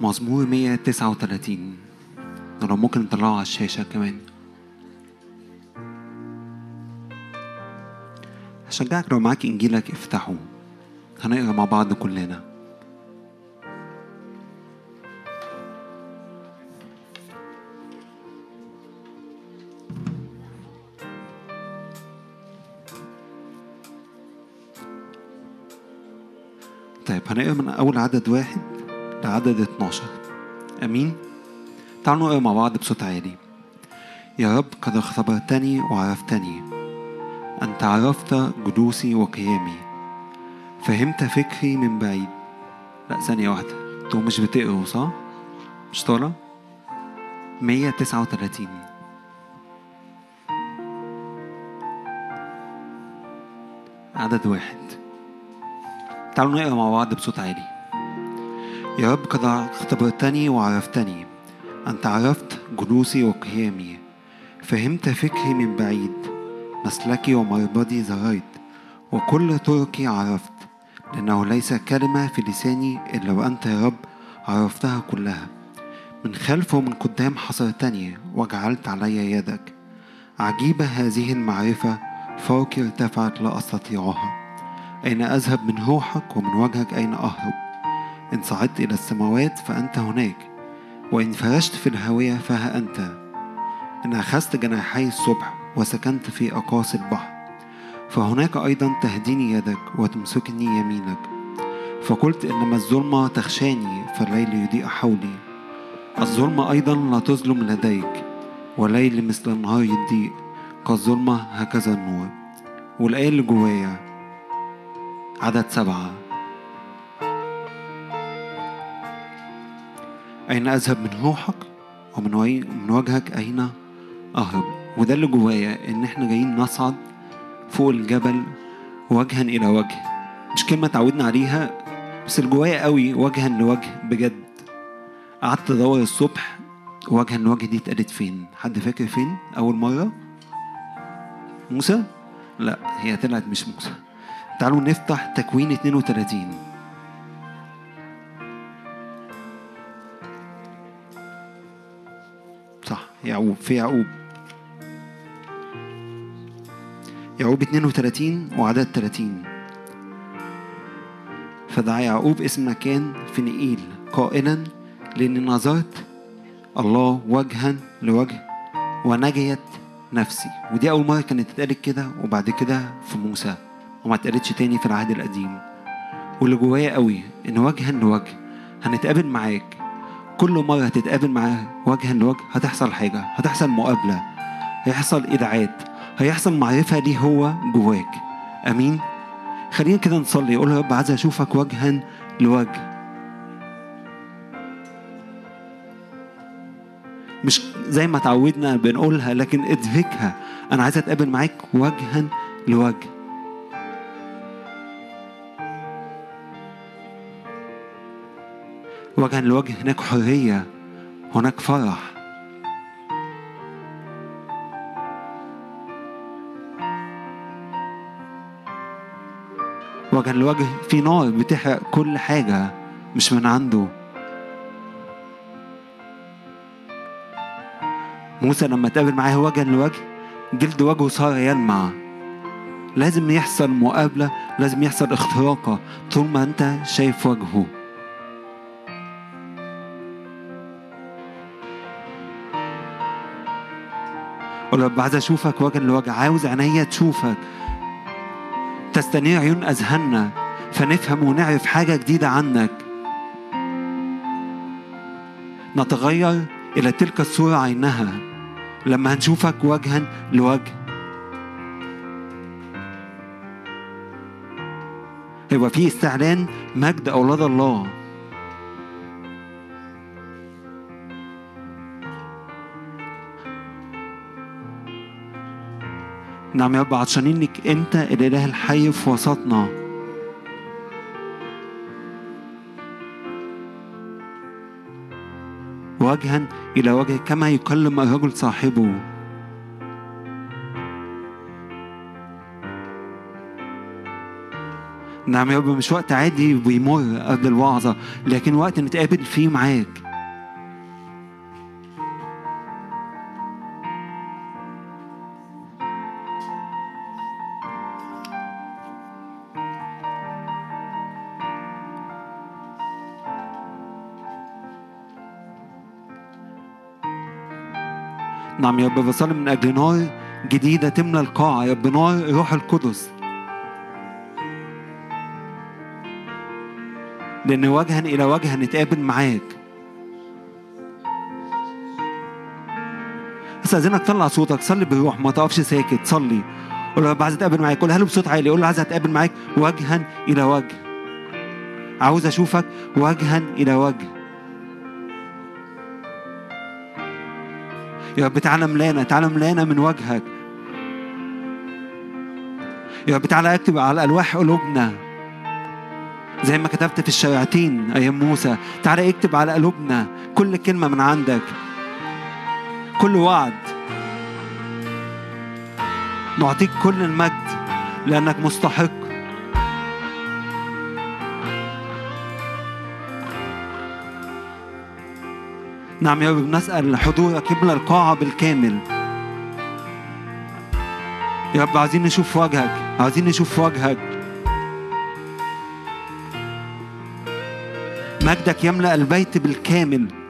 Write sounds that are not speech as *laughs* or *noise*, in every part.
مزمور 139 لو ممكن نطلعه على الشاشة كمان. هشجعك لو معاك إنجيلك افتحه. هنقرأ مع بعض كلنا. طيب هنقرأ من أول عدد واحد. لعدد 12 أمين. تعالوا نقرأ مع بعض بصوت عالي. يا رب قد اختبرتني وعرفتني. أنت عرفت جلوسي وقيامي. فهمت فكري من بعيد. لا ثانية واحدة. أنتوا مش بتقروا صح؟ مش طالع؟ 139 عدد واحد. تعالوا نقرأ مع بعض بصوت عالي. يا رب قد اختبرتني وعرفتني. أنت عرفت جلوسي وقيامي. فهمت فكري من بعيد. مسلكي ومربدي زريت وكل طرقي عرفت. لأنه ليس كلمة في لساني إلا وأنت يا رب عرفتها كلها. من خلف ومن قدام حصرتني وجعلت علي يدك. عجيبة هذه المعرفة. فوقي ارتفعت لا أستطيعها. أين أذهب من روحك ومن وجهك أين أهرب؟ إن صعدت إلى السماوات فأنت هناك وإن فرشت في الهاوية فها أنت. إن أخذت جناحي الصبح وسكنت في أقاصي البحر فهناك أيضا تهديني يدك وتمسكني يمينك. فقلت إنما الظلمة تخشاني فالليل يضيء حولي. الظلمة أيضا لا تظلم لديك والليل مثل النهار يضيء كالظلمة هكذا النور. والآية اللي جوايا. عدد سبعة. أين أذهب من روحك ومن وجهك؟ أين أهرب؟ وده اللي جوايا إن إحنا جايين نصعد فوق الجبل وجها إلى وجه. مش كلمة اتعودنا عليها بس اللي جوايا قوي وجها لوجه بجد. قعدت أدور الصبح وجها لوجه دي اتقالت فين؟ حد فاكر فين؟ أول مرة؟ موسى؟ لا هي طلعت مش موسى. تعالوا نفتح تكوين 32 يعقوب في يعقوب. يعقوب 32 وعدد 30 فدعا يعقوب اسم مكان فنئيل قائلا لأني نظرت الله وجها لوجه ونجيت نفسي. ودي أول مرة كانت اتقالت كده وبعد كده في موسى وما اتقالتش تاني في العهد القديم. واللي جوايا قوي إن وجها لوجه هنتقابل معاك كل مرة هتتقابل معاه وجها لوجه هتحصل حاجة هتحصل مقابلة هيحصل إدعاءات هيحصل معرفة ليه هو جواك. أمين؟ خلينا كده نصلي يقول يا رب عايز أشوفك وجها لوجه. مش زي ما تعودنا بنقولها لكن ادركها أنا عايز أتقابل معاك وجها لوجه. وجها لوجه هناك حرية هناك فرح. وجها لوجه في نار بتحرق كل حاجة مش من عنده. موسى لما اتقابل معاه وجها لوجه جلد وجهه صار يلمع. لازم يحصل مقابلة لازم يحصل اختراقة طول ما انت شايف وجهه. قول رب عايز أشوفك وجها لوجه عاوز عينيا تشوفك. تستنير عيون أذهاننا فنفهم ونعرف حاجة جديدة عنك. نتغير إلى تلك الصورة عينها. لما هنشوفك وجها لوجه. يبقى في استعلان مجد أولاد الله. نعم يا رب عطشانين لك انت الإله الحي في وسطنا. وجها إلى وجه كما يكلم الرجل صاحبه. نعم يا رب مش وقت عادي بيمر قبل الوعظة لكن وقت نتقابل فيه معاك. نعم يا رب. بصلي من أجل نار جديدة تملى القاعة. يا رب نار روح القدس. لأن وجها إلى وجه هنتقابل معاك. استاذنك طلع صوتك. صلي بالروح ما تقفش ساكت. صلي. قول له عايز أتقابل معاك. قولها له بصوت عالي. قول له عايز أتقابل معاك وجها إلى وجه. عاوز أشوفك وجها إلى وجه. يا رب تعالى ملانا تعالى ملانا من وجهك. يا رب تعالى اكتب على ألواح قلوبنا. زي ما كتبت في الشياطين أيام موسى تعالى اكتب على قلوبنا كل كلمة من عندك. كل وعد. نعطيك كل المجد لأنك مستحق. نعم يا رب بنسأل حضورك يملى القاعة بالكامل. يا رب عايزين نشوف وجهك عايزين نشوف وجهك. مجدك يملأ البيت بالكامل.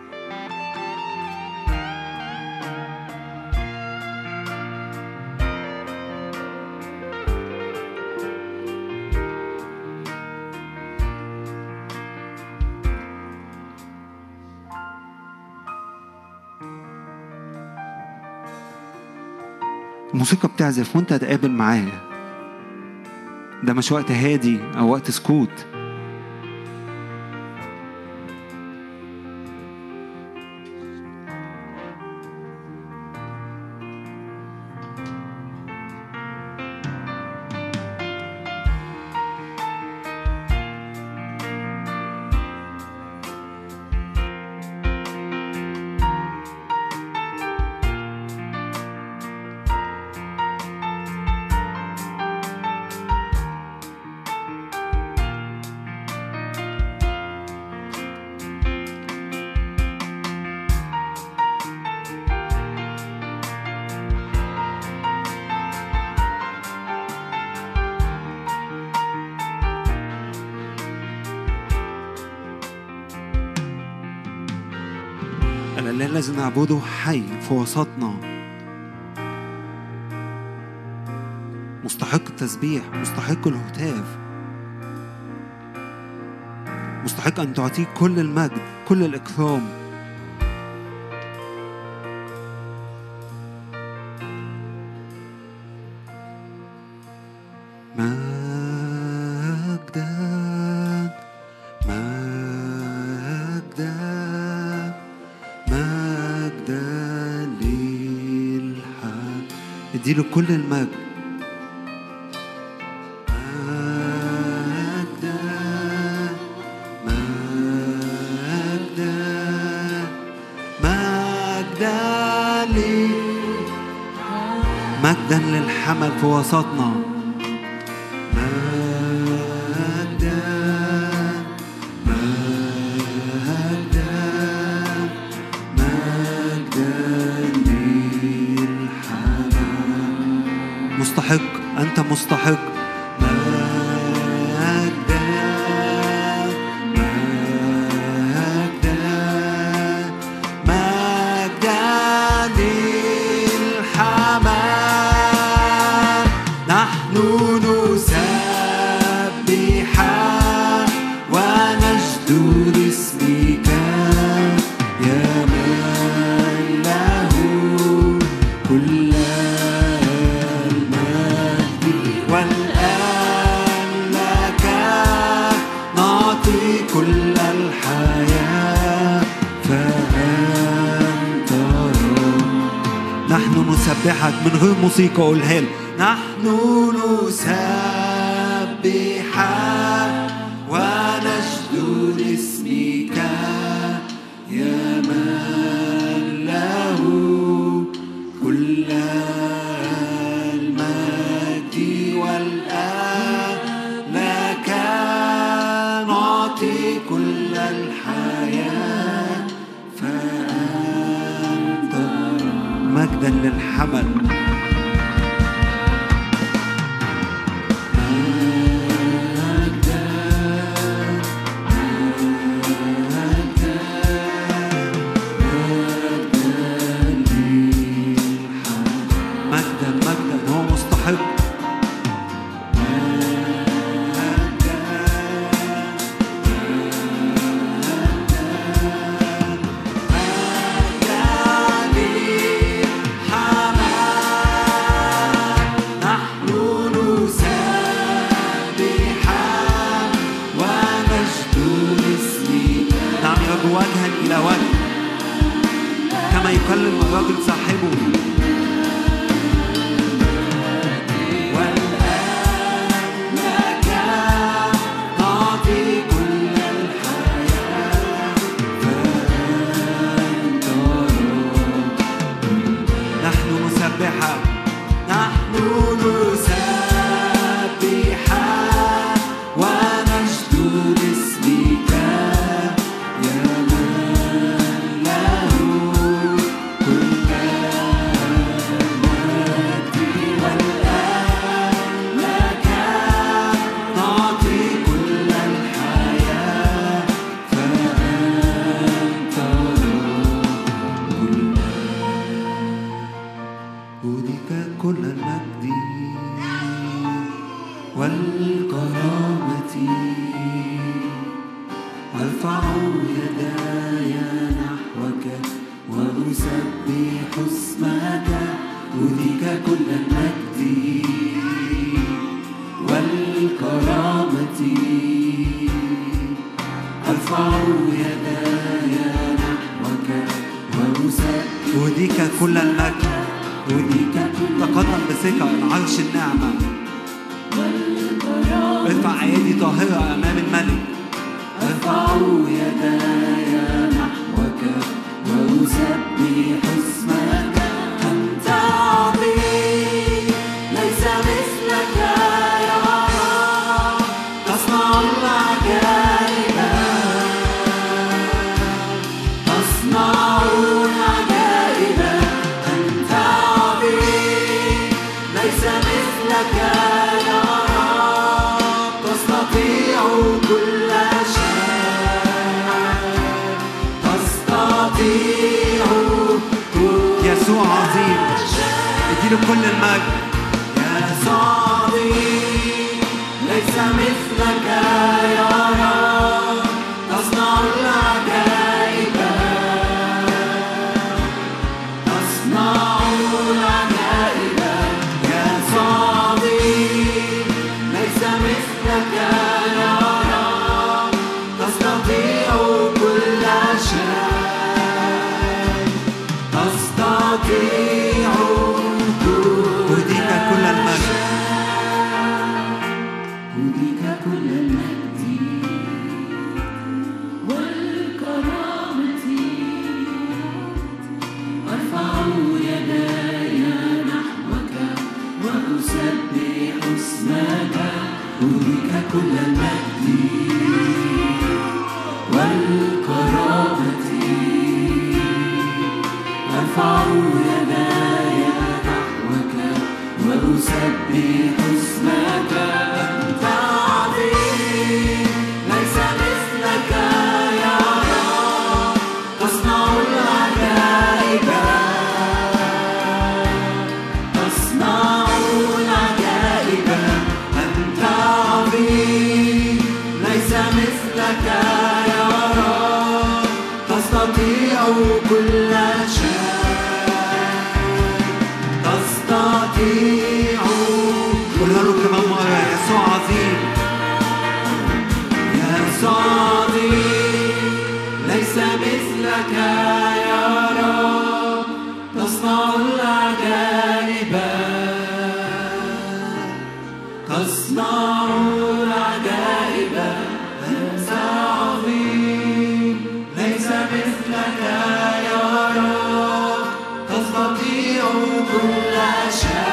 الموسيقى بتعزف وانت هتقابل معاه ده مش وقت هادي أو وقت سكوت. نعبده حي في وسطنا. مستحق التسبيح مستحق الهتاف. مستحق أن تعطيه كل المجد كل الإكرام. اديله كل المجد. مجدا للحمل في وسطنا. الموسيقى قولها نحن نسبح ونشدو لاسمك يا من له كل المجد والآن لك نعطي كل الحياة فأنت مجدا للحمل. كل شيء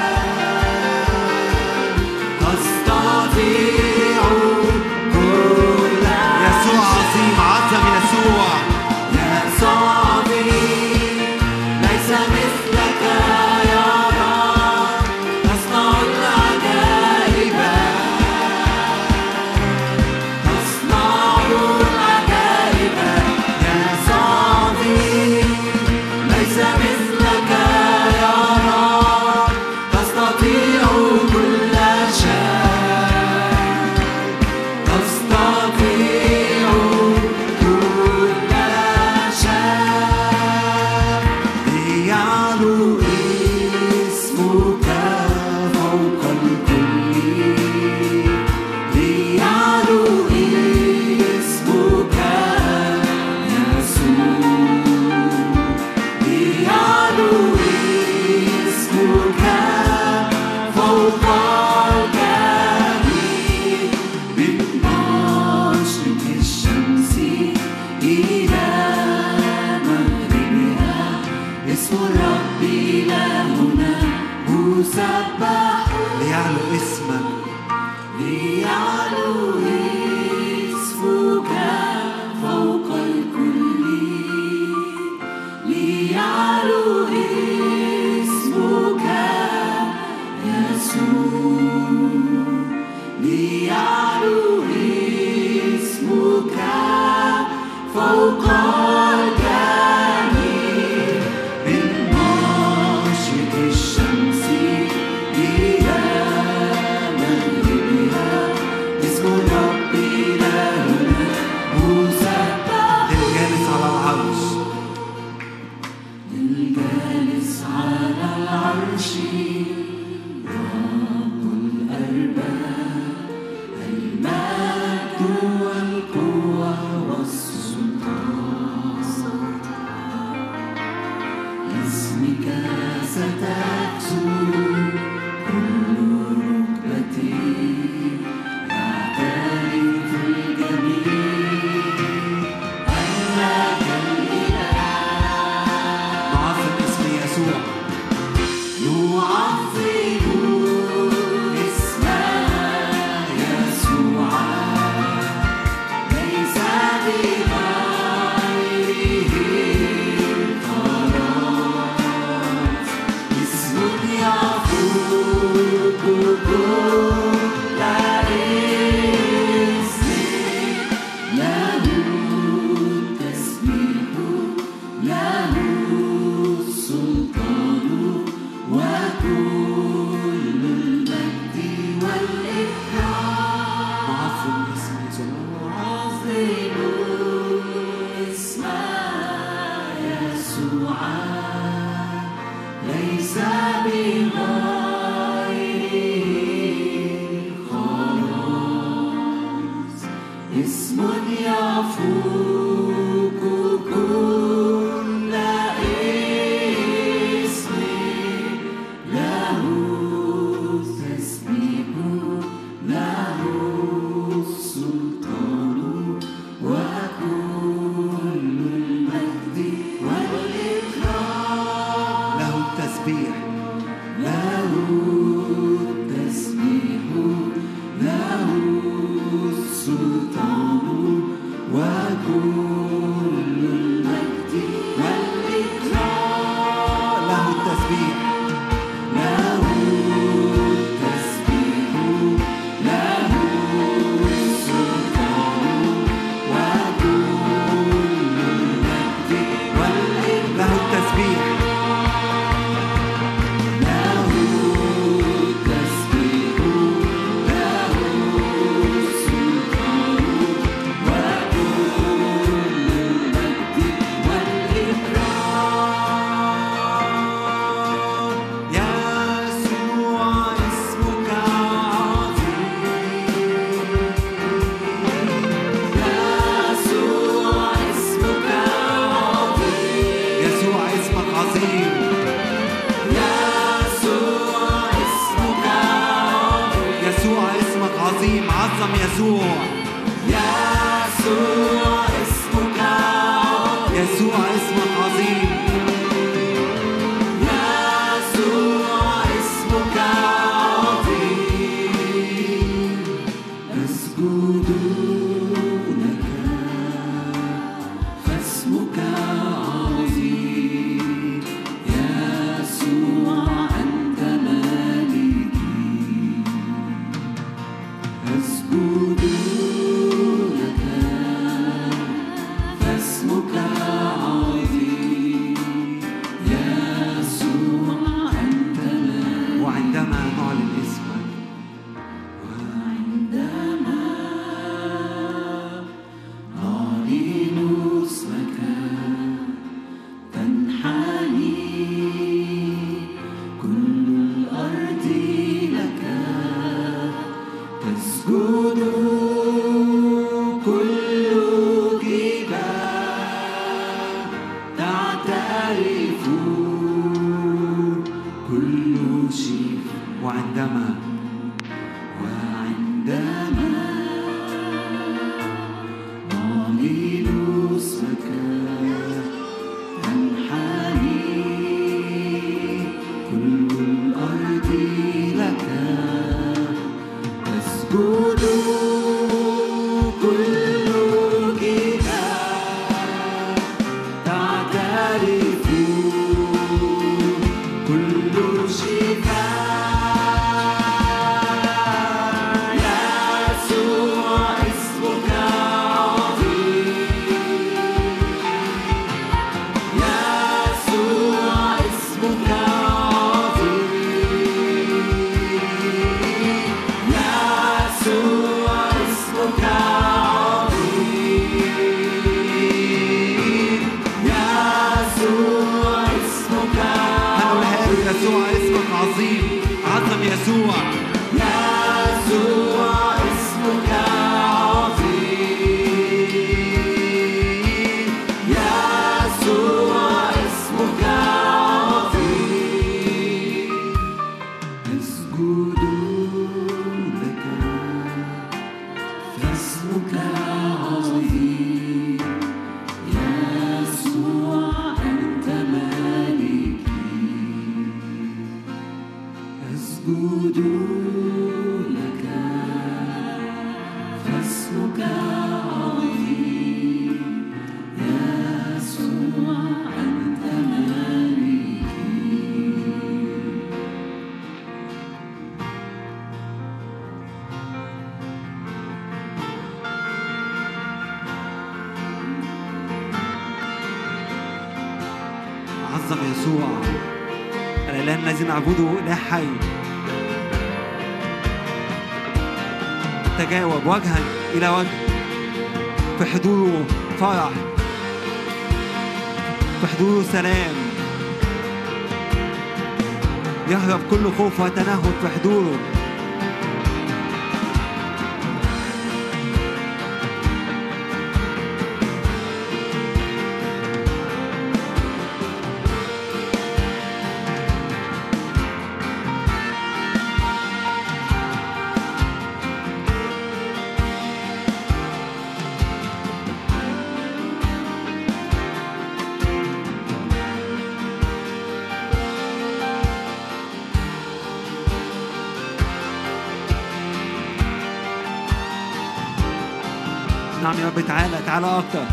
رب تعالى تعالى أكتر.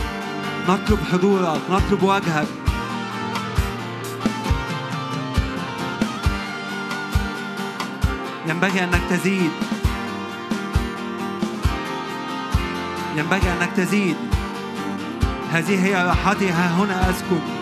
نطلب حضورك نطلب وجهك. ينبغي أنك تزيد ينبغي أنك تزيد هذه هي راحتي ها هنا أسكن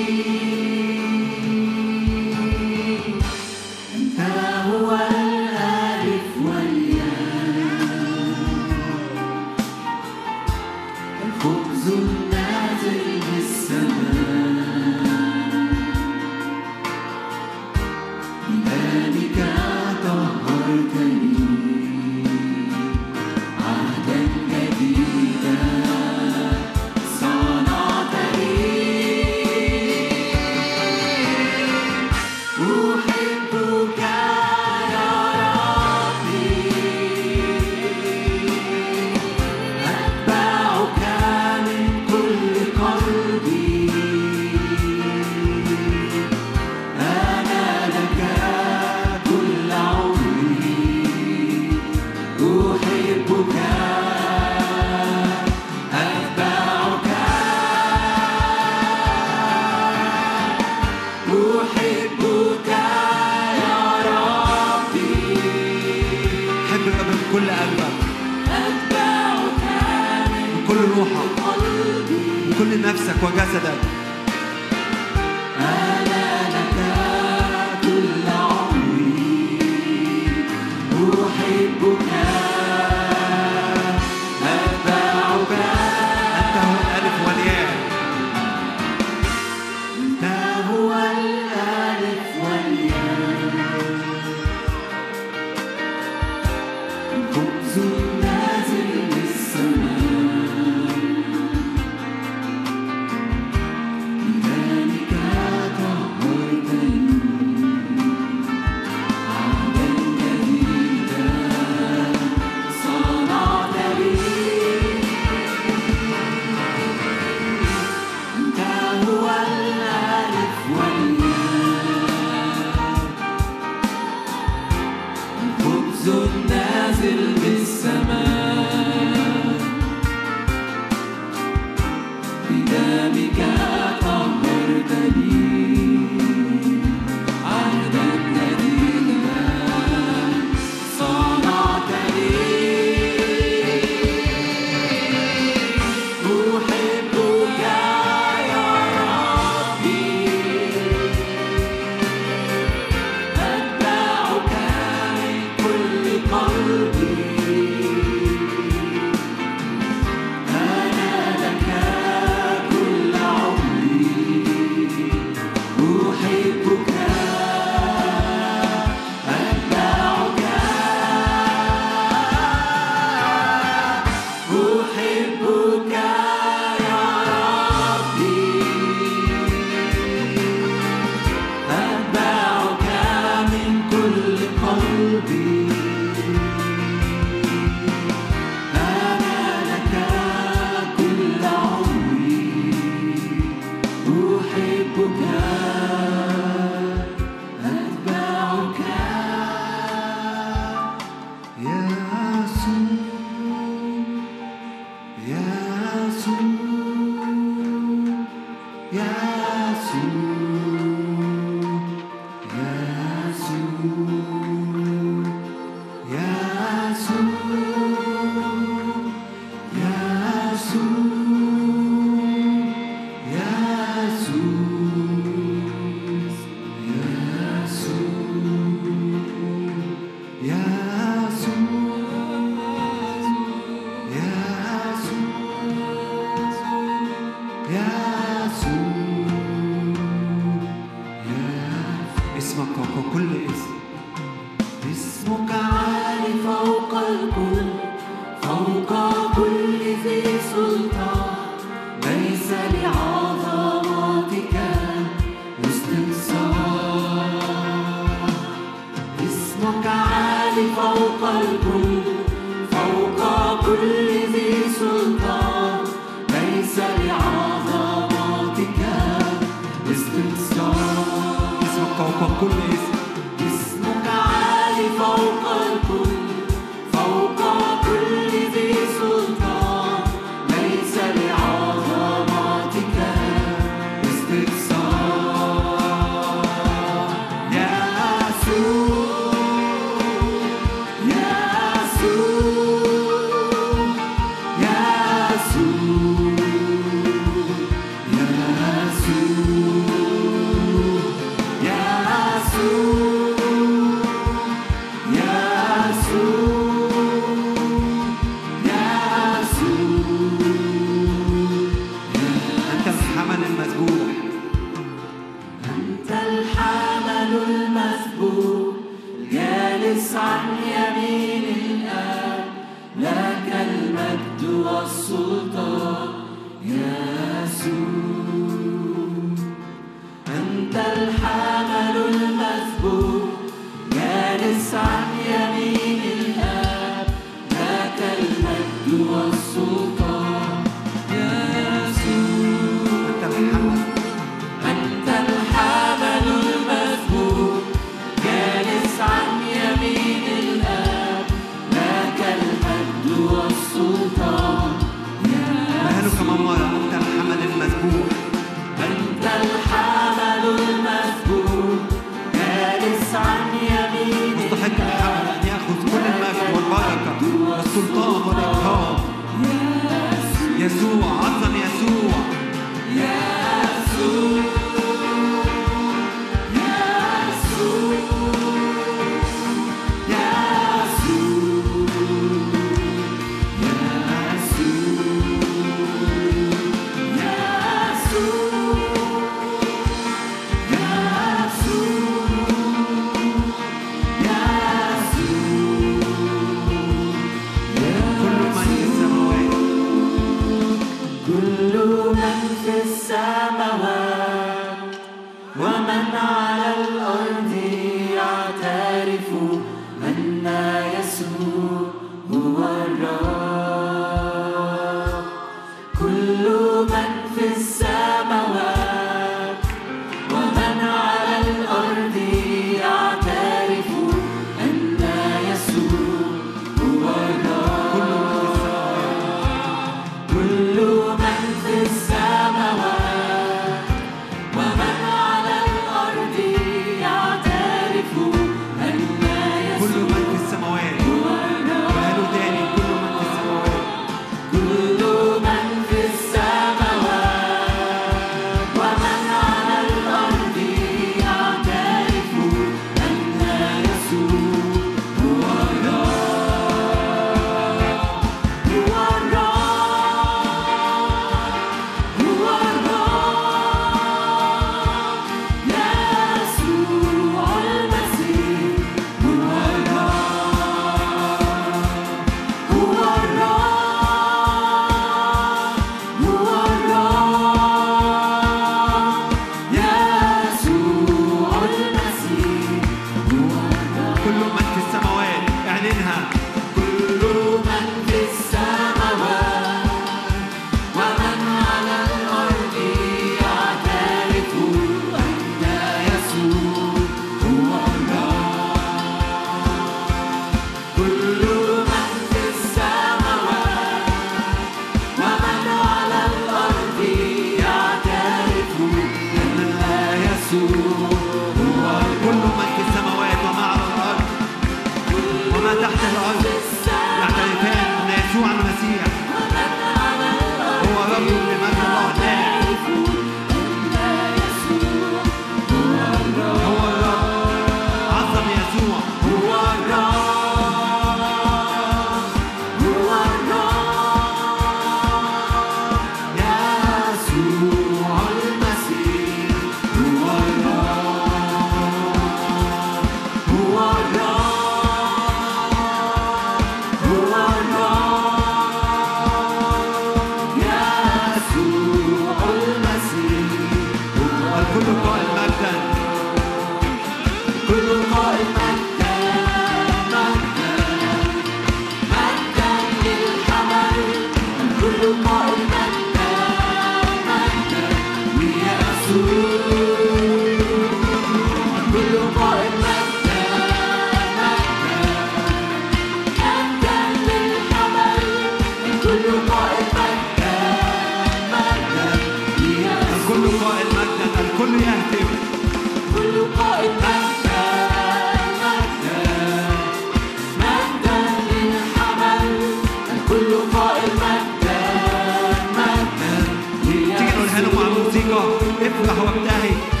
الحانوا مع الموسيقى افرح وابتهج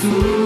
Jesus.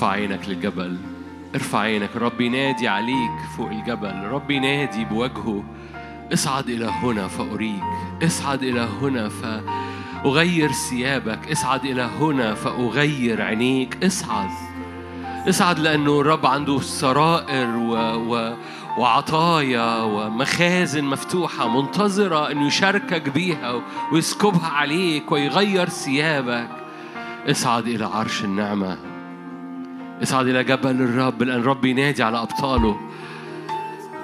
ارفع عينك للجبل ارفع عينك. رب ينادي عليك فوق الجبل. رب ينادي بوجهه. اصعد إلى هنا فأريك. اصعد إلى هنا فأغير ثيابك. اصعد إلى هنا فأغير عينيك. اصعد. اصعد لأنه الرب عنده سرائر و... و... وعطايا ومخازن مفتوحة منتظرة أنه يشاركك بيها ويسكبها عليك ويغير ثيابك. اصعد إلى عرش النعمة. اصعد إلى جبل الرب لأن الرب ينادي على أبطاله.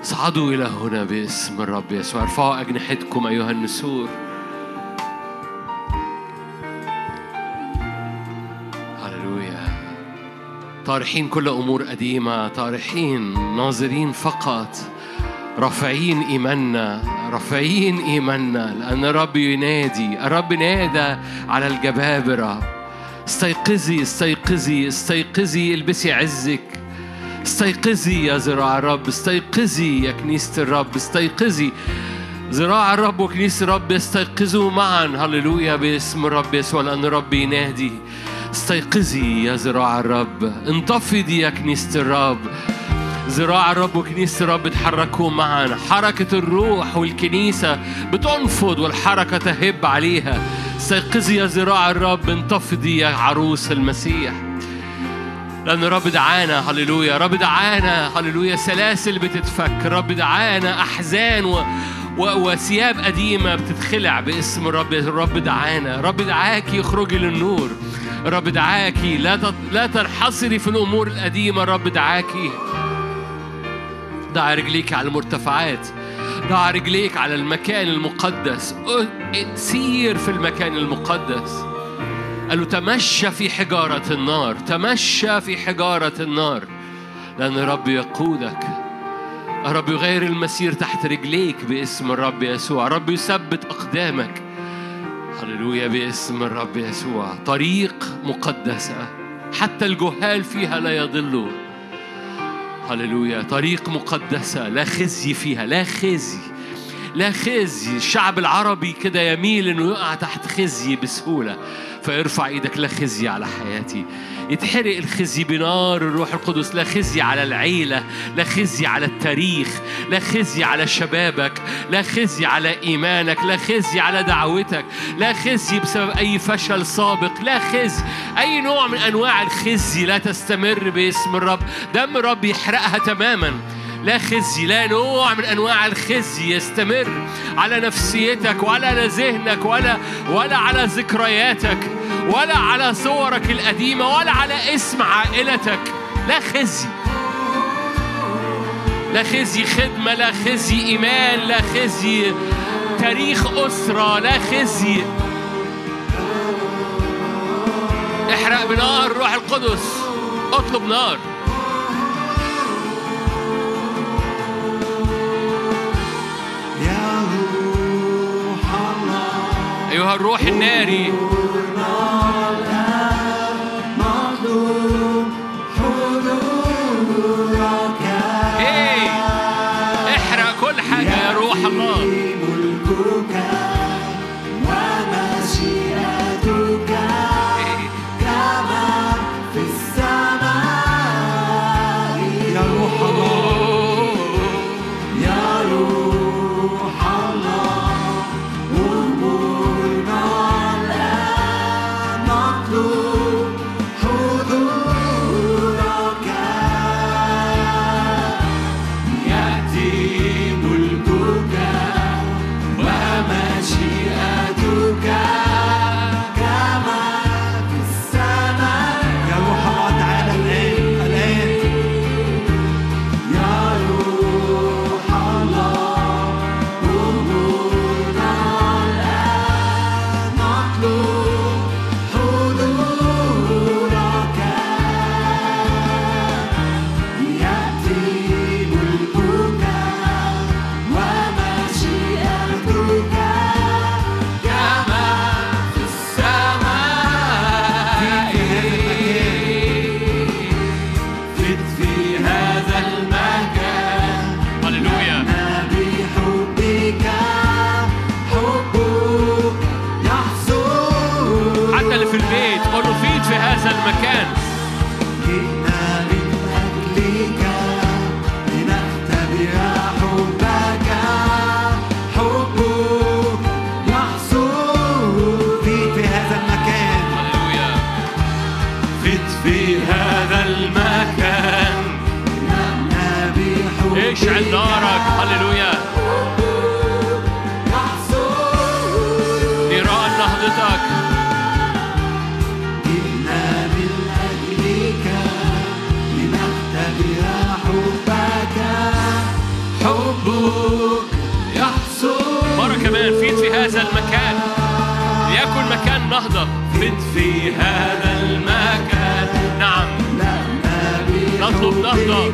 اصعدوا إلى هنا باسم الرب يسوع. ارفعوا أجنحتكم أيها النسور. هللويا. طارحين كل أمور قديمة طارحين ناظرين فقط رافعين إيماننا رافعين إيماننا لأن الرب ينادي الرب نادى على الجبابرة. استيقظي استيقظي استيقظي البسي عزك. استيقظي يا ذراع الرب استيقظي يا كنيسة الرب استيقظي. ذراع الرب وكنيسة الرب يستيقظوا معا. هللويا باسم الرب يسوع لأن الرب ينادي. استيقظي يا ذراع الرب. انتفضي يا كنيسة الرب. ذراع الرب وكنيسة الرب اتحركوا معا. حركة الروح والكنيسة بتنفض والحركة تهب عليها. استيقظي يا ذراع الرب انتفضي يا عروس المسيح. لأن الرب دعانا هللويا. الرب دعانا هللويا. سلاسل بتتفك. الرب دعانا. أحزان و... و... وثياب قديمة بتتخلع باسم الرب. الرب دعانا. الرب دعاكي اخرجي للنور. الرب دعاكي لا تت... لا تنحصري في الأمور القديمة. الرب دعاكي ضع رجليك على المرتفعات. ضع رجليك على المكان المقدس. سير في المكان المقدس. قال له تمشى في حجارة النار تمشى في حجارة النار لأن الرب يقودك. الرب يغير المسير تحت رجليك باسم الرب يسوع. الرب يثبت أقدامك. هللويا باسم الرب يسوع. طريق مقدسة. حتى الجهال فيها لا يضلوا هللويا. طريق مقدسة لا خزي فيها لا خزي. لا خزي. الشعب العربي كده يميل إنه يقع تحت خزي بسهولة. فارفع إيدك لا خزي على حياتي. يتحرق الخزي بنار الروح القدس. لا خزي على العيلة لا خزي على التاريخ لا خزي على شبابك لا خزي على إيمانك لا خزي على دعوتك لا خزي بسبب أي فشل سابق لا خزي. أي نوع من أنواع الخزي لا تستمر باسم الرب. دم الرب يحرقها تماماً. لا خزي لا نوع من أنواع الخزي يستمر على نفسيتك ولا على ذهنك ولا ولا على ذكرياتك ولا على صورك القديمة ولا على اسم عائلتك. لا خزي. لا خزي خدمة لا خزي إيمان لا خزي تاريخ أسرة لا خزي. احرق بنار الروح القدس اطلب نار. أيها الروح الناري. نهضة فيض في هذا المكان. نعم. نطلب نهضة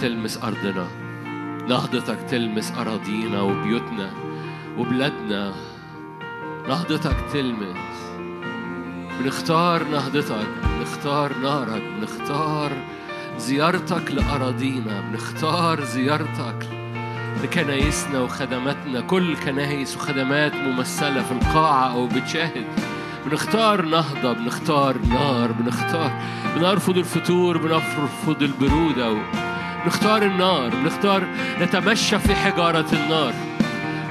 تلمس أرضنا. نهضتك تلمس أراضينا وبيوتنا وبلادنا. نهضتك تلمس. بنختار نهضتك بنختار نارك بنختار زيارتك لأراضينا. بنختار زيارتك لكنايسنا وخدماتنا. كل كنايس وخدمات ممثلة في القاعة أو بتشاهد. بنختار نهضة بنختار نار بنختار بنرفض الفتور بنرفض البرودة. و... بنختار النار بنختار نتمشى في حجارة النار.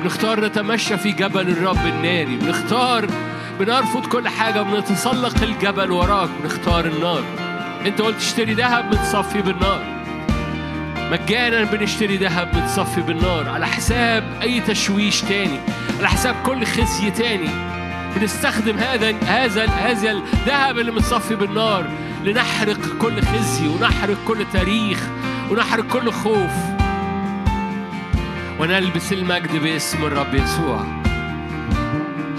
بنختار نتمشى في جبل الرب الناري. بنختار بنرفض كل حاجة بنتسلق الجبل وراك. بنختار النار. انت قلت اشتري ذهب متصفي بالنار. مجانا بنشتري ذهب متصفي بالنار. على حساب أي تشويش تاني على حساب كل خزي تاني. بنستخدم هذا هذا هذا الذهب اللي متصفي بالنار لنحرق كل خزي ونحرق كل تاريخ. ونحرق كل خوف. ونلبس المجد باسم الرب يسوع.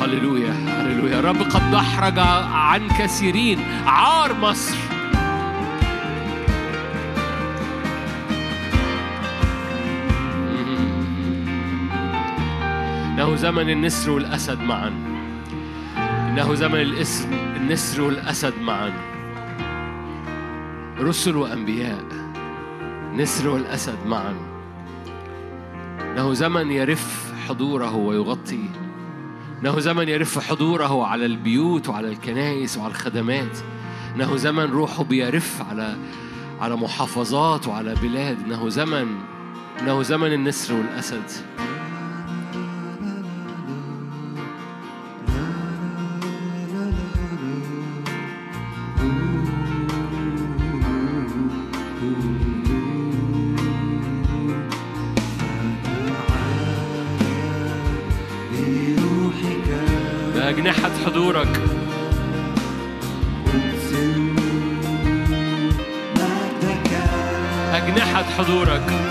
هللويا هللويا. الرب قد دحرج عن كثيرين عار مصر. إنه زمن النسر والأسد معا. إنه زمن الاسم النسر والأسد معا. رسل وأنبياء. نسر والأسد معا. إنه زمن يرف حضوره ويغطي. إنه زمن يرف حضوره على البيوت وعلى الكنائس وعلى الخدمات. إنه زمن روحه بيرف على على محافظات وعلى بلاد. إنه زمن إنه زمن النسر والأسد. حضورك.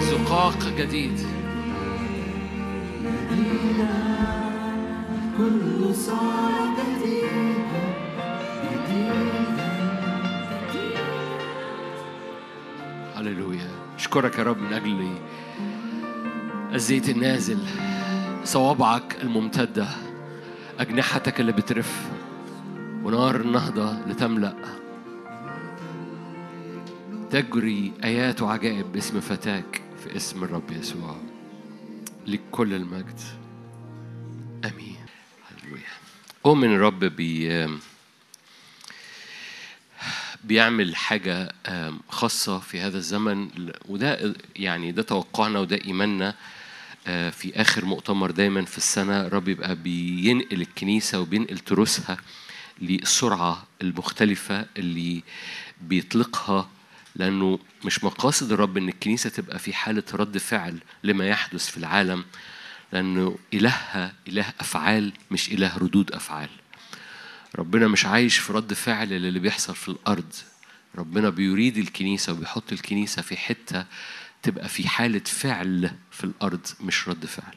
زقاق جديد. كل صار جديدا هللويا. أشكرك يا رب من أجل الزيت النازل. صوابعك الممتدة أجنحتك اللي بترف ونار النهضة لتملأ. تجري آيات وعجائب باسم فتاك في اسم الرب يسوع. لك كل المجد. آمين. هللويا. اؤمن الرب بي بيعمل حاجة خاصة في هذا الزمن. وده يعني ده توقعنا وده إيماننا آه، في آخر مؤتمر دايما في السنة. الرب يبقى بينقل الكنيسة وبينقل تروسها للسرعة المختلفة اللي بيطلقها لأنه مش مقاصد الرب إن الكنيسة تبقى في حالة رد فعل لما يحدث في العالم لأنه إلهها إله أفعال مش إله ردود أفعال. ربنا مش عايش في رد فعل للي بيحصل في الأرض. ربنا بيريد الكنيسة وبيحط الكنيسة في حتة تبقى في حالة فعل في الأرض مش رد فعل.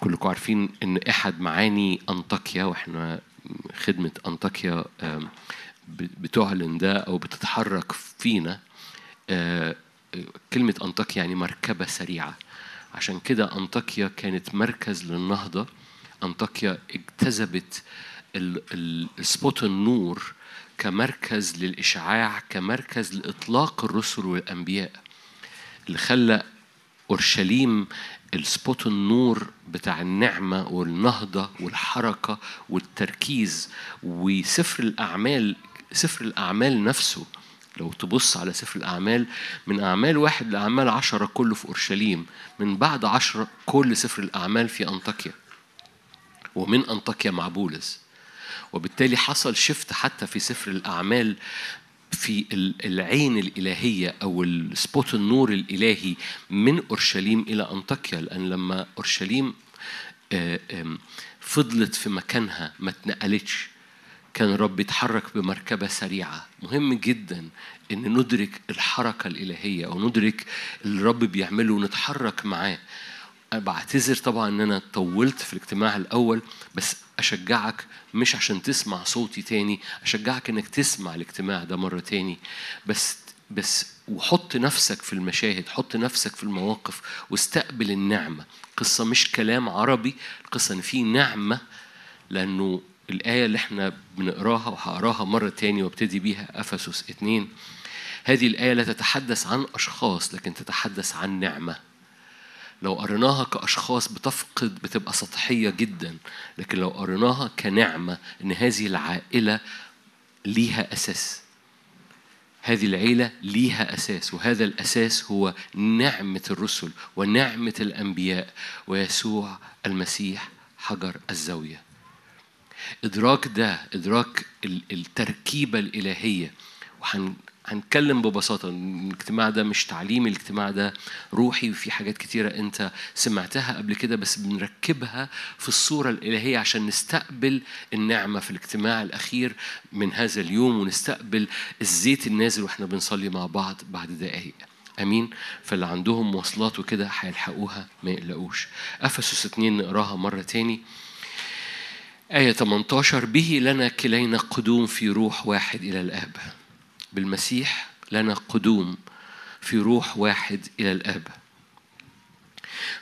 كلكم عارفين إن إحد معاني أنطاكيا وإحنا خدمة أنطاكيا بتعلن ده أو بتتحرك فينا آه، كلمة أنطاكيا يعني مركبة سريعة. عشان كده أنطاكيا كانت مركز للنهضة. أنطاكيا اجتذبت السبوت النور كمركز للإشعاع كمركز لإطلاق الرسل والأنبياء. اللي خلى أورشليم السبوت النور بتاع النعمة والنهضة والحركة والتركيز وسفر الأعمال سفر الأعمال نفسه. لو تبص على سفر الأعمال من أعمال واحد لأعمال عشرة كله في أورشليم. من بعد عشرة كل سفر الأعمال في أنطاكيا. ومن أنطاكيا مع بولس. وبالتالي حصل شفت حتى في سفر الأعمال في ال- العين الإلهية أو السبوت النور الإلهي من أورشليم إلى أنطاكيا. لأن لما أورشليم آه، فضلت في مكانها ما اتنقلتش. كان الرب يتحرك بمركبة سريعة. مهم جدا إن ندرك الحركة الإلهية أو ندرك اللي الرب بيعمله ونتحرك معاه. أنا بعتذر طبعا إن أنا طولت في الاجتماع الأول بس أشجعك مش عشان تسمع صوتي تاني أشجعك إنك تسمع الاجتماع ده مرة تاني. بس بس وحط نفسك في المشاهد حط نفسك في المواقف واستقبل النعمة. قصة مش كلام عربي القصة إن في نعمة لأنه الآية اللي إحنا بنقراها وهقراها مرة تاني وأبتدي بيها أفسس اتنين. هذه الآية لا تتحدث عن أشخاص لكن تتحدث عن نعمة. لو قريناها كأشخاص بتفقد بتبقى سطحية جدا. لكن لو قريناها كنعمة إن هذه العائلة ليها أساس. هذه العيلة ليها أساس وهذا الأساس هو نعمة الرسل ونعمة الأنبياء. ويسوع المسيح حجر الزاوية. إدراك ده إدراك ال- التركيبة الإلهية. وهن هنتكلم ببساطة الاجتماع ده مش تعليمي الاجتماع ده روحي وفي حاجات كتيرة أنت سمعتها قبل كده بس بنركبها في الصورة الإلهية عشان نستقبل النعمة في الاجتماع الأخير من هذا اليوم ونستقبل الزيت النازل وإحنا بنصلي مع بعض بعد دقايق. آمين. فاللي عندهم مواصلات وكده هيلحقوها ما يقلقوش. أفسس اتنين نقراها مرة تاني. آية 18 به لنا كلينا قدوم في روح واحد إلى الآب. بالمسيح لنا قدوم في روح واحد إلى الآب.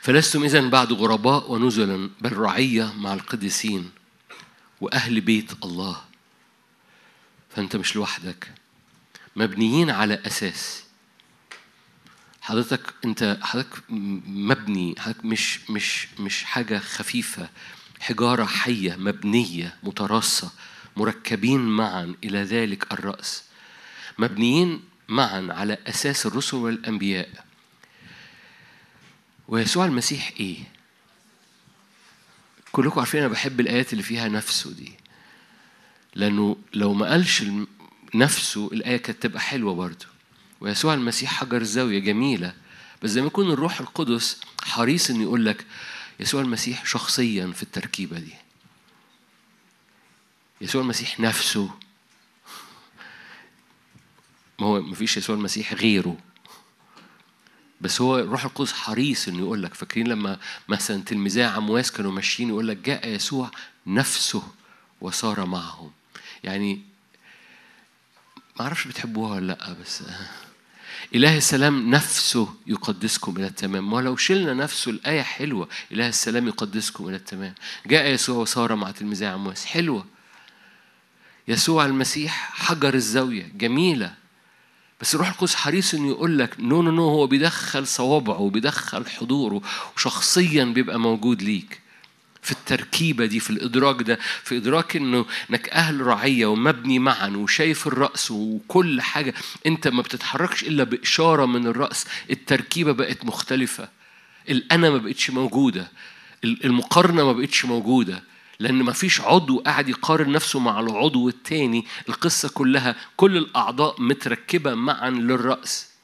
فلستم إذن بعد غرباء ونزلا بل رعية مع القديسين وأهل بيت الله. فأنت مش لوحدك. مبنيين على أساس. حضرتك أنت حضرتك مبني حضرتك مش مش مش حاجة خفيفة. حجارة حية مبنية متراصة مركبين معا إلى ذلك الرأس. مبنيين معا على أساس الرسل والأنبياء. ويسوع المسيح إيه؟ كلكم عارفين أنا بحب الآيات اللي فيها نفسه دي. لأنه لو ما قالش نفسه الآية كانت تبقى حلوة برضه. ويسوع المسيح حجر زاوية جميلة. بس زي ما يكون الروح القدس حريص إنه يقول لك يسوع المسيح شخصيا في التركيبة دي. يسوع المسيح نفسه. ما هو مفيش يسوع المسيح غيره. بس هو الروح القدس حريص إنه يقول لك فاكرين لما مثلا تلميذي عمواس كانوا ماشيين يقول لك جاء يسوع نفسه وصار معهم. يعني ما أعرفش بتحبوها ولا لأ بس إله السلام نفسه يقدسكم إلى التمام. ولو شلنا نفسه الآية حلوة إله السلام يقدسكم إلى التمام. جاء يسوع وصار مع تلميذي عمواس. حلوة. يسوع المسيح حجر الزاوية. جميلة. بس الروح القدس حريص إنه يقول لك no no no هو بيدخل صوابعه وبيدخل حضوره وشخصيا بيبقى موجود ليك. في التركيبة دي في الإدراك ده في إدراك إنه إنك أهل رعية ومبني معا وشايف الرأس وكل حاجة أنت ما بتتحركش إلا بإشارة من الرأس. التركيبة بقت مختلفة. الأنا ما بقتش موجودة. المقارنة ما بقتش موجودة. لأن ما فيش عضو قاعد يقارن نفسه مع العضو التاني. القصة كلها كل الأعضاء متركبة معا للرأس.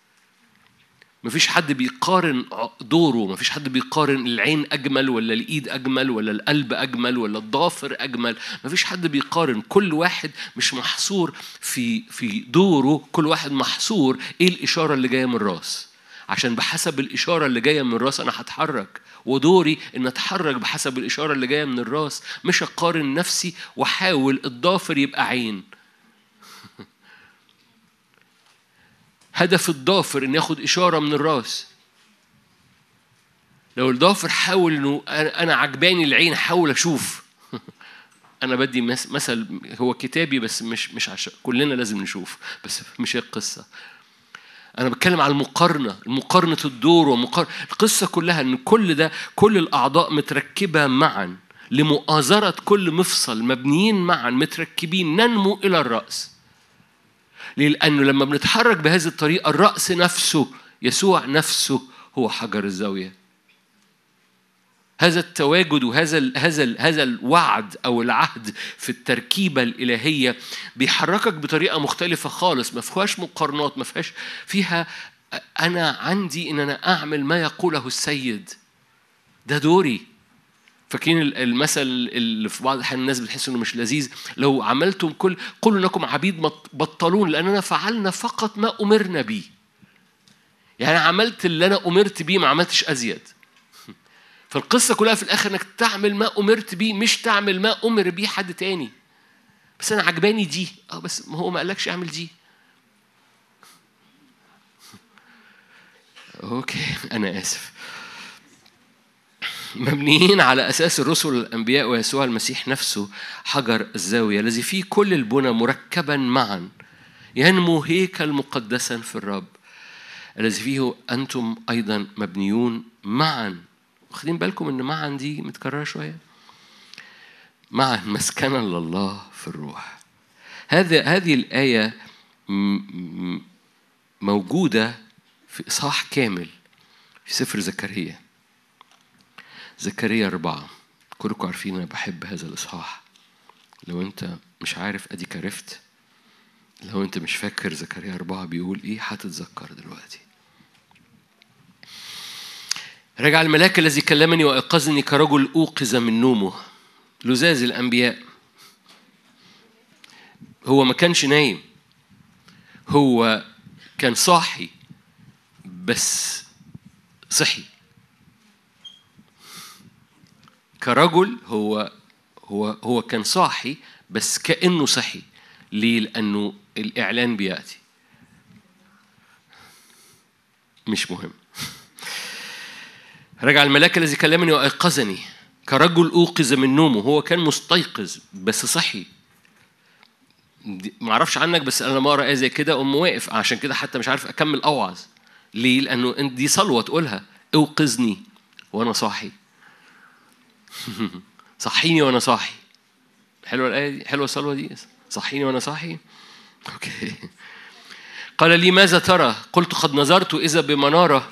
مفيش حد بيقارن دوره مفيش حد بيقارن العين أجمل ولا الإيد أجمل ولا القلب أجمل ولا الضافر أجمل مفيش حد بيقارن. كل واحد مش محصور في في دوره كل واحد محصور إيه الإشارة اللي جاية من الرأس. عشان بحسب الإشارة اللي جاية من الرأس أنا هتحرك ودوري إن أتحرك بحسب الإشارة اللي جاية من الرأس مش أقارن نفسي وأحاول الضافر يبقى عين. هدف الضافر إن ياخد إشارة من الراس. لو الضافر حاول إنه أنا عجباني العين حاول أشوف. *laughs* أنا بدي مثل هو كتابي بس مش مش عشان كلنا لازم نشوف بس مش هي القصة. أنا بتكلم على المقارنة المقارنة الدور ومقارنة القصة كلها إن كل ده كل الأعضاء متركبة معا لمؤازرة كل مفصل مبنيين معا متركبين ننمو إلى الرأس. لأنه لما بنتحرك بهذه الطريقة الرأس نفسه يسوع نفسه هو حجر الزاوية. هذا التواجد وهذا ال هذا ال هذا الوعد أو العهد في التركيبة الإلهية بيحركك بطريقة مختلفة خالص. ما فيهاش مقارنات ما فيهاش فيها أنا عندي إن أنا أعمل ما يقوله السيد. ده دوري. فاكرين المثل اللي في بعض الأحيان الناس بتحس إنه مش لذيذ؟ لو عملتم كل قولوا إنكم عبيد بطلون لأننا فعلنا فقط ما أمرنا به. يعني عملت اللي أنا أمرت بيه ما عملتش أزيد. *laughs* فالقصة كلها في الآخر إنك تعمل ما أمرت بيه مش تعمل ما أمر بيه حد تاني. بس أنا عجباني دي. أه بس ما هو ما قالكش أعمل دي. *laughs* أوكي أنا آسف. مبنيين على أساس الرسل الأنبياء ويسوع المسيح نفسه حجر الزاوية الذي فيه كل البنى مركبا معا ينمو هيكل مقدسا في الرب الذي فيه أنتم أيضا مبنيون معا. واخدين بالكم إن معا دي متكررة شوية؟ معا مسكنا لله في الروح. هذا هذه الآية موجودة في إصحاح كامل في سفر زكريا. زكريا أربعة. كلكم عارفين أنا بحب هذا الإصحاح. لو أنت مش عارف أديك عرفت. لو أنت مش فاكر زكريا أربعة بيقول إيه؟ هتتذكر دلوقتي. رجع الملاك الذي كلمني وأيقظني كرجل أوقظ من نومه. لزاز الأنبياء. هو ما كانش نايم. هو كان صاحي بس صحي. كرجل هو هو هو كان صاحي بس كأنه صحي. ليه؟ لأنه الإعلان بيأتي. مش مهم. رجع الملاك الذي كلمني وأيقظني. كرجل أوقظ من نومه. هو كان مستيقظ بس صحي. أعرفش عنك بس أنا لما أقرأ آية زي كده أقوم واقف. عشان كده حتى مش عارف أكمل أوعظ. ليه؟ لأنه دي صلوة تقولها. أوقظني وأنا صاحي. *laughs* صحيني وأنا صاحي. حلوة الآية دي؟ حلوة الصلوة دي؟ صحيني وأنا صاحي؟ أوكي. قال لي ماذا ترى؟ قلت قد نظرت إذا بمنارة.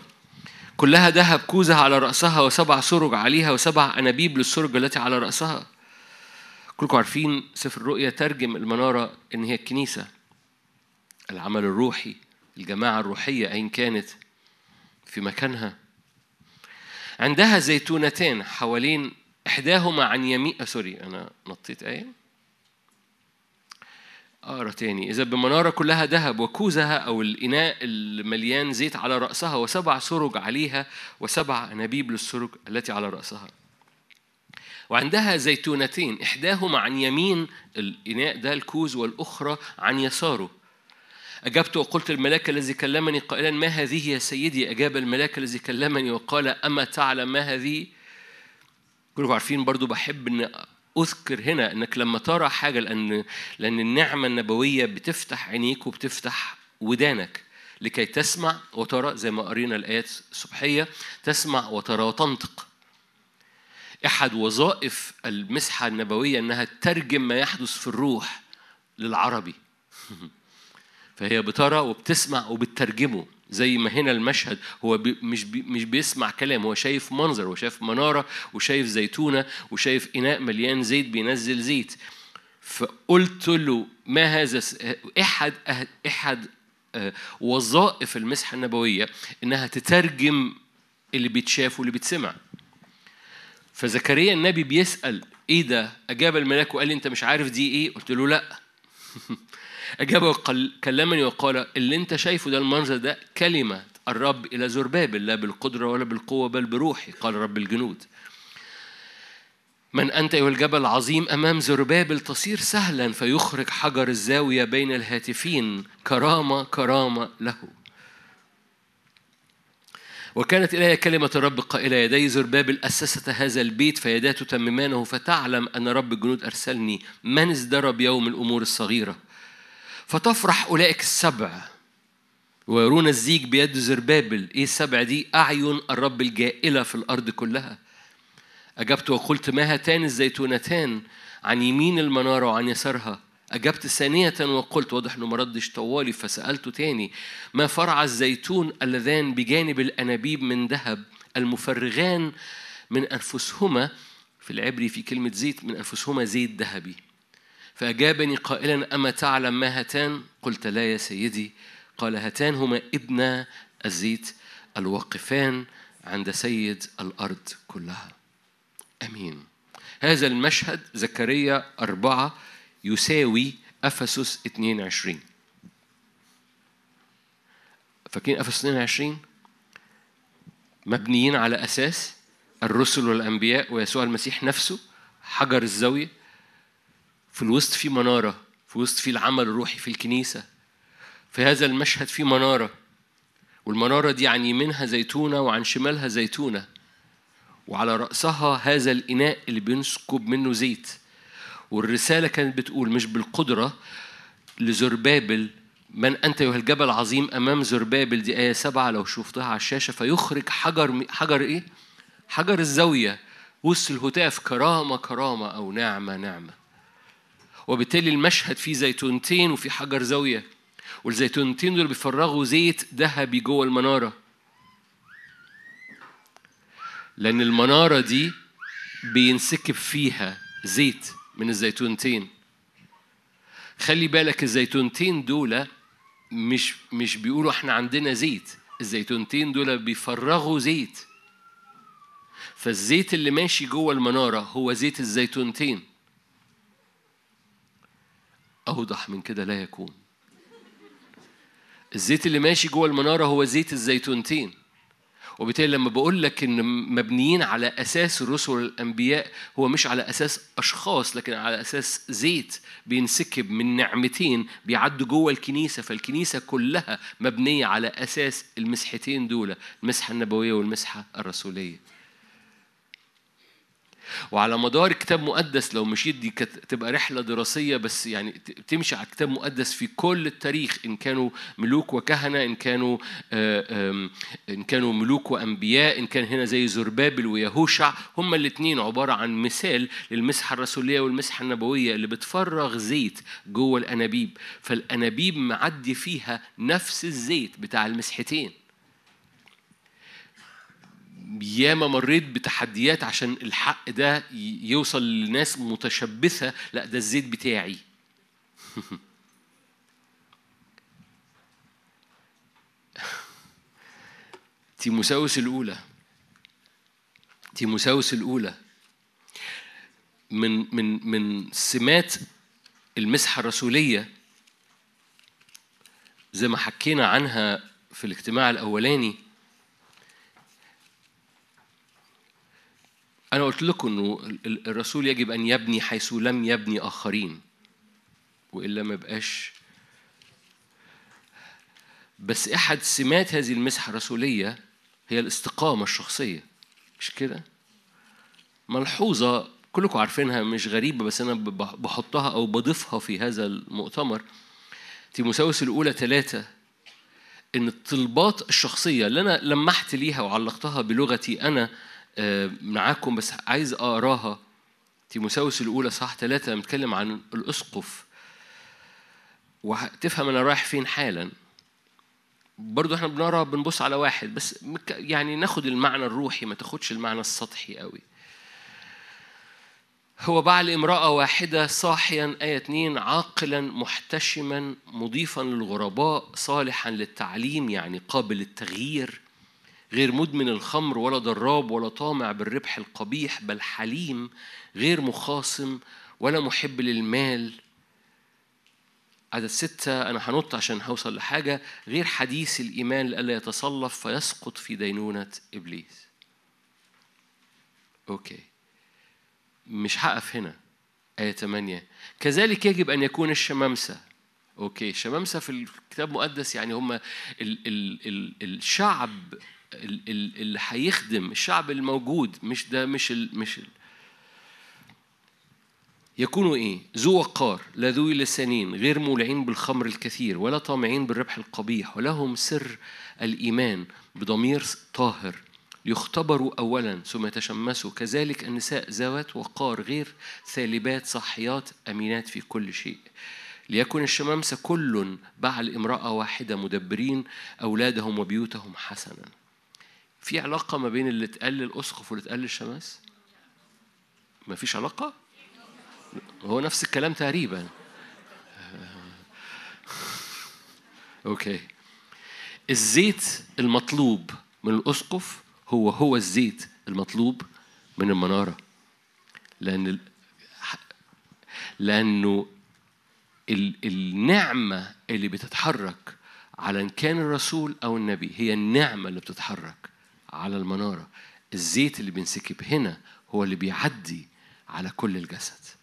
كلها ذهب كوزها على رأسها وسبع سرج عليها وسبع أنابيب للسرج التي على رأسها. كلكم عارفين سفر الرؤيا ترجم المنارة إن هي الكنيسة. العمل الروحي الجماعة الروحية أين كانت؟ في مكانها. عندها زيتونتان حوالين إحداهما عن يمين آه سوري أنا نطيت آية. أقرأ تاني. إذا بمنارة كلها ذهب وكوزها أو الإناء المليان زيت على رأسها وسبع سرج عليها وسبع أنابيب للسرج التي على رأسها. وعندها زيتونتين إحداهما عن يمين الإناء ده الكوز والأخرى عن يساره. أجبت وقلت الملاك الذي كلمني قائلا ما هذه يا سيدي؟ أجاب الملاك الذي كلمني وقال أما تعلم ما هذه؟ كلكم عارفين برضو بحب إن أذكر هنا إنك لما ترى حاجة لأن لأن النعمة النبوية بتفتح عينيك وبتفتح ودانك لكي تسمع وترى زي ما قرينا الآيات الصبحية تسمع وترى وتنطق. أحد وظائف المسحة النبوية إنها تترجم ما يحدث في الروح للعربي. *laughs* فهي بترى وبتسمع وبتترجمه. زي ما هنا المشهد هو بي مش بي مش بيسمع كلام هو شايف منظر هو شايف منارة وشايف زيتونة وشايف إناء مليان زيت بينزل زيت فقلت له ما هذا أحد أه- أحد آه، وظائف المسحة النبوية إنها تترجم اللي بيتشاف واللي بيتسمع فزكريا النبي بيسأل إيه ده؟ أجاب الملاك وقال لي أنت مش عارف دي إيه؟ قلت له لأ *laughs* أجاب وقال كلمني وقال اللي أنت شايفه ده المنظر ده كلمة الرب إلى زربابل لا بالقدرة ولا بالقوة بل بروحي قال رب الجنود. من أنت أيها الجبل العظيم أمام زربابل تصير سهلا فيخرج حجر الزاوية بين الهاتفين كرامة كرامة له. وكانت إلي كلمة الرب قائلة يدي زربابل أسست هذا البيت فيداه تتممانه فتعلم أن رب الجنود أرسلني. من ازدرب يوم الأمور الصغيرة؟ فتفرح أولئك السبع. ويرون الزيج بيد زربابل. إيه السبع دي؟ أعين الرب الجائلة في الأرض كلها. أجبت وقلت ما هاتان الزيتونتان؟ عن يمين المنارة وعن يسارها. أجبت ثانية وقلت واضح إنه ما ردش طوالي فسألته تاني ما فرع الزيتون اللذان بجانب الأنابيب من ذهب؟ المفرغان من أنفسهما في العبري في كلمة زيت من أنفسهما زيت ذهبي. فأجابني قائلا أما تعلم ما هاتان؟ قلت لا يا سيدي. قال هاتان هما ابنا الزيت الواقفان عند سيد الأرض كلها. أمين. هذا المشهد زكريا أربعة يساوي أفسس 22 فاكرين أفسس 22 مبنيين على أساس الرسل والأنبياء ويسوع المسيح نفسه حجر الزاوية في الوسط في منارة في وسط في العمل الروحي في الكنيسة. في هذا المشهد في منارة. والمنارة دي عن يمينها زيتونة وعن شمالها زيتونة. وعلى رأسها هذا الإناء اللي بينسكب منه زيت. والرسالة كانت بتقول مش بالقدرة لزربابل من أنت أيها الجبل العظيم أمام زربابل؟ دي آية سبعة لو شفتها على الشاشة فيخرج حجر حجر إيه؟ حجر الزاوية. وسط الهتاف كرامة كرامة أو نعمة نعمة. وبالتالي المشهد فيه زيتونتين وفي حجر زاوية. والزيتونتين دول بيفرغوا زيت ذهبي جوه المنارة. لأن المنارة دي بينسكب فيها زيت من الزيتونتين. خلي بالك الزيتونتين دول مش مش بيقولوا إحنا عندنا زيت. الزيتونتين دول بيفرغوا زيت. فالزيت اللي ماشي جوه المنارة هو زيت الزيتونتين. أوضح من كده لا يكون. الزيت اللي ماشي جوه المنارة هو زيت الزيتونتين. وبالتالي لما بقول لك إن مبنيين على أساس الرسل والانبياء هو مش على أساس أشخاص لكن على أساس زيت بينسكب من نعمتين بيعدوا جوه الكنيسة فالكنيسة كلها مبنية على أساس المسحتين دول المسحة النبوية والمسحة الرسولية. وعلى مدار كتاب مقدس لو مشيت دي تبقى رحلة دراسية بس يعني تمشي على كتاب مقدس في كل التاريخ إن كانوا ملوك وكهنة إن كانوا آه، إن كانوا ملوك وأنبياء إن كان هنا زي زربابل ويهوشع هما الاتنين عبارة عن مثال للمسحة الرسولية والمسحة النبوية اللي بتفرغ زيت جوه الأنابيب. فالأنابيب معدي فيها نفس الزيت بتاع المسحتين. ياما مريت بتحديات عشان الحق ده يوصل لناس متشبثة لا ده الزيت بتاعي. *laughs* تيموساوس الأولى. تيموساوس الأولى. من من من سمات المسحة الرسولية زي ما حكينا عنها في الاجتماع الأولاني أنا قلت لكم إنه ال- ال- الرسول يجب أن يبني حيث لم يبني آخرين وإلا ما بقاش بس أحد سمات هذه المسحة الرسولية هي الاستقامة الشخصية مش كده؟ ملحوظة كلكم عارفينها مش غريبة بس أنا بحطها أو بضيفها في هذا المؤتمر تيموساوس الأولى ثلاثة إن الطلبات الشخصية اللي أنا لمحت ليها وعلقتها بلغتي أنا معاكم بس عايز أقراها. تيموساوس الأولى صح ثلاثة بنتكلم عن الأسقف. وتفهم أنا رايح فين حالا. برضو إحنا بنقرأ بنبص على واحد بس يعني ناخد المعنى الروحي ما تاخدش المعنى السطحي قوي. هو بعل امرأة واحدة صاحيا آية 2 عاقلا محتشما مضيفا للغرباء صالحا للتعليم يعني قابل للتغيير. غير مدمن الخمر ولا ضراب ولا طامع بالربح القبيح بل حليم غير مخاصم ولا محب للمال. عدد ستة أنا هنط عشان هوصل لحاجة. غير حديث الإيمان لئلا يتصلف فيسقط في دينونة إبليس. okay. مش هقف هنا. آية 8 كذلك يجب أن يكون الشمامسة. okay. الشمامسة في الكتاب المقدس يعني هم ال ال ال الشعب ال- ال- اللي هيخدم الشعب الموجود مش ده مش ال مش ال. يكونوا إيه؟ ذو وقار لا ذوي لسانين غير مولعين بالخمر الكثير ولا طامعين بالربح القبيح ولهم سر الإيمان بضمير طاهر. ليختبروا اولا ثم يتشمسوا. كذلك النساء ذوات وقار غير ثالبات صحيات أمينات في كل شيء. ليكن الشمامسة كل بعل امرأة واحدة مدبرين أولادهم وبيوتهم حسنا. في علاقة ما بين اللي اتقال للأسقف واللي اتقال للشماس؟ ما فيش علاقة؟ هو نفس الكلام تقريبا. أوكي. الزيت المطلوب من الأسقف هو هو الزيت المطلوب من المنارة. لأن ال... لأنه ال... النعمة اللي بتتحرك على إن كان الرسول أو النبي هي النعمة اللي بتتحرك. على المنارة. الزيت اللي بينسكب هنا هو اللي بيعدي على كل الجسد.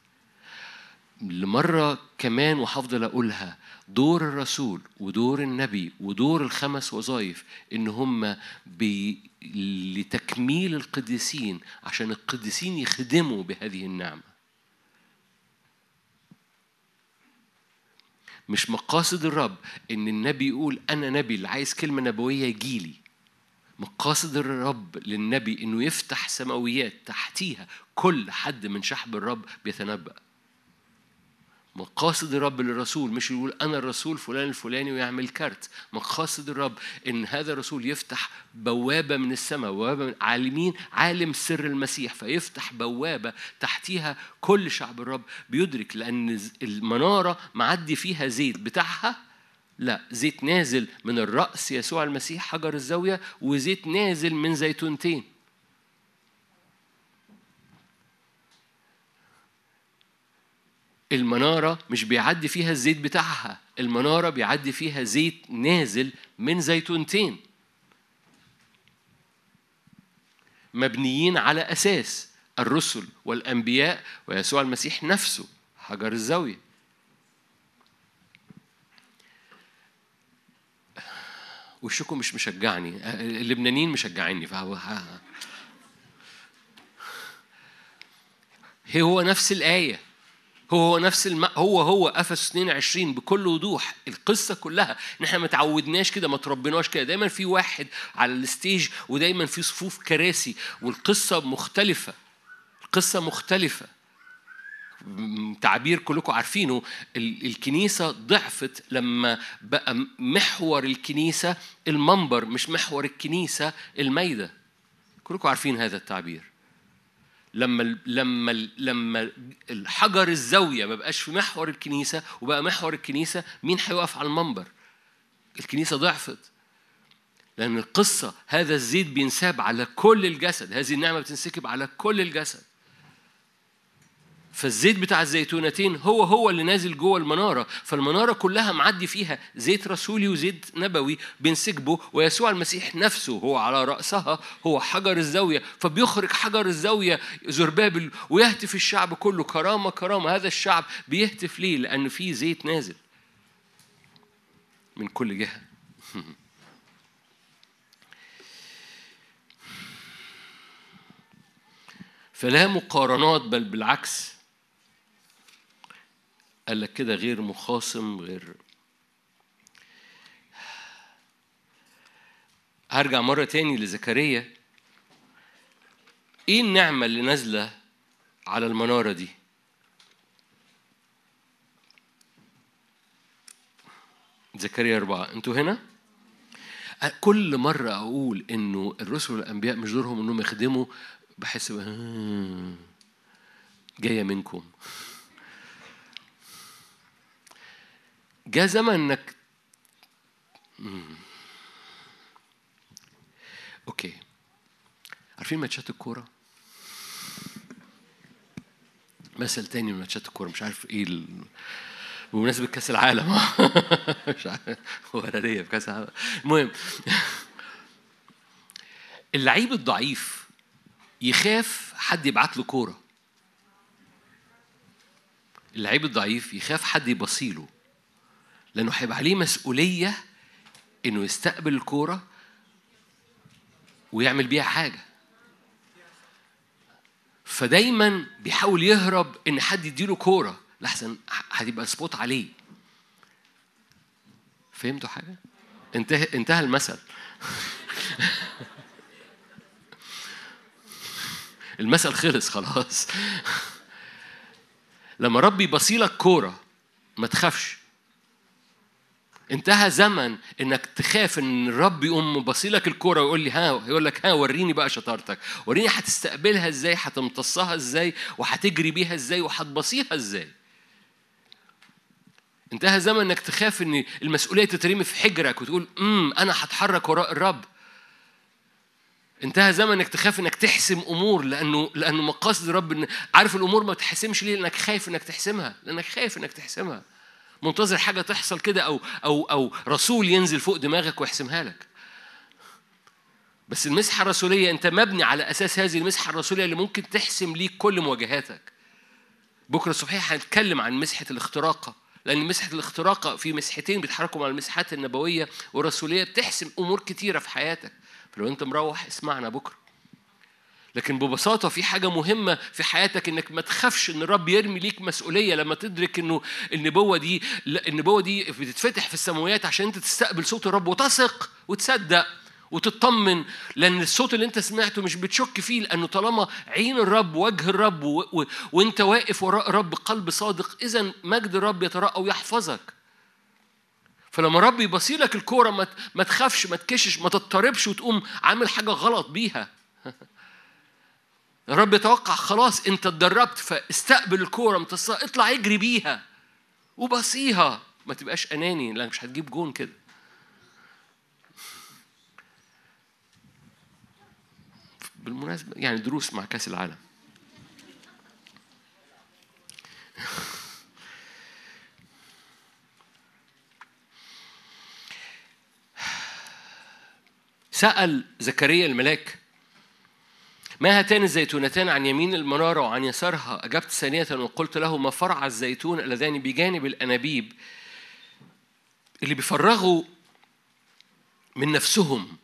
لمرة كمان وهفضل أقولها دور الرسول ودور النبي ودور الخمس وظائف إن هم بي لتكميل القديسين عشان القديسين يخدموا بهذه النعمة. مش مقاصد الرب إن النبي يقول أنا نبي اللي عايز كلمة نبوية يجيلي. مقاصد الرب للنبي إنه يفتح سماويات تحتيها كل حد من شحب الرب بيتنبأ. مقاصد الرب للرسول مش يقول أنا الرسول فلان الفلاني ويعمل كارت. مقاصد الرب إن هذا الرسول يفتح بوابة من السماء بوابة من عالمين عالم سر المسيح فيفتح بوابة تحتيها كل شعب الرب بيدرك لأن المنارة معدي فيها زيت بتاعها لا زيت نازل من الرأس يسوع المسيح حجر الزاوية وزيت نازل من زيتونتين. المنارة مش بيعدي فيها الزيت بتاعها المنارة بيعدي فيها زيت نازل من زيتونتين. مبنيين على أساس الرسل والأنبياء ويسوع المسيح نفسه حجر الزاوية. وشكم مش مشجعني. اللبنانيين مشجعيني فهو هو نفس الآية. هو هو نفس الم... هو هو افس 22 بكل وضوح. القصة كلها. ان إحنا ما تعودناش كده ما تربيناش كده. دايما في واحد على الستيج ودايما في صفوف كراسي والقصة مختلفة. القصة مختلفة. م- تعبير كلكم عارفينه ال- الكنيسة ضعفت لما بقى محور الكنيسة المنبر مش محور الكنيسة الميدة. كلكم عارفين هذا التعبير. لما لما لما الحجر الزاوية ما بقاش في محور الكنيسة وبقى محور الكنيسة مين هيقف على المنبر؟ الكنيسة ضعفت. لأن القصة هذا الزيت بينساب على كل الجسد هذه النعمة بتنسكب على كل الجسد. فالزيت بتاع الزيتونتين هو هو اللي نازل جوه المنارة فالمنارة كلها معدي فيها زيت رسولي وزيت نبوي بينسكبه ويسوع المسيح نفسه هو على رأسها هو حجر الزاوية فبيخرج حجر الزاوية زربابل ويهتف الشعب كله. كرامة كرامة هذا الشعب بيهتف ليه؟ لأن في زيت نازل من كل جهة. *laughs* فلا مقارنات بل بالعكس. قال لك كده غير مخاصم غير هرجع مرة تاني لزكريا. إيه النعمة اللي نازلة على المنارة دي؟ زكريا أربعة. أنتوا هنا؟ كل مرة أقول إنه الرسل والأنبياء مش دورهم إنهم يخدموا بحس جاية منكم. جاء زمن انك. أوكي. عارفين ماتشات الكورة؟ مثل تاني من ماتشات الكورة مش عارف إيه ال... بمناسبة كأس العالم. *laughs* مش عارف. ولا ليا في كأس العالم. المهم. اللعيب الضعيف يخاف حد يبعت له كورة. اللعيب الضعيف يخاف حد يبصيله لأنه هيبقى عليه مسؤولية إنه يستقبل الكورة ويعمل بيها حاجة. فدايما بيحاول يهرب إن حد يديله كورة. لحسن هتبقى سبوت عليه. فهمتوا حاجة؟ انتهى انتهى المثل. *laughs* المثل خلص خلاص. *laughs* لما ربي يبصيلك كورة ما تخافش. انتهى زمن انك تخاف ان الرب يقوم باصيلك الكورة ويقول لي ها يقول لك ها وريني بقى شطارتك. وريني هتستقبلها إزاي هتمتصها إزاي وهتجري بيها إزاي وهتبصيها إزاي. انتهى زمن انك تخاف ان المسؤولية تترمي في حجرك وتقول أمم أنا هتحرك وراء الرب. انتهى زمن انك تخاف انك تحسم أمور لأنه لأنه مقاصد الرب عارف الأمور ما تحسمش ليه؟ لأنك خايف انك تحسمها لأنك خايف انك تحسمها. منتظر حاجة تحصل كده أو أو أو رسول ينزل فوق دماغك ويحسمها لك. بس المسحة الرسولية أنت مبني على أساس هذه المسحة الرسولية اللي ممكن تحسم ليك كل مواجهاتك. بكرة الصبح هنتكلم عن مسحة الاختراقة لأن مسحة الاختراقة في مسحتين بيتحركوا مع المسحات النبوية والرسولية بتحسم أمور كتيرة في حياتك. فلو أنت مروح اسمعنا بكرة. لكن ببساطة في حاجة مهمة في حياتك إنك ما تخافش إن الرب يرمي ليك مسؤولية لما تدرك إنه النبوة دي النبوة دي بتتفتح في السماوات عشان أنت تستقبل صوت الرب وتثق وتصدق وتطمن لأن الصوت اللي أنت سمعته مش بتشك فيه لأنه طالما عين الرب وجه الرب و... و... وأنت واقف وراء الرب قلب صادق إذا مجد الرب يترقى ويحفظك. فلما الرب يبصي لك الكورة ما تخافش ما تكشش ما تضطربش وتقوم عامل حاجة غلط بيها. الرب يتوقع خلاص انت اتدربت فاستقبل الكورة اطلع اجري بيها وبصيها. ما تبقاش اناني لانك مش هتجيب جون كده. بالمناسبة يعني دروس مع كأس العالم. سأل زكريا الملاك ما هاتان الزيتونتان عن يمين المنارة وعن يسارها؟ أجبت ثانية وقلت له ما فرع الزيتون اللذان بجانب الأنابيب اللي بيفرغوا من نفسهم.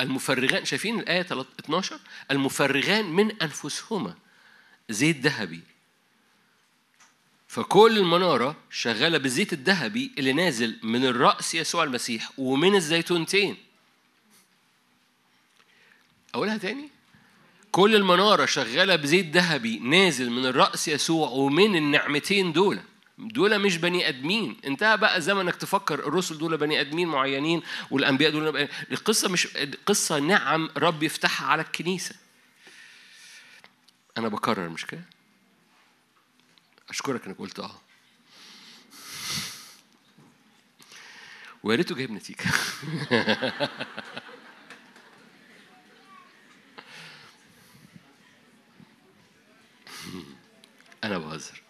المفرغان شايفين الآية 12 المفرغان من أنفسهما. زيت ذهبي. فكل المنارة شغالة بالزيت الذهبي اللي نازل من الرأس يسوع المسيح ومن الزيتونتين. أقولها تاني؟ كل المنارة شغالة بزيت ذهبي نازل من الرأس يسوع ومن النعمتين دول. دول مش بني آدمين. انتهى بقى زمنك تفكر الرسل دول بني آدمين معينين والأنبياء دول بني... القصة مش قصة نعم رب يفتحها على الكنيسة. أنا بكرر مش كده أشكرك إنك قلت آه. ويا ريته جايب نتيجة *laughs* أنا بهزر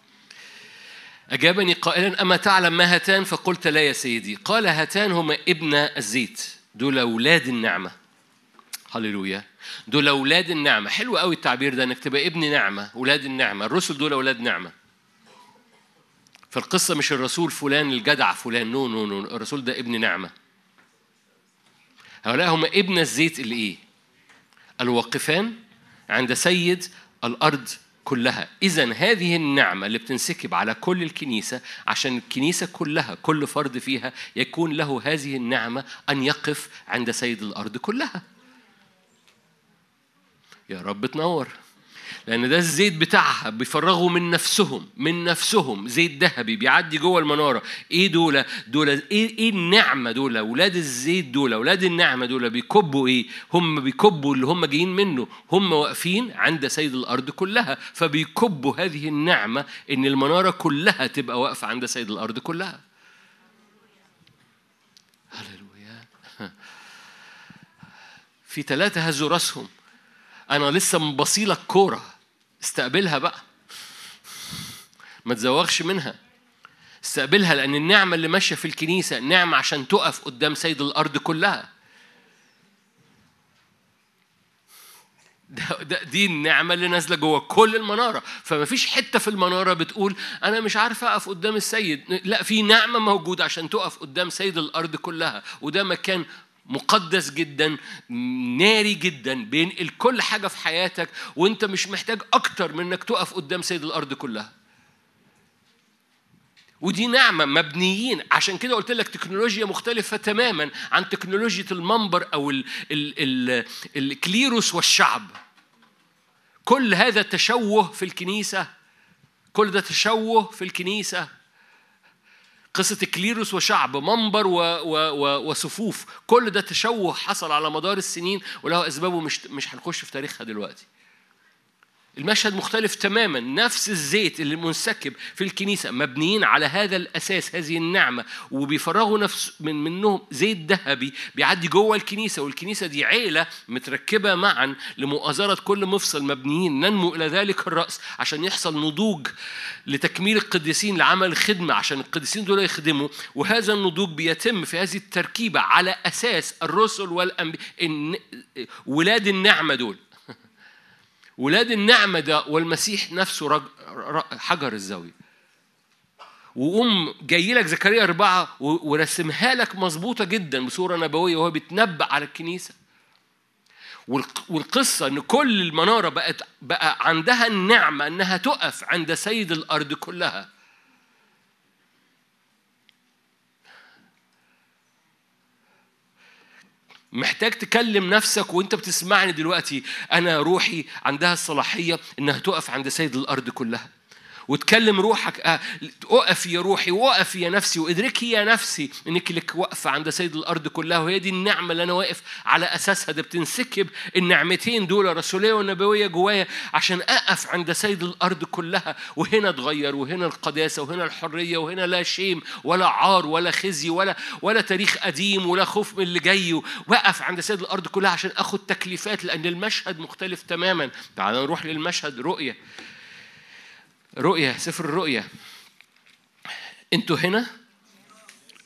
أجابني قائلا أما تعلم ما هاتان؟ فقلت لا يا سيدي. قال هاتان هما ابنا الزيت دول أولاد النعمة. هللويا. دول أولاد النعمة. حلو قوي التعبير ده إنك تبقى ابن نعمة أولاد النعمة. الرسل دول أولاد نعمة. فالقصة مش الرسول فلان الجدع فلان. no no no الرسول ده ابن نعمة. هؤلاء هم ابنا الزيت اللي إيه؟ الواقفان عند سيد الأرض كلها. إذا هذه النعمة اللي بتنسكب على كل الكنيسة عشان الكنيسة كلها كل فرد فيها يكون له هذه النعمة أن يقف عند سيد الأرض كلها. يا رب تنور. لأن ده الزيت بتاعها بيفرغوا من نفسهم من نفسهم. زيت ذهبي بيعدي جوه المنارة. إيه دول؟ دول إيه, إيه النعمة دول؟ أولاد الزيت دول أولاد النعمة دول بيكبوا إيه؟ هم بيكبوا اللي هم جايين منه. هم واقفين عند سيد الأرض كلها فبيكبوا هذه النعمة إن المنارة كلها تبقى واقفة عند سيد الأرض كلها. هللويا. *laughs* في ثلاثة هزوا راسهم. أنا لسه مبصيلك كورة. استقبلها بقى. ما تزوغش منها. استقبلها لأن النعمة اللي ماشية في الكنيسة نعمة عشان تقف قدام سيد الأرض كلها. ده ده دي النعمة اللي نازلة جوه كل المنارة. فما فيش حتة في المنارة بتقول أنا مش عارف أقف قدام السيد. لا في نعمة موجودة عشان تقف قدام سيد الأرض كلها. وده مكان مقدس جدا ناري جدا بينقل كل حاجة في حياتك وانت مش محتاج أكتر من إنك تقف قدام سيد الأرض كلها. ودي نعمة مبنيين. عشان كده قلت لك تكنولوجيا مختلفة تماما عن تكنولوجيا المنبر أو ال ال ال الكليروس والشعب. كل هذا تشوه في الكنيسة كل ده تشوه في الكنيسة. قصة الكليروس وشعب منبر و و و وصفوف. كل ده تشوه حصل على مدار السنين وله أسبابه مش مش هنخش في تاريخها دلوقتي. المشهد مختلف تماما. نفس الزيت اللي منسكب في الكنيسة مبنيين على هذا الأساس هذه النعمة وبيفرغوا نفس من منهم زيت ذهبي بيعدي جوه الكنيسة والكنيسة دي عيلة متركبة معا لمؤازرة كل مفصل مبنيين. ننمو إلى ذلك الرأس عشان يحصل نضوج لتكميل القديسين لعمل خدمة عشان القديسين دول يخدموا. وهذا النضوج بيتم في هذه التركيبة على أساس الرسل والأنبياء ولاد النعمة دول. ولاد النعمة ده والمسيح نفسه رج... حجر الزاوية. وقوم جاي لك زكريا أربعة ورسمها لك مظبوطة جدا بصورة نبوية وهو بيتنبأ على الكنيسة. والق- والقصة إن كل المنارة بقت بقى عندها النعمة إنها تقف عند سيد الأرض كلها. محتاج تكلم نفسك وانت بتسمعني دلوقتي. أنا روحي عندها الصلاحية إنها تقف عند سيد الأرض كلها. وتكلم روحك آه، اقف يا روحي وقف يا نفسي وادركي يا نفسي إنك لك واقفه عند سيد الأرض كلها وهي دي النعمة اللي أنا واقف على أساسها ده بتنسكب النعمتين دول الرسولية والنبوية جوايا عشان أقف عند سيد الأرض كلها وهنا اتغير وهنا القداسة وهنا الحرية وهنا لا شيم ولا عار ولا خزي ولا ولا تاريخ قديم ولا خوف من اللي جاي وأقف عند سيد الأرض كلها عشان آخد تكليفات لأن المشهد مختلف تماما. تعال نروح للمشهد رؤية. رؤية سفر الرؤية. أنتوا هنا؟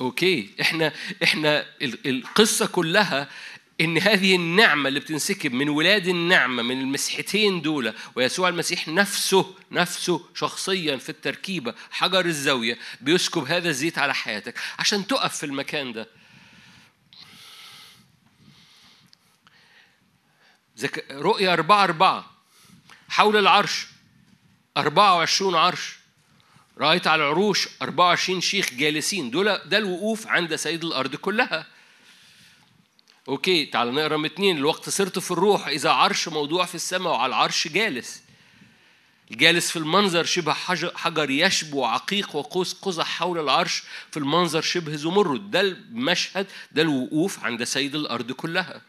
أوكي. إحنا إحنا ال- القصة كلها إن هذه النعمة اللي بتنسكب من ولاد النعمة من المسيحتين دول ويسوع المسيح نفسه نفسه شخصيا في التركيبة حجر الزاوية بيسكب هذا الزيت على حياتك. عشان تقف في المكان ده. رؤية أربعة أربعة. حول العرش. 24 عرش. رأيت على العروش 24 شيخ جالسين. دول ده الوقوف عند سيد الأرض كلها. أوكي تعال نقرأ من اتنين. الوقت صرت في الروح إذا عرش موضوع في السماء وعلى العرش جالس. الجالس في المنظر شبه حجر, يشبو عقيق وقوس قزح حول العرش. في المنظر شبه زمرد. ده المشهد ده الوقوف عند سيد الأرض كلها.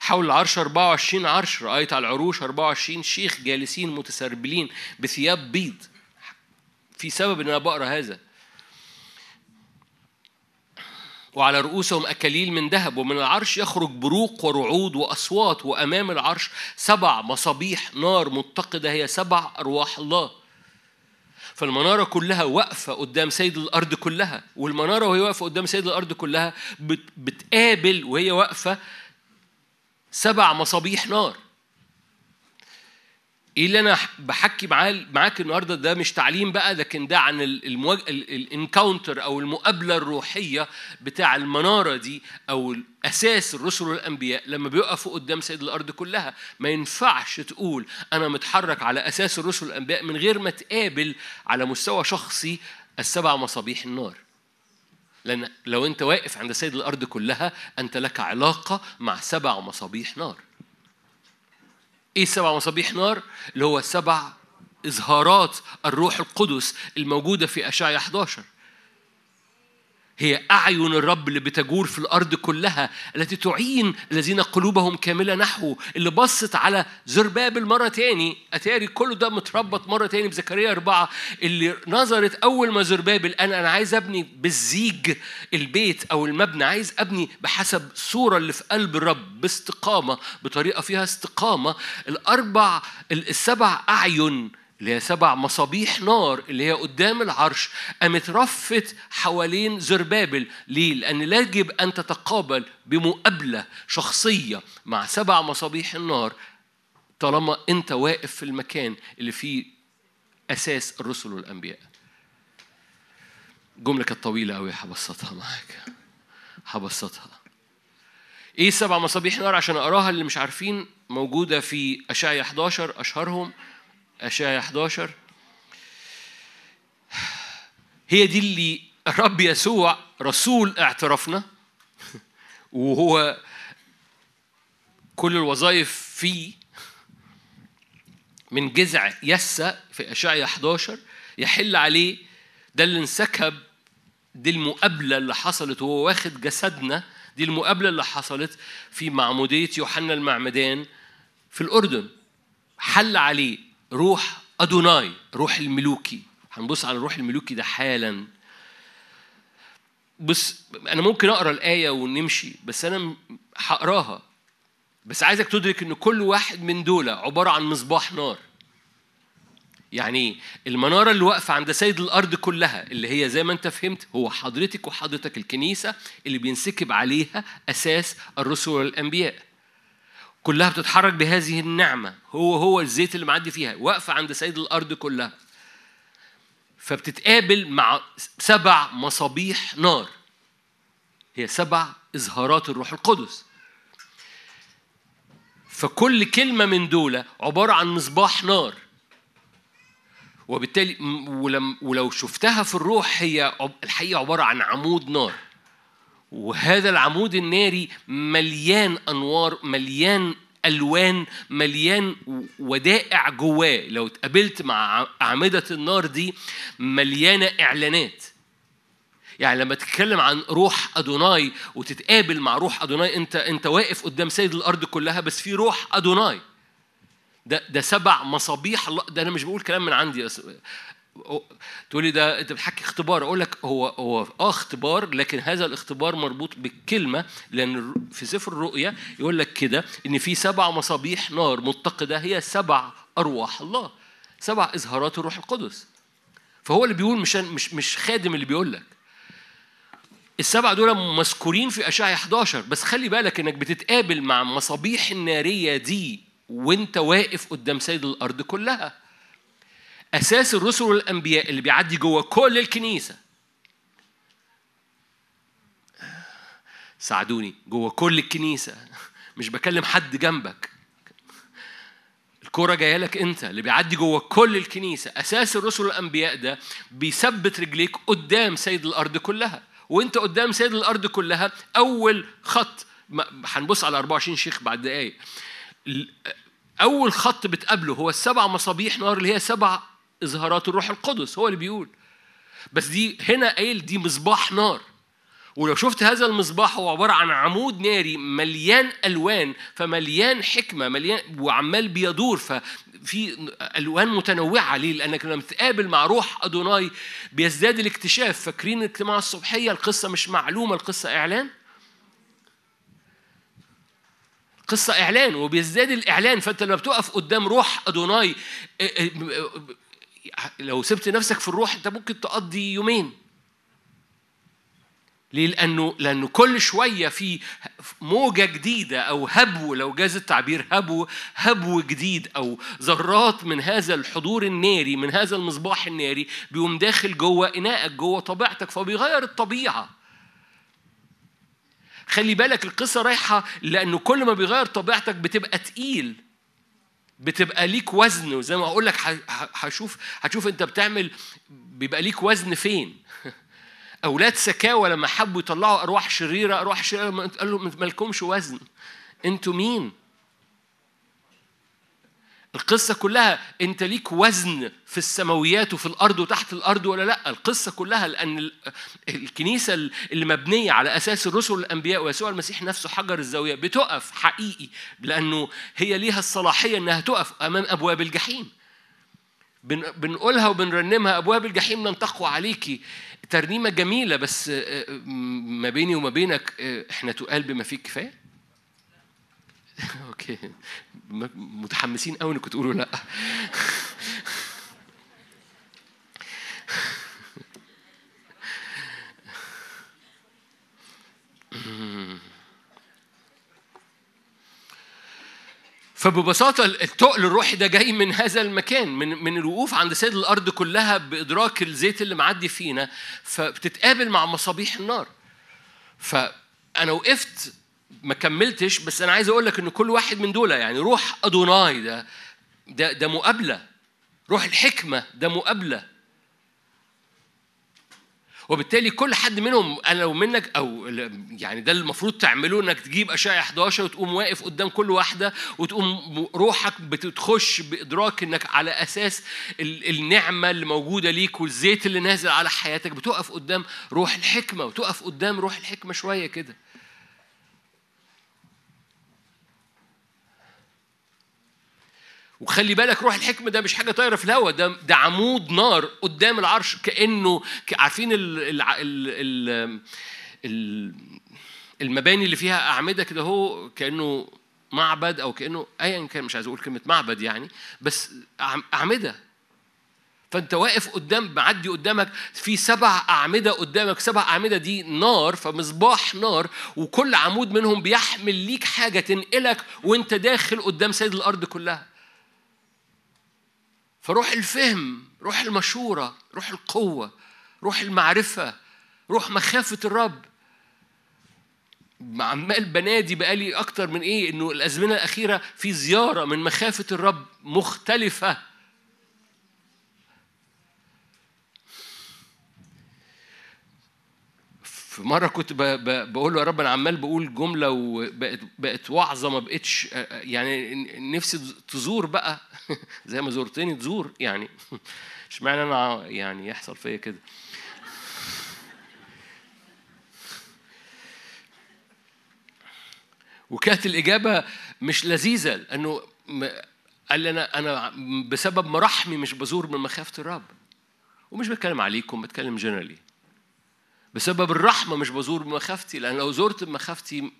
حول العرش 24 عرش رأيت على العروش 24 شيخ جالسين متسربلين بثياب بيض. في سبب إن أنا بقرأ هذا. وعلى رؤوسهم أكاليل من ذهب ومن العرش يخرج بروق ورعود وأصوات وأمام العرش سبع مصابيح نار متقدة هي سبع أرواح الله. فالمنارة كلها واقفة قدام سيد الأرض كلها والمنارة وهي واقفة قدام سيد الأرض كلها بت- بتقابل وهي واقفة سبع مصابيح نار. إيه اللي أنا بحكي معاه معاك النهارده؟ ده مش تعليم بقى لكن ده عن المواج... الانكاونتر أو المقابلة الروحية بتاع المنارة دي أو أساس الرسل والأنبياء لما بيقفوا قدام سيد الأرض كلها. ما ينفعش تقول أنا متحرك على أساس الرسل والأنبياء من غير ما تقابل على مستوى شخصي السبع مصابيح النار. لأن لو أنت واقف عند سيد الأرض كلها أنت لك علاقة مع سبع مصابيح نار. إيه سبع مصابيح نار؟ اللي هو سبع إظهارات الروح القدس الموجودة في أشعيا 11. هي أعين الرب اللي بتجور في الأرض كلها التي تعين الذين قلوبهم كاملة نحوه اللي بصت على زربابل مرة تاني. أتاري كله ده متربط مرة تاني بزكريا أربعة اللي نظرت أول ما زربابل أنا أنا عايز أبني بالزيج البيت أو المبنى عايز أبني بحسب الصورة اللي في قلب الرب باستقامة بطريقة فيها استقامة. الأربع السبع أعين اللي هي سبع مصابيح نار اللي هي قدام العرش قامت رفت حوالين زربابل ليه؟ لأن لا يجب أن تتقابل بمقابلة شخصية مع سبع مصابيح النار طالما أنت واقف في المكان اللي فيه أساس الرسل والأنبياء. جملة كانت طويلة أوي هبسطها معاك. هبسطها. إيه سبع مصابيح نار عشان أقراها اللي مش عارفين؟ موجودة في أشعيا 11 أشهرهم. أشعيا 11 هي دي اللي الرب يسوع رسول اعترافنا وهو كل الوظائف فيه. من جذع يسى في أشعيا 11 يحل عليه. ده اللي انسكب. دي المقابلة اللي حصلت. وهو واخد جسدنا. دي المقابلة اللي حصلت في معمودية يوحنا المعمدان في الأردن. حل عليه. روح أدوناي روح الملوكي. هنبص على الروح الملوكي ده حالا. بص أنا ممكن أقرأ الآية ونمشي بس أنا هقراها. بس عايزك تدرك إن كل واحد من دول عبارة عن مصباح نار. يعني المنارة اللي واقفة عند سيد الأرض كلها اللي هي زي ما أنت فهمت هو حضرتك وحضرتك الكنيسة اللي بينسكب عليها أساس الرسل والأنبياء. كلها بتتحرك بهذه النعمة. هو هو الزيت اللي معدي فيها. واقفة عند سيد الأرض كلها. فبتتقابل مع سبع مصابيح نار. هي سبع إظهارات الروح القدس. فكل كلمة من دول عبارة عن مصباح نار. وبالتالي ولو شفتها في الروح هي الحقيقة عبارة عن عمود نار. وهذا العمود الناري مليان أنوار مليان ألوان مليان ودائع جواه. لو اتقابلت مع أعمدة النار دي مليانة إعلانات. يعني لما تتكلم عن روح أدوناي وتتقابل مع روح أدوناي أنت أنت واقف قدام سيد الأرض كلها بس في روح أدوناي. ده ده سبع مصابيح الله ده أنا مش بقول كلام من عندي تقول لي ده أنت بتحكي اختبار. أقول لك هو هو آه اختبار لكن هذا الاختبار مربوط بالكلمة لأن في سفر الرؤيا يقول لك كده إن في سبع مصابيح نار متقدة هي سبع أرواح الله سبع اظهارات الروح القدس. فهو اللي بيقول مش مش مش خادم اللي بيقول لك. السبعة دول مذكورين في أشعة 11 بس خلي بالك إنك بتتقابل مع مصابيح النارية دي وأنت واقف قدام سيد الأرض كلها. أساس الرسل والأنبياء اللي بيعدي جوه كل الكنيسة. ساعدوني جوه كل الكنيسة. مش بكلم حد جنبك. الكرة جاية لك أنت اللي بيعدي جوه كل الكنيسة. أساس الرسل والأنبياء ده بيثبت رجليك قدام سيد الأرض كلها. وأنت قدام سيد الأرض كلها أول خط هنبص على 24 شيخ بعد دقايق. أول خط بتقابله هو السبع مصابيح نار اللي هي سبع إظهارات الروح القدس هو اللي بيقول. بس دي هنا قايل دي مصباح نار. ولو شفت هذا المصباح هو عبارة عن عمود ناري مليان ألوان فمليان حكمة مليان وعمال بيدور ففي ألوان متنوعة. ليه؟ لأنك لما تقابل مع روح أدوناي بيزداد الاكتشاف. فاكرين الاجتماع الصبحية؟ القصة مش معلومة القصة إعلان. قصة إعلان وبيزداد الإعلان. فأنت لما بتقف قدام روح أدوناي آه، آه، لو سبت نفسك في الروح أنت ممكن تقضي يومين. ليه؟ لأنه لأنه كل شوية في موجة جديدة أو هبو لو جاز التعبير هبو هبو جديد أو ذرات من هذا الحضور الناري من هذا المصباح الناري بيقوم داخل جوه إناءك جوه طبيعتك فبيغير الطبيعة. خلي بالك القصة رايحة لأنه كل ما بيغير طبيعتك بتبقى تقيل. بتبقى ليك وزن وزي ما أقول لك هشوف هتشوف أنت بتعمل بيبقى ليك وزن فين. *laughs* أولاد سكاوى لما حبوا يطلعوا أرواح شريرة أرواح شريرة قال لهم ما لكمش وزن. أنتوا مين؟ القصة كلها أنت ليك وزن في السماويات وفي الأرض وتحت الأرض ولا لأ؟ القصة كلها لأن ال- الكنيسة اللي مبنية على أساس الرسل والأنبياء ويسوع المسيح نفسه حجر الزاوية بتقف حقيقي لأنه هي ليها الصلاحية أنها تقف أمام أبواب الجحيم. بن- بنقولها وبنرنمها أبواب الجحيم لن تقوى عليكي ترنيمة جميلة بس آه، آه، ما بيني وما بينك آه، إحنا تقال بما فيه كفاية؟ *laughs* أوكي. متحمسين قوي انكم تقولوا لا. فببساطة التقل الروحي ده جاي من هذا المكان من من الوقوف عند سيد الأرض كلها بإدراك الزيت اللي معدي فينا فبتتقابل مع مصابيح النار. فأنا وقفت ما كملتش بس أنا عايز أقول لك إن كل واحد من دول يعني روح أدوناي ده ده ده مقابلة. روح الحكمة ده مقابلة. وبالتالي كل حد منهم أنا لو منك أو يعني ده المفروض تعمله إنك تجيب اشعه 11 وتقوم واقف قدام كل واحدة وتقوم روحك بتخش بإدراك إنك على أساس ال- النعمة اللي موجودة ليك والزيت اللي نازل على حياتك بتقف قدام روح الحكمة وتقف قدام روح الحكمة شوية كده. وخلي بالك روح الحكمة ده مش حاجة طايرة في الهواء ده ده عمود نار قدام العرش كأنه عارفين ال ال ال ال ال المباني اللي فيها أعمدة كده هو كأنه معبد أو كأنه أيا كان مش عايز أقول كلمة معبد يعني بس أعم- أعمدة. فأنت واقف قدام معدي قدامك في سبع أعمدة قدامك سبع أعمدة دي نار فمصباح نار وكل عمود منهم بيحمل ليك حاجة تنقلك وأنت داخل قدام سيد الأرض كلها. فروح الفهم روح المشورة روح القوة روح المعرفة روح مخافة الرب. عمال بنادي بقالي أكتر من إيه؟ إنه الأزمنة الأخيرة في زيارة من مخافة الرب مختلفة. في مرة كنت. بقول له يا رب أنا عمال بقول جملة وبقت بقت وعظه ما بقتش يعني نفسي تزور بقى. *laughs* زي ما زرتني تزور يعني. *laughs* اشمعنى أنا يعني يحصل فيا كده؟ وكانت الإجابة مش لذيذة لأنه قال لي أنا أنا بسبب مراحمي مش بزور من مخافة الرب. ومش بتكلم عليكم بتكلم جنرالي بسبب الرحمة مش بزور بمخافتي لأن لو زرت بمخافتي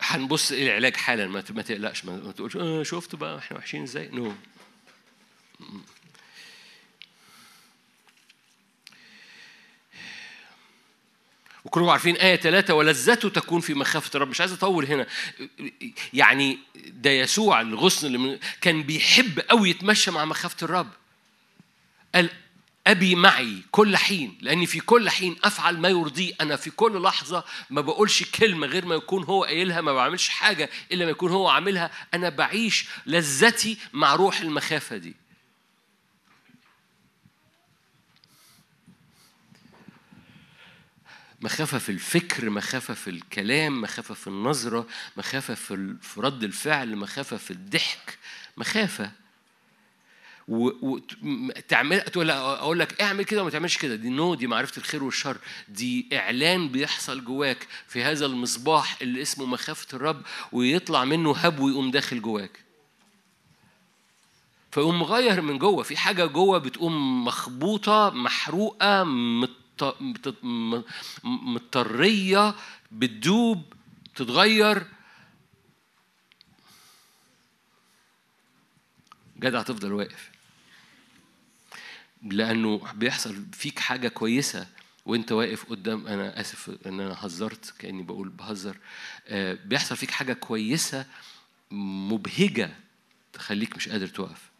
هنبص إلى العلاج حالا. ما تقلقش ما تقولش آه شفت بقى إحنا وحشين إزاي؟ نو وكلكم عارفين آية ثلاثة ولذته تكون في مخافة الرب. مش عايز أطول هنا. يعني ده يسوع الغصن اللي كان بيحب قوي يتمشى مع مخافة الرب. قال أبي معي كل حين لأني في كل حين أفعل ما يرضيه أنا في كل لحظة ما بقولش كلمة غير ما يكون هو قايلها ما بعملش حاجة إلا ما يكون هو عاملها. أنا بعيش لذتي مع روح المخافة دي. مخافة في الفكر مخافة في الكلام مخافة في النظرة مخافة في رد الفعل مخافة في الضحك مخافة وتعمل تقول أقول لك اعمل كده وما تعملش كده. دي نو دي معرفة الخير والشر. دي إعلان بيحصل جواك في هذا المصباح اللي اسمه مخافة الرب ويطلع منه هب ويقوم داخل جواك. فيقوم مغير من جوه. في حاجة جوه بتقوم مخبوطة محروقة مضطرية بتدوب تتغير. جدع تفضل واقف. لأنه بيحصل فيك حاجة كويسة وانت واقف قدام أنا آسف إن أنا هزرت كأني بقول بهزر. آه، بيحصل فيك حاجة كويسة مبهجة تخليك مش قادر تقف.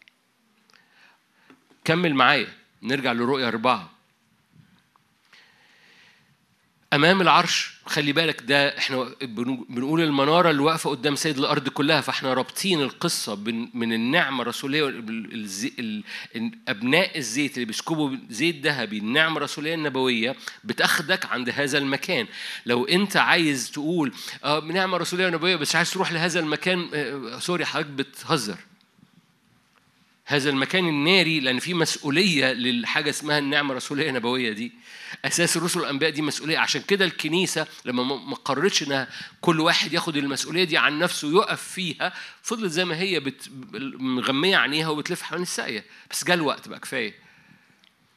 كمل معايا. نرجع لرؤيا أربعة. أمام العرش. خلي بالك ده إحنا بنقول المنارة اللي واقفة قدام سيد الأرض كلها. فإحنا رابطين القصة بين- من النعمة الرسولية وال- الزي- ال- ال- أبناء الزيت اللي بيسكبوا زيت ذهبي النعمة الرسولية النبوية بتاخدك عند هذا المكان. لو أنت عايز تقول آه نعمة رسولية نبوية بس عايز تروح لهذا المكان آه سوري حضرتك بتهزر. هذا المكان الناري لأن في مسؤولية للحاجة اسمها النعمة الرسولية النبوية دي. أساس الرسل والانبياء دي مسؤولية. عشان كده الكنيسة لما ما قررتش إنها كل واحد ياخد المسؤولية دي عن نفسه ويقف فيها فضلت زي ما هي بت... مغمية عينيها وبتلف حوالين الساقية. بس جاء الوقت بقى كفاية.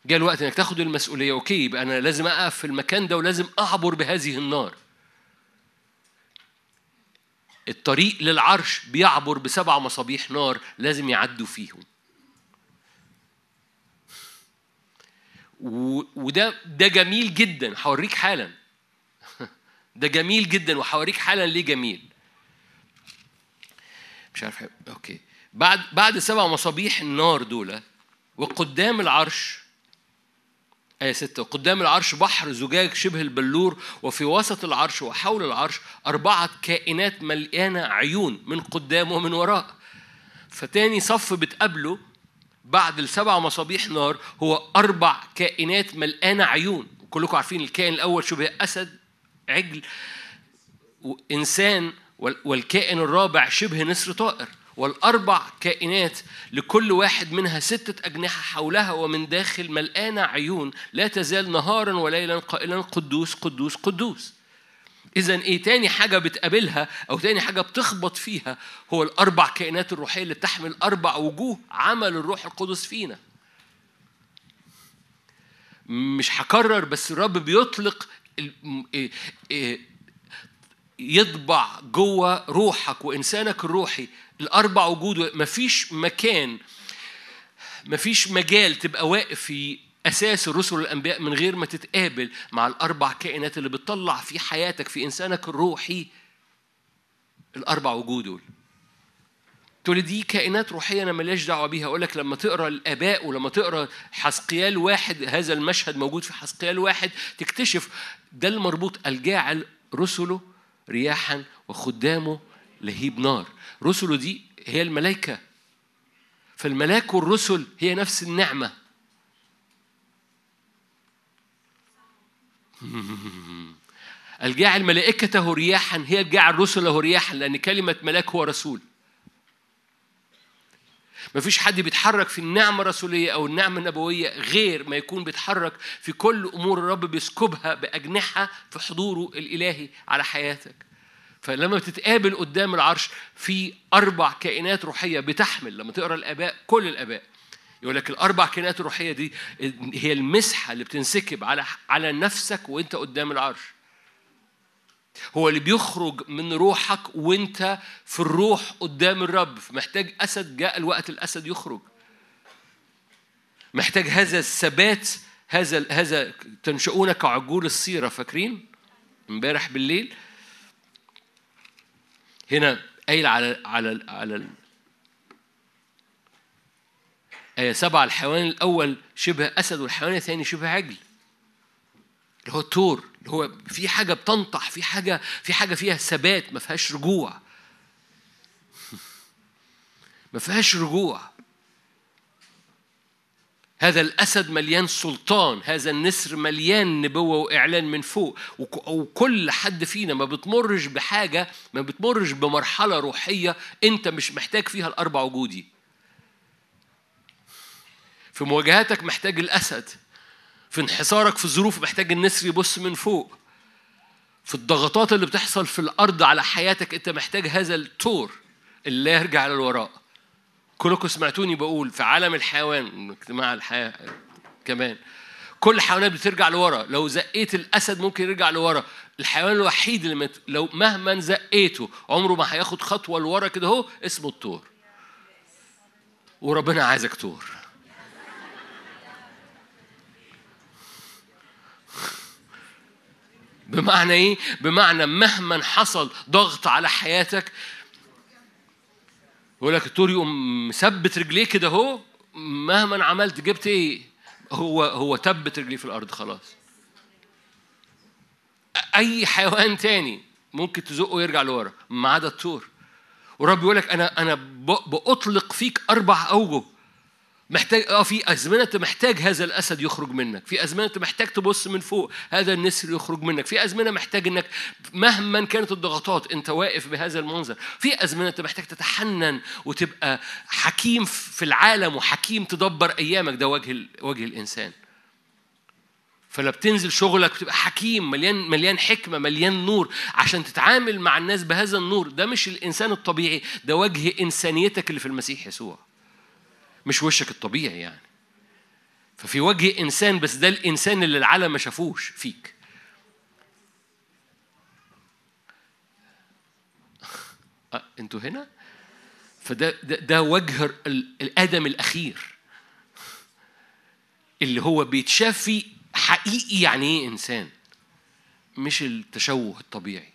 جاء الوقت إنك تاخد المسؤولية. أوكي يبقى أنا لازم أقف في المكان ده ولازم أعبر بهذه النار. الطريق للعرش بيعبر بسبع مصابيح نار لازم يعدوا فيهم. وده ده جميل جدا. هوريك حالا. *laughs* ده جميل جدا. وهوريك حالا ليه جميل. مش عارف أوكي. بعد بعد سبع مصابيح النار دول وقدام العرش آية ستة قدام العرش بحر زجاج شبه البلور وفي وسط العرش وحول العرش أربعة كائنات مليانة عيون من قدام ومن وراء. فتاني صف بتقابله بعد السبع مصابيح نار هو أربع كائنات ملقانة عيون. كلكم عارفين الكائن الأول شبه أسد عجل إنسان وال- والكائن الرابع شبه نسر طائر. والأربع كائنات لكل واحد منها ستة أجنحة حولها ومن داخل ملقانة عيون لا تزال نهارا وليلا قائلا قدوس قدوس قدوس. إذا إيه تاني حاجة بتقابلها أو تاني حاجة بتخبط فيها هو الأربع كائنات الروحية اللي بتحمل أربع وجوه عمل الروح القدس فينا. مش هكرر بس الرب بيطلق إيه- إيه يطبع جوه روحك وإنسانك الروحي الأربع وجود مفيش مكان مفيش مجال تبقى واقف في أساس الرسل والأنبياء من غير ما تتقابل مع الأربع كائنات اللي بتطلع في حياتك في إنسانك الروحي. الأربع وجود دول. تقول لي دي كائنات روحية أنا ماليش دعوة بيها. أقول لك لما تقرأ الآباء ولما تقرأ حسقيال واحد هذا المشهد موجود في حسقيال واحد تكتشف ده المربوط الجاعل رسله رياحا وخدامه لهيب نار. رسله دي هي الملائكة. فالملاك والرسل هي نفس النعمة. *laughs* الجاعل ملائكته رياحا هي الجاعل رسله رياحا لأن كلمة ملاك هو رسول. مفيش حد بيتحرك في النعمة الرسولية أو النعمة النبوية غير ما يكون بيتحرك في كل أمور الرب بيسكبها بأجنحة في حضوره الإلهي على حياتك. فلما بتتقابل قدام العرش في أربع كائنات روحية بتحمل لما تقرأ الآباء كل الآباء. يقول لك الأربع كائنات الروحية دي هي المسحة اللي بتنسكب على على نفسك وأنت قدام العرش. هو اللي بيخرج من روحك وأنت في الروح قدام الرب. محتاج أسد جاء الوقت الأسد يخرج. محتاج هذا الثبات هذا هذا تنشؤون كعجول الصيره فاكرين؟ امبارح بالليل. هنا قايل على على على آية سبعة الحيوان الأول شبه أسد والحيوان الثاني شبه عجل اللي هو التور اللي هو في حاجة بتنطح في حاجة في حاجة فيها ثبات ما فيهاش رجوع. *laughs* ما فيهاش رجوع. هذا الأسد مليان سلطان هذا النسر مليان نبوة وإعلان من فوق وك- وكل حد فينا ما بتمرش بحاجة ما بتمرش بمرحلة روحية أنت مش محتاج فيها الأربع وجودي. في مواجهاتك محتاج الأسد في انحسارك في الظروف محتاج النسر يبص من فوق. في الضغطات اللي بتحصل في الأرض على حياتك أنت محتاج هذا التور اللي يرجع للوراء. كلكم سمعتوني بقول في عالم الحيوان اجتماع الحياه كمان كل الحيوانات بترجع لورا. لو زقيت الأسد ممكن يرجع لورا. الحيوان الوحيد اللي مت... لو مهما زقيته عمره ما هياخد خطوة لورا كده اهو اسمه التور وربنا عايزك تور بمعنى إيه؟ بمعنى مهما حصل ضغط على حياتك يقول لك التور يقوم مثبت رجليه كده اهو مهما عملت جبت إيه؟ هو هو تبت رجليه في الأرض خلاص. أي حيوان تاني ممكن تزقه يرجع لورا ما عدا التور ورب يقول لك أنا أنا بأطلق فيك أربع أوجه. محتاج آه في أزمنة انت محتاج هذا الأسد يخرج منك. في أزمنة انت محتاج تبص من فوق هذا النسر يخرج منك. في أزمنة محتاج إنك مهما كانت الضغطات أنت واقف بهذا المنظر. في أزمنة انت محتاج تتحنن وتبقى حكيم في العالم وحكيم تدبر أيامك. ده وجه وجه الإنسان. فلا بتنزل شغلك وتبقى حكيم مليان مليان حكمة مليان نور. عشان تتعامل مع الناس بهذا النور ده مش الإنسان الطبيعي ده وجه إنسانيتك اللي في المسيح يسوع. مش وشك الطبيعي يعني. ففي وجه إنسان بس ده الإنسان اللي العالم ما شافوش فيك. *laughs* أه أنتوا هنا؟ فده ده, ده وجه ال- الآدم الأخير. اللي هو بيتشاف فيه حقيقي يعني إيه إنسان؟ مش التشوه الطبيعي.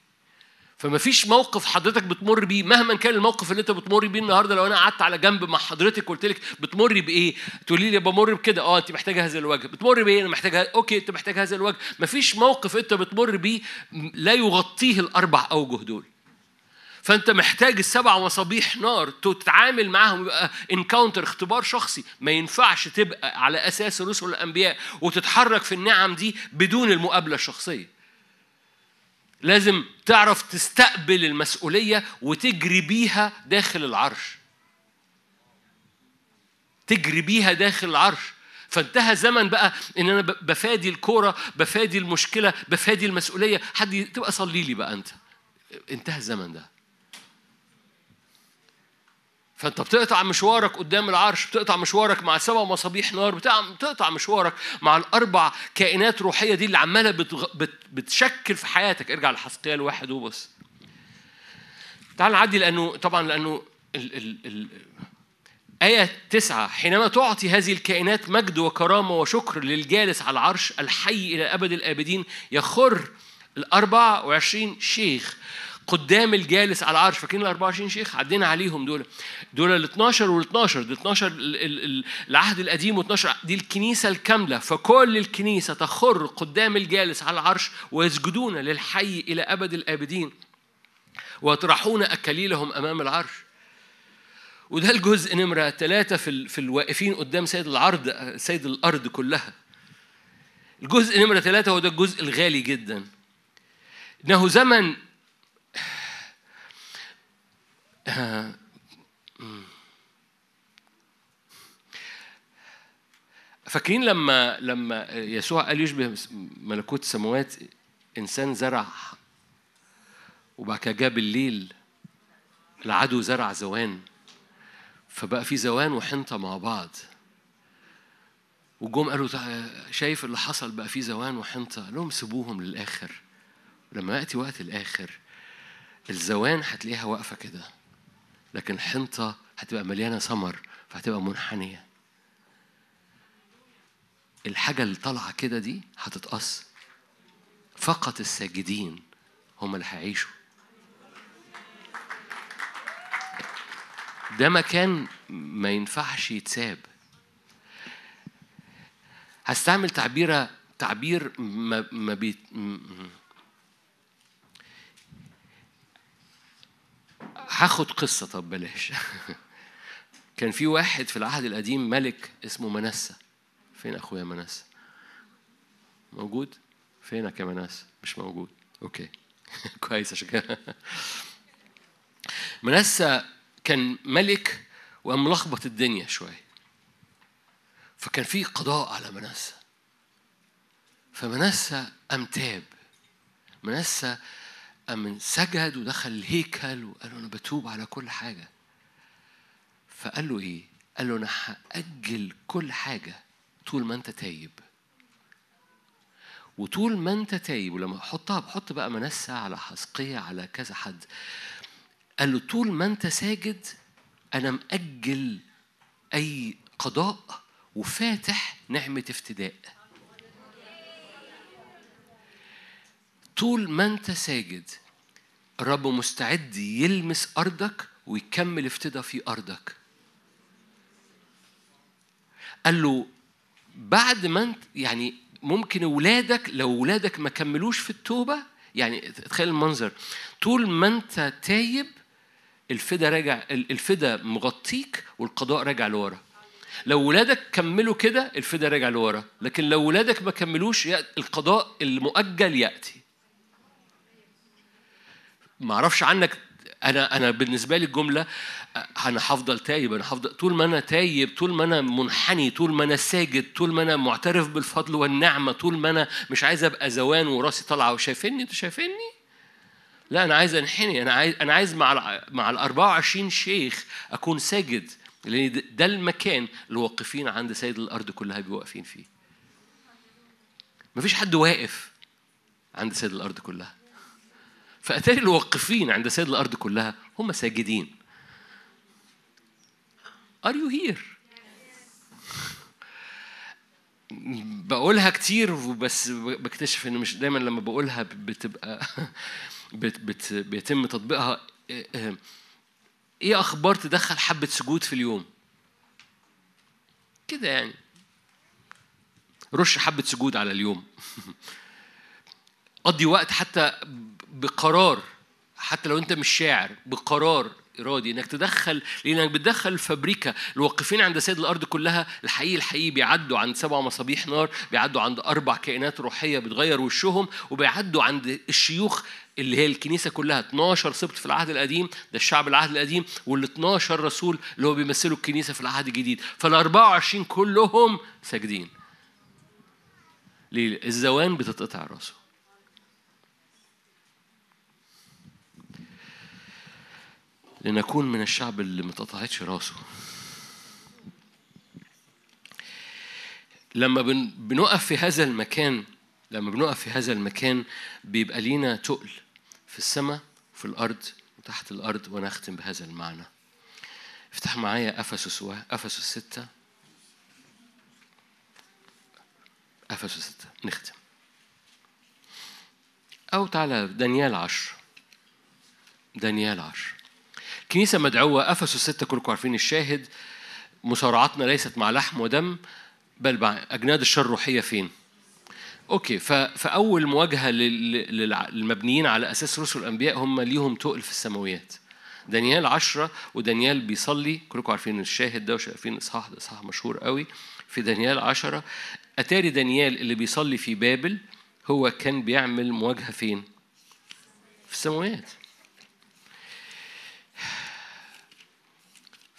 فما فيش موقف حضرتك بتمر بيه مهما كان الموقف اللي انت بتمر بيه النهارده لو أنا قعدت على جنب مع حضرتك قلت لك بتمري بإيه؟ تقولي لي بمر بكده آه أنت محتاجة هذا الوجه، بتمر بإيه؟ أنا محتاجة أوكي أنت محتاج هذا الوجه، ما فيش موقف أنت بتمر بيه لا يغطيه الأربع أوجه دول. فأنت محتاج السبع مصابيح نار تتعامل معاهم يبقى انكاونتر اختبار شخصي ما ينفعش تبقى على أساس رسل الانبياء وتتحرك في النعم دي بدون المقابلة الشخصية لازم تعرف تستقبل المسؤولية وتجري بيها داخل العرش. تجري بيها داخل العرش. فانتهى زمن بقى إن أنا بفادي الكورة بفادي المشكلة بفادي المسؤولية. حد تبقى صلي لي بقى أنت. انتهى الزمن ده. فانت بتقطع مشوارك قدام العرش بتقطع مشوارك مع سبع مصابيح نار بتقطع مشوارك مع الأربع كائنات روحية دي اللي عمالة بتغ... بت... بتشكل في حياتك. ارجع لحسقيال واحد وبص. تعال نعدي لأنه طبعا لأنه ال... ال... ال... آية تسعة حينما تعطي هذه الكائنات مجد وكرامة وشكر للجالس على العرش الحي إلى أبد الآبدين يخر الأربع وعشرين شيخ. قدام الجالس على العرش فاكرين ال 24 شيخ عدينا عليهم دول دول ال 12 وال 12 دول 12 ال- ال- ال- العهد القديم و12 دي الكنيسة الكاملة فكل الكنيسة تخر قدام الجالس على العرش ويسجدون للحي إلى أبد الآبدين ويطرحون أكاليلهم أمام العرش وده الجزء نمرة ثلاثة في في الواقفين قدام سيد العرض سيد الأرض كلها. الجزء نمرة ثلاثة هو ده الجزء الغالي جدا. إنه زمن آه، مم. فاكرين لما لما يسوع قال يشبه ملكوت السماوات إنسان زرع وبعد كده جاب الليل العدو زرع زوان فبقى في زوان وحنطة مع بعض. وجم قالوا شايف اللي حصل بقى في زوان وحنطة قال لهم سيبوهم للآخر. لما يأتي وقت الآخر الزوان هتلاقيها واقفة كده. لكن الحنطة هتبقى مليانة ثمر فهتبقى منحنية. الحاجة اللي طالعة كده دي هتتقص. فقط الساجدين هم اللي هيعيشوا. ده مكان ما ينفعش يتساب. هستعمل تعبيرة تعبير ما ما بي هاخد قصة طب بلاش. *laughs* كان في واحد في العهد القديم ملك اسمه منسى. فين أخويا منسى؟ موجود؟ فينك يا منسى؟ مش موجود. أوكي. *laughs* كويس عشان كده. *laughs* منسى كان ملك وقام الدنيا شوية. فكان في قضاء على منسى. فمنسى قام تاب. منسى قام سجد ودخل الهيكل وقال له أنا بتوب على كل حاجة. فقال له إيه؟ قال له أنا هأجل كل حاجة طول ما أنت تايب. وطول ما أنت تايب ولما حطها بحط بقى منسى على حسقية على كذا حد. قال له طول ما أنت ساجد أنا مأجل أي قضاء وفاتح نعمة افتداء. طول ما انت ساجد الرب مستعد يلمس أرضك ويكمل افتداء في أرضك. قال له بعد ما انت يعني ممكن اولادك لو اولادك ما كملوش في التوبة يعني تخيل المنظر طول ما انت تايب الفدا راجع الفدا مغطيك والقضاء راجع لورا. لو ولادك كملوا كده الفدا راجع لورا. لكن لو ولادك ما كملوش القضاء المؤجل يأتي. ما أعرفش عنك أنا أنا بالنسبة لي الجملة أنا هفضل تايب أنا هفضل طول ما أنا تايب طول ما أنا منحني طول ما أنا ساجد طول ما أنا معترف بالفضل والنعمة طول ما أنا مش عايز ابقى زوان وراسي طالعة وشايفني أنتوا شايفيني؟ لا أنا عايز انحني أنا عايز أنا عايز مع ال مع ال 24 شيخ اكون ساجد لأن ده- المكان اللي واقفين عند سيد الأرض كلها بيبقوا واقفين فيه. مفيش حد واقف عند سيد الأرض كلها. فأتاري اللي واقفين عند سيد الأرض كلها هم ساجدين. Are you here؟ بقولها كتير بس بكتشف إن مش دايما لما بقولها بتبقى *laughs* بت بت بيتم تطبيقها. إيه أخبار تدخل حبة سجود في اليوم؟ كده يعني. رش حبة سجود على اليوم. *laughs* قضي وقت حتى بقرار حتى لو انت مش شاعر بقرار إرادي إنك تدخل لانك بتدخل الفابريكا الواقفين عند سيد الأرض كلها الحقيقي الحقيقي بيعدوا عند سبع مصابيح نار بيعدوا عند أربع كائنات روحية بتغير وشهم وبيعدوا عند الشيوخ اللي هي الكنيسة كلها 12 سبط في العهد القديم ده الشعب العهد القديم وال 12 رسول اللي هو بيمثلوا الكنيسة في العهد الجديد. فال 24 كلهم ساجدين. ليه؟ الزوان بتتقطع راسه لنكون من الشعب اللي ما اتقطعتش راسه. لما بن- بنقف في هذا المكان لما بنقف في هذا المكان بيبقى لينا تقل في السماء في الأرض وتحت الأرض ونختم بهذا المعنى. افتح معايا أفسس و... أفسس ستة. أفسس ستة. نختم. أو تعالى دانيال عشر. دانيال عشر. كنيسة مدعوة أفسس ستة كلكم عارفين الشاهد مصارعتنا ليست مع لحم ودم بل مع أجناد الشر الروحية فين؟ أوكي فأول مواجهة للمبنيين على أساس رسل الأنبياء هم ليهم تقل في السماويات. دانيال عشرة ودانيال بيصلي كلكم عارفين الشاهد ده وشايفين إصحاح ده إصحاح مشهور قوي. في دانيال عشرة أتاري دانيال اللي بيصلي في بابل هو كان بيعمل مواجهة فين؟ في السماويات.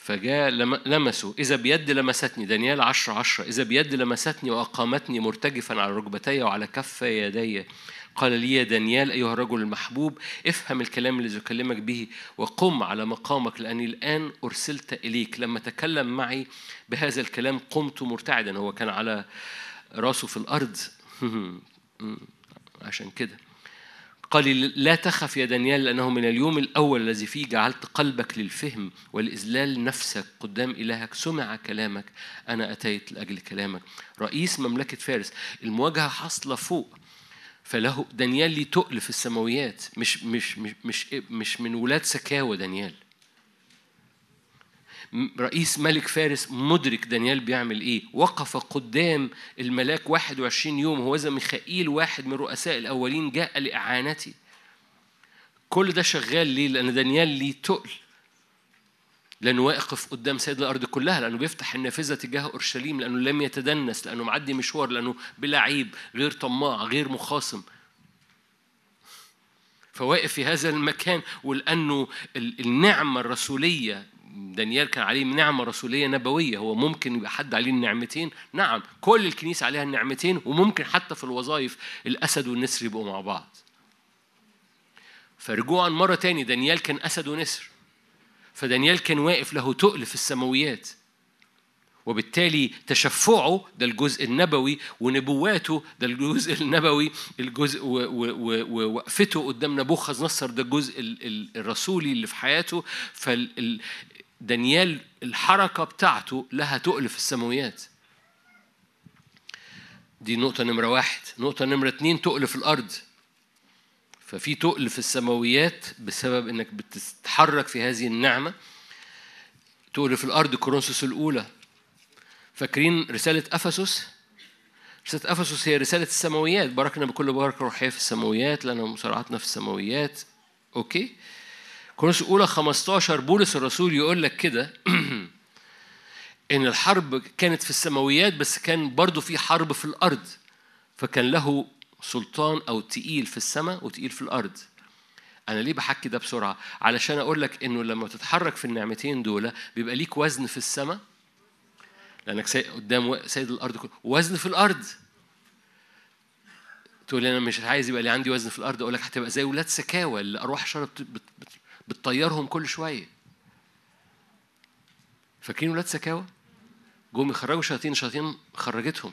فجاء لم- لمسوا. إذا بيد لمستني. دانيال عشرة عشرة. إذا بيد لمستني وأقامتني مرتجفا على ركبتي وعلى كف يدي. قال لي يا دانيال أيها الرجل المحبوب افهم الكلام الذي أكلمك به وقم على مقامك لأني الآن أرسلت إليك. لما تكلم معي بهذا الكلام قمت مرتعدا. هو كان على رأسه في الأرض. *laughs* عشان كده. قال لي لا تخف يا دانيال لأنه من اليوم الأول الذي فيه جعلت قلبك للفهم والإذلال نفسك قدام إلهك. سمع كلامك أنا أتيت لأجل كلامك. رئيس مملكة فارس. المواجهة حاصلة فوق. فله دانيال ليه تقل في السماويات مش مش مش مش, مش من ولاد سكاوى دانيال. رئيس ملك فارس مدرك دانيال بيعمل إيه؟ وقف قدام الملاك 21 يوم هو ذا ميخائيل واحد من رؤساء الأولين جاء لاعانتي كل ده شغال ليه؟ لأن دانيال ليه تقل. لأنه واقف قدام سيد الأرض كلها لأنه بيفتح النافذة تجاه أورشليم لأنه لم يتدنس لأنه معدي مشوار لأنه بلا عيب غير طماع غير مخاصم. فواقف في هذا المكان ولأنه ال- النعمة الرسولية دانيال كان عليه نعمة رسولية نبوية هو ممكن يبقى حد عليه النعمتين؟ نعم كل الكنيسة عليها النعمتين وممكن حتى في الوظائف الأسد والنسر يبقوا مع بعض. فرجوعا مرة تاني دانيال كان أسد ونسر. فدانيال كان واقف له تقل في السماويات. وبالتالي تشفعه ده الجزء النبوي ونبواته ده الجزء النبوي الجزء ووقفته قدام نبوخذ نصر ده الجزء ال- ال- الرسولي اللي في حياته. فال دانيال الحركة بتاعته لها تقل في السماويات. دي نقطة نمرة واحد. نقطة نمرة اتنين تقل في الأرض. ففي تقل في السماويات بسبب إنك بتتحرك في هذه النعمة. تقل في الأرض كورنثوس الأولى. فاكرين رسالة أفسس؟ رسالة أفسس هي رسالة السماويات. باركنا بكل بركة روحية في السماويات لنا مصارعتنا في السماويات. أوكي؟ كورنثوس الأولى 15 بولس الرسول يقول لك كده *clears throat* إن الحرب كانت في السماويات بس كان برضو في حرب في الأرض. فكان له سلطان أو تقيل في السماء وتقيل في الأرض. أنا ليه بحكي ده بسرعة؟ علشان أقول لك إنه لما تتحرك في النعمتين دول بيبقى ليك وزن في السماء. لأنك سي... قدام سيد الأرض كله وزن في الأرض. تقول لي أنا مش عايز يبقى لي عندي وزن في الأرض أقول لك هتبقى زي ولاد سكاوى اللي ارواح شر بت... بت... بت... بتطيرهم كل شوية. فاكرين ولاد سكاوى جم يخرجوا شياطين الشياطين خرجتهم.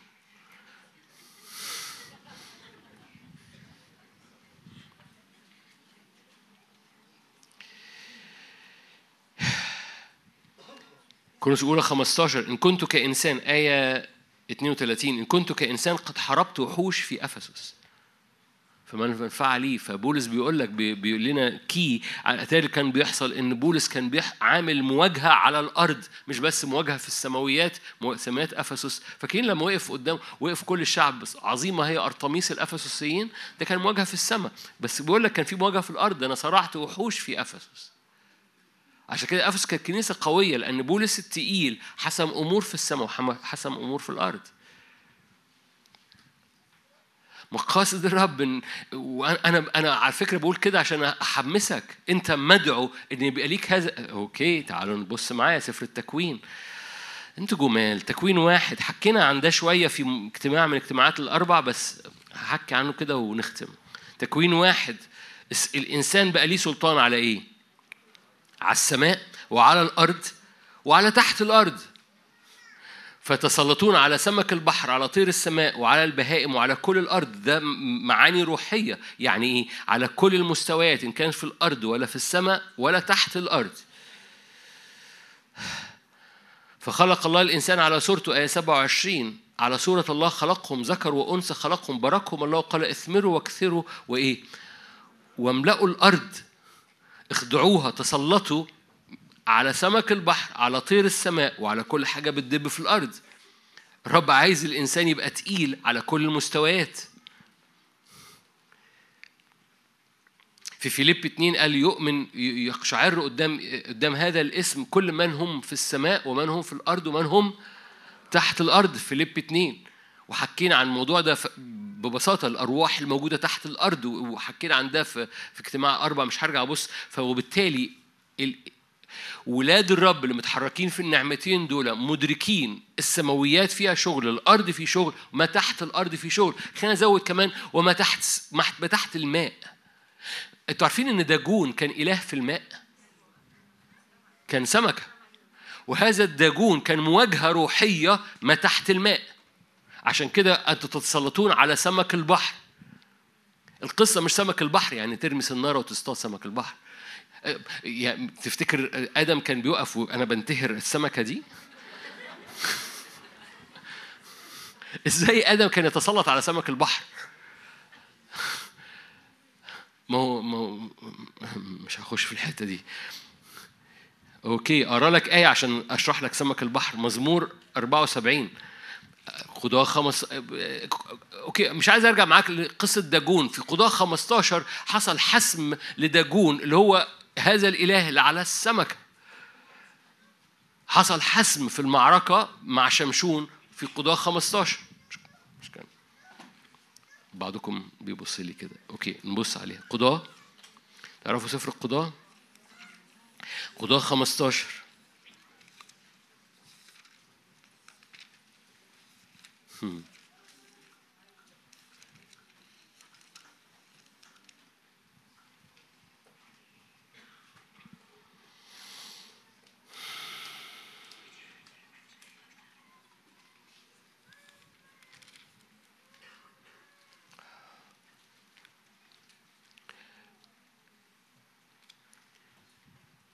كورنثوس الأولى 15 إن كنت كإنسان آية 32 إن كنت كإنسان قد حاربت وحوش في أفسس. فما المنفعة لي فبولس بيقول لك بي- بيقول لنا كي اتاري كان بيحصل إن بولس كان عامل مواجهة على الأرض مش بس مواجهة في السماويات سماويات أفسس. فاكرين لما وقف قدام وقف كل الشعب عظيمة هي أرطاميس الأفسسيين ده كان مواجهة في السماء. بس بيقول لك كان في مواجهة في الأرض أنا صرعت وحوش في أفسس. عشان كده أفسس كانت كنيسة قوية لأن بولس التقيل حسم أمور في السماء وحسم أمور في الأرض. مقاصد الرب إن- وأنا أنا على فكرة بقول كده عشان أحمسك. أنت مدعو إن يبقى ليك هذا أوكي تعالوا نبص معايا سفر التكوين. أنتوا جمال تكوين واحد. حكينا عن ده شوية في اجتماع من الاجتماعات الأربع بس هحكي عنه كده ونختم. تكوين واحد الإنسان بقى ليه سلطان على إيه؟ على السماء وعلى الأرض وعلى تحت الأرض. فتسلطون على سمك البحر على طير السماء وعلى البهائم وعلى كل الأرض. ده معاني روحية. يعني إيه؟ على كل المستويات إن كان في الأرض ولا في السماء ولا تحت الأرض. فخلق الله الإنسان على صورته آية 27 على صورة الله خلقهم ذكر وأنثى خلقهم باركهم الله وقال اثمروا واكثروا. وإيه؟ واملأوا الأرض. اخضعوها تسلطوا. على سمك البحر على طير السماء وعلى كل حاجة بتدب في الأرض. الرب عايز الإنسان يبقى تقيل على كل المستويات. في فيليب 2 قال يؤمن يقشعر قدام قدام هذا الاسم كل من هم في السماء ومن هم في الأرض ومن هم تحت الأرض. فيليب 2 وحكينا عن الموضوع ده ببساطة الأرواح الموجودة تحت الأرض وحكينا عن ده في في اجتماع أربع مش هرجع أبص فوبالتالي ال- ولاد الرب اللي متحركين في النعمتين دول مدركين السماويات فيها شغل الأرض في شغل ما تحت الأرض في شغل. خلينا نزود كمان وما تحت ما تحت الماء. أنتوا عارفين إن داجون كان إله في الماء؟ كان سمكة. وهذا الداجون كان مواجهة روحية ما تحت الماء. عشان كده أنتوا تتسلطون على سمك البحر. القصة مش سمك البحر يعني ترمي سنارة وتصطاد سمك البحر. يعني تفتكر آدم كان بيقف وأنا بنتهر السمكة دي؟ إزاي آدم كان يتسلط على سمك البحر؟ ما هو ما هو مش هخش في الحتة دي. أوكي اقرا لك آية عشان أشرح لك سمك البحر. مزمور 74 قضاة خمس okay مش عايز أرجع معاك لقصة داجون. في قضاة 15 حصل حسم لداجون اللي هو هذا الإله اللي على السمكة. حصل حسم في المعركة مع شمشون في قضاة 15 مش- كان. بعضكم بيبص لي كده. okay نبص عليها. قضاة تعرفوا سفر القضاة قضاة 15 هم.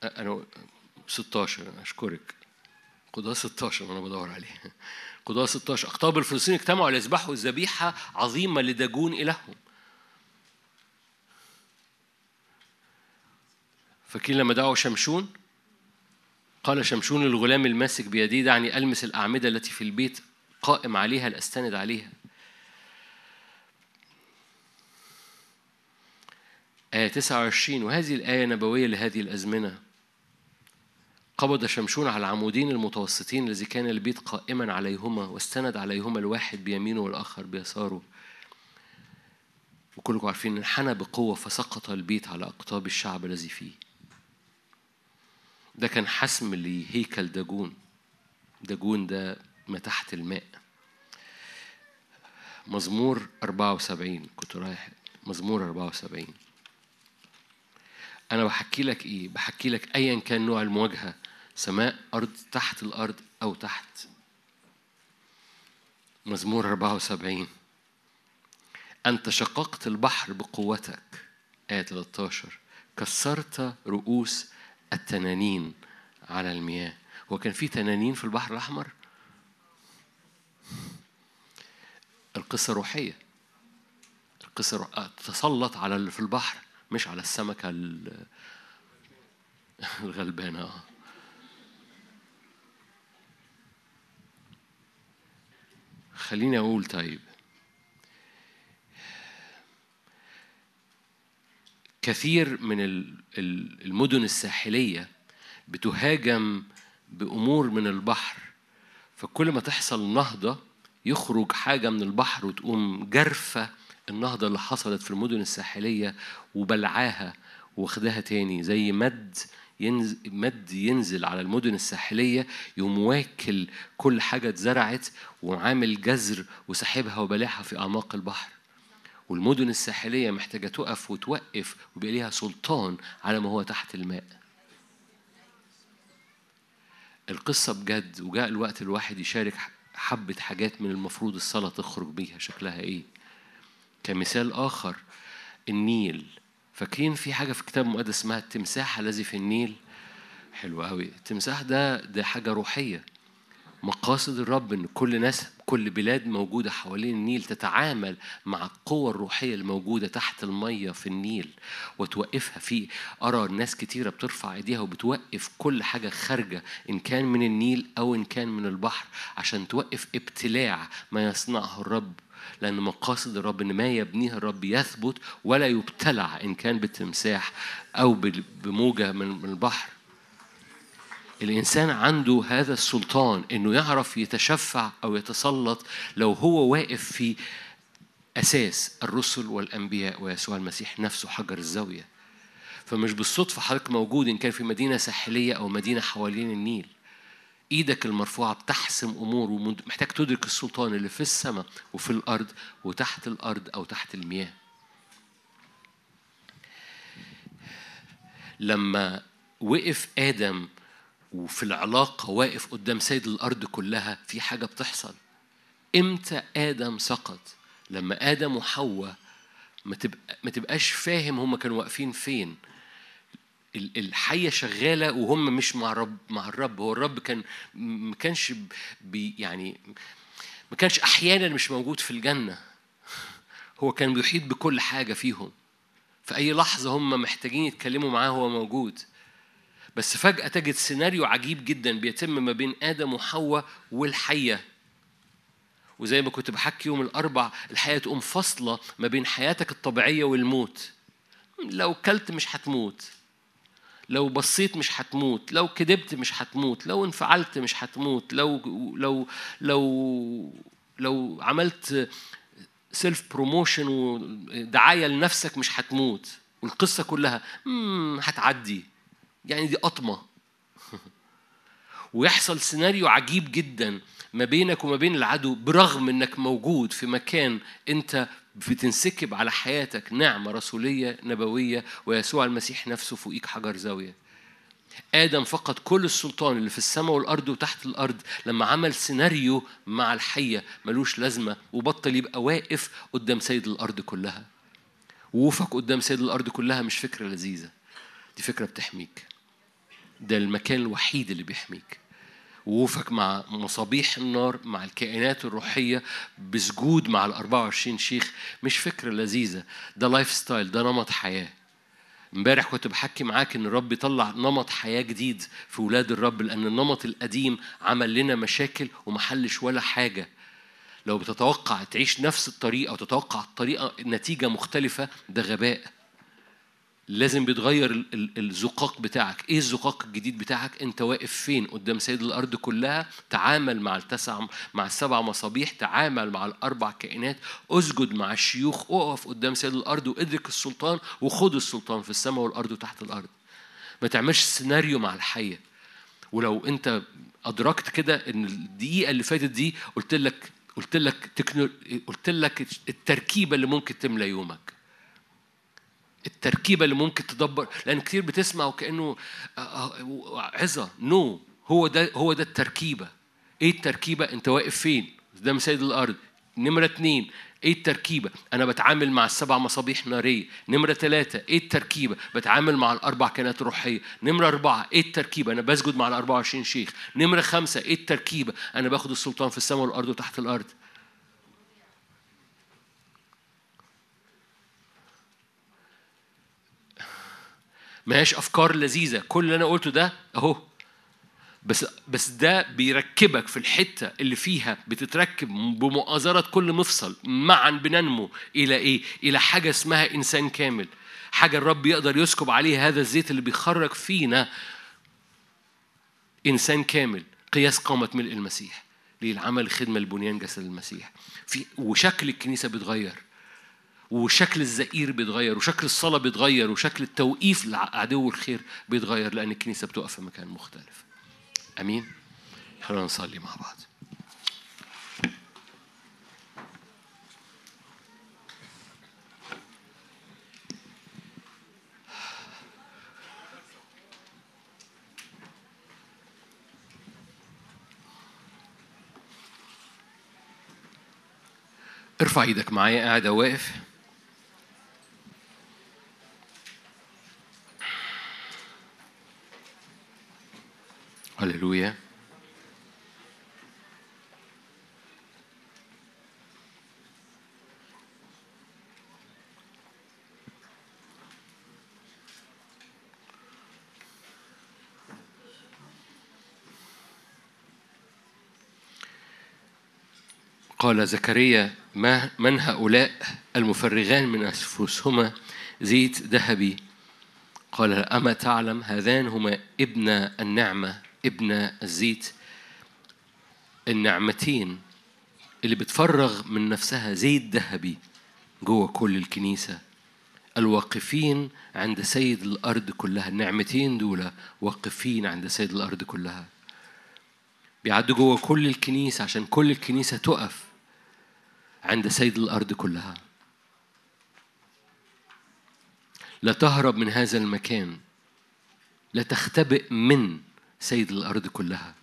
أنا 16 أشكرك. قضاة 16 وأنا بدور عليه. قضاة 16 أقطاب الفلسطينيين اجتمعوا ليذبحوا ذبيحة عظيمة لداجون إلههم. فاكرين لما دعوا شمشون؟ قال شمشون للغلام الماسك بيدي دعني ألمس الأعمدة التي في البيت قائم عليها لأستند عليها. آية 29 وهذه الآية نبوية لهذه الأزمنة. قبض شمشون على العمودين المتوسطين الذي كان البيت قائما عليهما واستند عليهما الواحد بيمينه والآخر بيساره. وكلكم عارفين انحنى بقوة فسقط البيت على أقطاب الشعب الذي فيه. ده كان حسم لهيكل داجون. داجون ده ما تحت الماء. مزمور 74 كنت رايح مزمور 74 أنا بحكي لك إيه؟ بحكي لك أيا كان نوع المواجهة. سماء أرض تحت الأرض أو تحت. مزمور 74 أنت شققت البحر بقوتك. آية 13 كسرت رؤوس التنانين على المياه. هو كان في تنانين في البحر الأحمر؟ القصة روحية. القصة روح... تسلط على اللي في البحر مش على السمكة ال- *laughs* الغلبانة آه. خليني أقول طيب. كثير من ال- ال- المدن الساحلية بتهاجم بأمور من البحر فكل ما تحصل نهضة يخرج حاجة من البحر وتقوم جرفة النهضة اللي حصلت في المدن الساحلية وبلعاها واخداها تاني زي مد ينزل مد ينزل على المدن الساحلية يقوم واكل كل حاجة اتزرعت وعامل جزر وسحبها وبالعها في أعماق البحر. والمدن الساحلية محتاجة تقف وتوقف ويبقى ليها سلطان على ما هو تحت الماء. القصة بجد وجاء الوقت الواحد يشارك حبة حاجات من المفروض الصلاة تخرج بيها شكلها إيه. كمثال آخر النيل. فاكرين في حاجة في الكتاب المقدس اسمها التمساح الذي في النيل؟ حلو قوي. التمساح ده ده حاجة روحية مقاصد الرب إن كل ناس كل بلاد موجودة حوالين النيل تتعامل مع القوة الروحية الموجودة تحت المية في النيل وتوقفها. في أرى ناس كتيرة بترفع إيديها وبتوقف كل حاجة خارجة إن كان من النيل أو إن كان من البحر عشان توقف ابتلاع ما يصنعه الرب لأن مقاصد الرب إن ما يبنيه الرب يثبت ولا يبتلع إن كان بالتمساح أو بموجة من البحر. الإنسان عنده هذا السلطان إنه يعرف يتشفع أو يتسلط لو هو واقف في أساس الرسل والأنبياء ويسوع المسيح نفسه حجر الزاوية. فمش بالصدفة حضرتك موجود إن كان في مدينة ساحلية أو مدينة حوالين النيل. إيدك المرفوعة بتحسم امور ومحتاج تدرك السلطان اللي في السماء وفي الأرض وتحت الأرض أو تحت المياه. لما وقف آدم وفي العلاقة واقف قدام سيد الأرض كلها في حاجة بتحصل. إمتى آدم سقط؟ لما آدم وحواء ما تبقى ما تبقاش فاهم هما كانوا واقفين فين. الحية شغالة وهم مش مع الرب مع الرب. هو الرب كان ما كانش بي يعني ما كانش أحيانا مش موجود في الجنة. هو كان بيحيط بكل حاجة فيهم. في أي لحظة هم محتاجين يتكلموا معاه هو موجود. بس فجأة تجد سيناريو عجيب جدا بيتم ما بين آدم وحواء والحية. وزي ما كنت بحكي يوم الأربع الحية تقوم فاصلة ما بين حياتك الطبيعية والموت. لو كلت مش هتموت. لو بصيت مش هتموت لو كذبت مش هتموت لو انفعلت مش هتموت لو لو لو لو عملت self promotion ودعاية لنفسك مش هتموت والقصة كلها هتعدي. يعني دي قطمة. *laughs* ويحصل سيناريو عجيب جدا ما بينك وما بين العدو برغم إنك موجود في مكان أنت بتنسكب على حياتك نعمة رسولية نبوية ويسوع المسيح نفسه فوقيك حجر زاوية. آدم فقد كل السلطان اللي في السماء والأرض وتحت الأرض لما عمل سيناريو مع الحية ملوش لازمة وبطل يبقى واقف قدام سيد الأرض كلها. وقوفك قدام سيد الأرض كلها مش فكرة لذيذة دي فكرة بتحميك. ده المكان الوحيد اللي بيحميك. وقوفك مع مصابيح النار مع الكائنات الروحية بسجود مع ال 24 شيخ مش فكرة لذيذة. ده lifestyle ده نمط حياة. امبارح كنت بحكي معاك إن الرب يطلع نمط حياة جديد في ولاد الرب لأن النمط القديم عمل لنا مشاكل ومحلش ولا حاجة. لو بتتوقع تعيش نفس الطريقة وتتوقع الطريقة نتيجة مختلفة ده غباء. لازم بيتغير الزقاق بتاعك. إيه الزقاق الجديد بتاعك؟ أنت واقف فين؟ قدام سيد الأرض كلها. تعامل مع التسع مع السبع مصابيح. تعامل مع الأربع كائنات. أسجد مع الشيوخ. أقف قدام سيد الأرض وأدرك السلطان وخد السلطان في السماء والأرض وتحت الأرض. ما تعملش سيناريو مع الحية. ولو أنت أدركت كده إن الدقيقة اللي فاتت دي قلت لك قلت لك تكنو... قلت لك التركيبة اللي ممكن تملى يومك. التركيبة اللي ممكن تدبر لأن كتير بتسمع وكأنه آه، آه، عظة نو no. هو ده هو ده التركيبة إيه التركيبة أنت واقف فين قدام سيد الأرض نمرة اتنين إيه التركيبة؟ أنا بتعامل مع السبع مصابيح نارية، نمرة ثلاثة إيه التركيبة؟ بتعامل مع الأربع كائنات روحية، نمرة أربعة إيه التركيبة؟ أنا بسجد مع ال 24 شيخ، نمرة خمسة إيه التركيبة؟ أنا باخد السلطان في السماء والأرض وتحت الأرض. ما هيش أفكار لذيذة. كل اللي أنا قلته ده أهو. بس بس ده بيركبك في الحتة اللي فيها بتتركب بمؤازرة كل مفصل معا بننمو إلى إيه؟ إلى حاجة اسمها إنسان كامل. حاجة الرب يقدر يسكب عليه هذا الزيت اللي بيخرج فينا. إنسان كامل. قياس قامة ملء المسيح للعمل خدمة لبنيان جسد المسيح. في وشكل الكنيسة بيتغير. وشكل الزئير بيتغير وشكل الصلاة بيتغير وشكل التوقيف لعدو الخير بيتغير لأن الكنيسة بتقف في مكان مختلف. أمين؟ خلونا نصلي مع بعض. ارفع إيدك معايا قاعد واقف. هللويا قال زكريا ما من هؤلاء المفرغان من أنفسهما زيت ذهبي؟ قال أما تعلم هذان هما ابن النعمة. ابن الزيت النعمتين اللي بتفرغ من نفسها زيت ذهبي جوه كل الكنيسة الواقفين عند سيد الأرض كلها النعمتين دول واقفين عند سيد الأرض كلها. بيعدوا جوه كل الكنيسة عشان كل الكنيسة تقف عند سيد الأرض كلها. لا تهرب من هذا المكان. لا تختبئ من سيد الأرض كلها.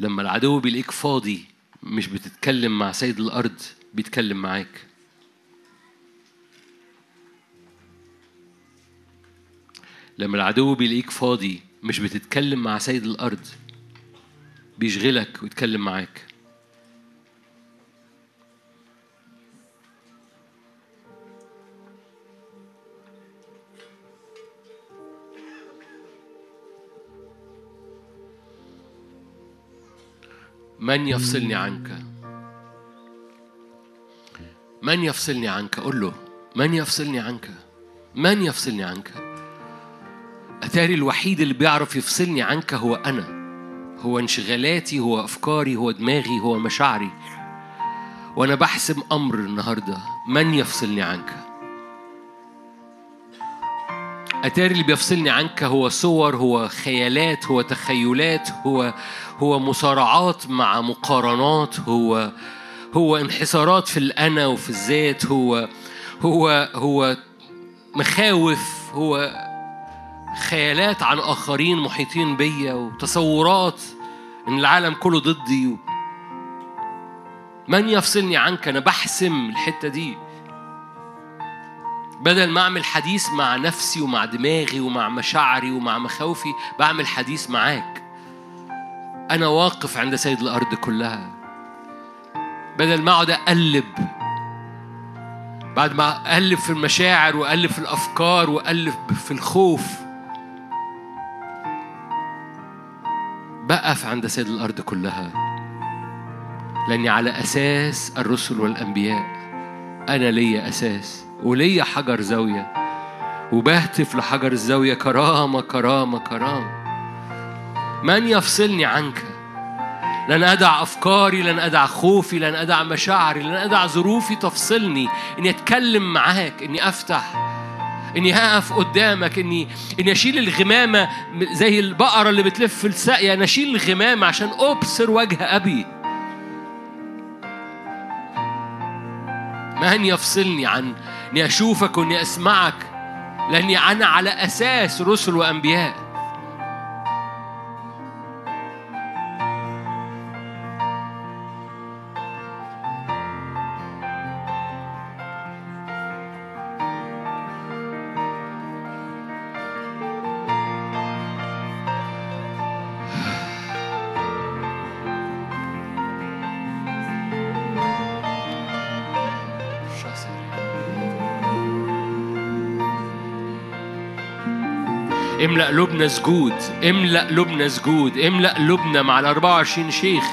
لما العدو بيلاقيك فاضي مش بتتكلم مع سيد الأرض بيتكلم معاك. لما العدو بيلاقيك فاضي مش بتتكلم مع سيد الأرض بيشغلك ويتكلم معاك. من يفصلني عنك؟ من يفصلني عنك؟ قل له من يفصلني عنك؟ من يفصلني عنك؟ أتاري الوحيد اللي بيعرف يفصلني عنك هو أنا. هو انشغالاتي هو أفكاري هو دماغي هو مشاعري. وأنا بحسم أمر النهاردة. من يفصلني عنك؟ أتاري اللي بيفصلني عنك هو صور هو خيالات هو تخيلات هو هو مصارعات مع مقارنات هو هو انحسارات في الأنا وفي الذات هو هو هو مخاوف هو خيالات عن آخرين محيطين بيا وتصورات إن العالم كله ضدي من يفصلني عنك؟ أنا بحسم الحتة دي. بدل ما أعمل حديث مع نفسي ومع دماغي ومع مشاعري ومع مخاوفي بعمل حديث معاك. أنا واقف عند سيد الأرض كلها. بدل ما أقعد أقلب بعد ما أقلب في المشاعر وأقلب في الأفكار وأقلب في الخوف بقف عند سيد الأرض كلها. لأني على أساس الرسل والأنبياء. أنا ليا أساس. وليا حجر زاوية وبهتف لحجر الزاوية كرامة كرامة كرامة. من يفصلني عنك؟ لن أدع أفكاري لن أدع خوفي لن أدع مشاعري لن أدع ظروفي تفصلني. إني أتكلم معاك إني أفتح إني هقف قدامك إني إني أشيل الغمامة زي البقرة اللي بتلف في الساقية. أنا أشيل الغمامة عشان أبصر وجه أبي. من يفصلني عن إني أشوفك وإني أسمعك لأني أنا على أساس رسل وأنبياء. املأ قلوبنا سجود املأ قلوبنا سجود املأ قلوبنا مع ال 24 شيخ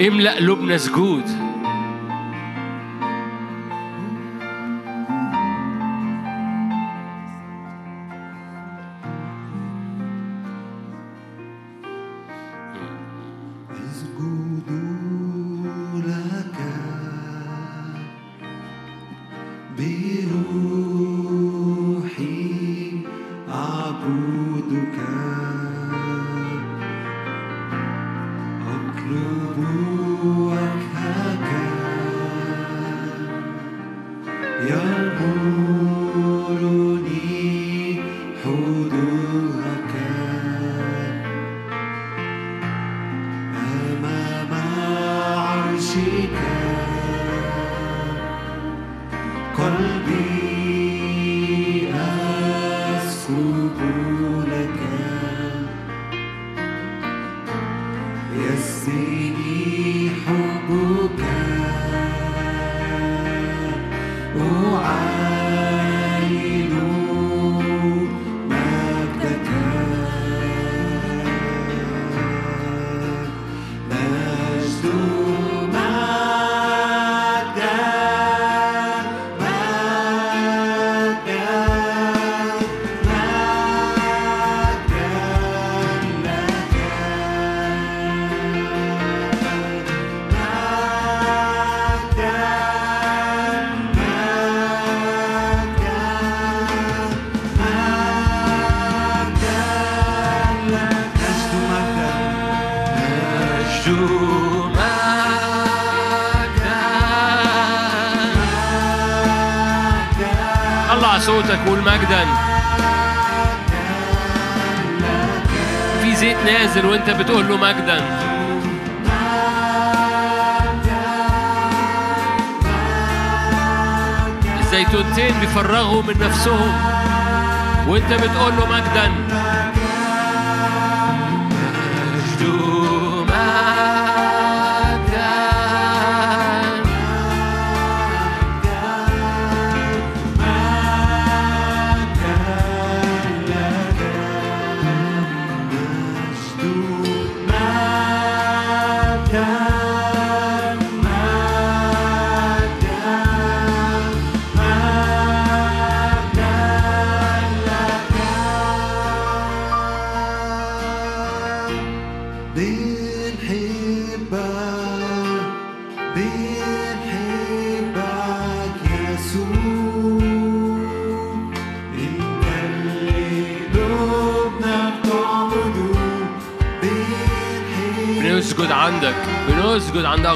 املأ قلوبنا سجود. مجدا في زيت نازل وانت بتقول له مجدا. الزيتونتين بيفرغوا من نفسهم وانت بتقول له مجدا. بنحبك بنحبك يسوع انت اللي قلوبنا بتعبده بنسجد عندك بنسجد عند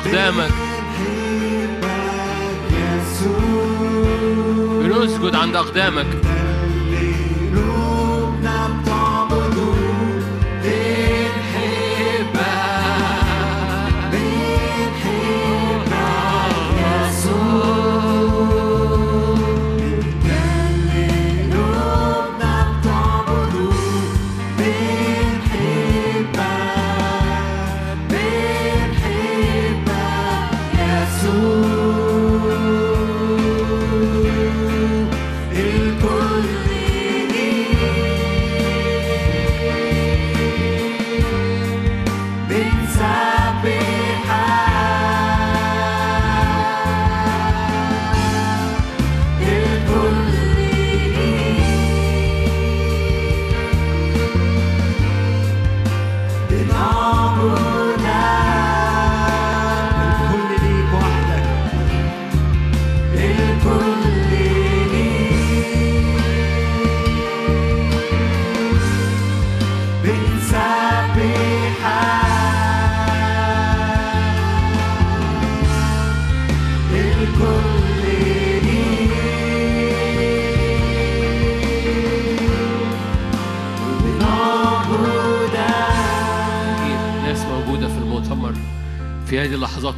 يسوع بنسجد عند أقدامك.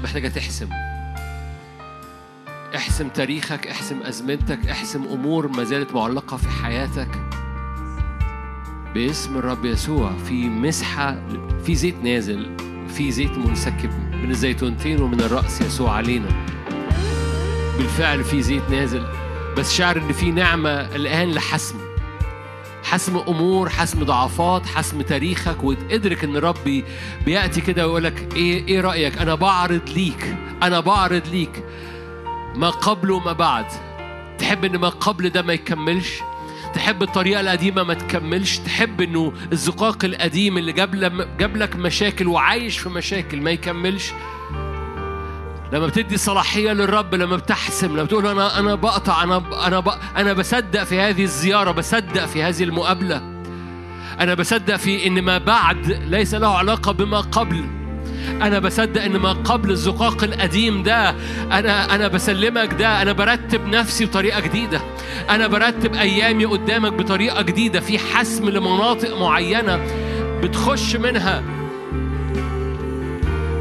محتاجة تحسم. احسم تاريخك احسم أزمنتك احسم أمور ما زالت معلقة في حياتك. باسم الرب يسوع في مسحة في زيت نازل في زيت منسكب من الزيتونتين ومن الرأس يسوع علينا. بالفعل في زيت نازل بس شعر إن في نعمة الآن لحسم. حسم أمور حسم ضعفات حسم تاريخك وتدرك إن ربي بيأتي كده ويقول لك إيه إيه رأيك؟ أنا بعرض ليك أنا بعرض ليك ما قبل وما بعد. تحب إن ما قبل ده ما يكملش؟ تحب الطريقة القديمة ما تكملش؟ تحب إنه الزقاق القديم اللي جاب لك مشاكل وعايش في مشاكل ما يكملش؟ لما بتدي صلاحية للرب لما بتحسم لما بتقول أنا أنا بقطع أنا أنا أنا بصدق في هذه الزيارة بصدق في هذه المقابلة. أنا بصدق في إن ما بعد ليس له علاقة بما قبل. أنا بصدق إن ما قبل الزقاق القديم ده أنا أنا بسلمك ده أنا برتب نفسي بطريقة جديدة. أنا برتب أيامي قدامك بطريقة جديدة. في حسم لمناطق معينة بتخش منها.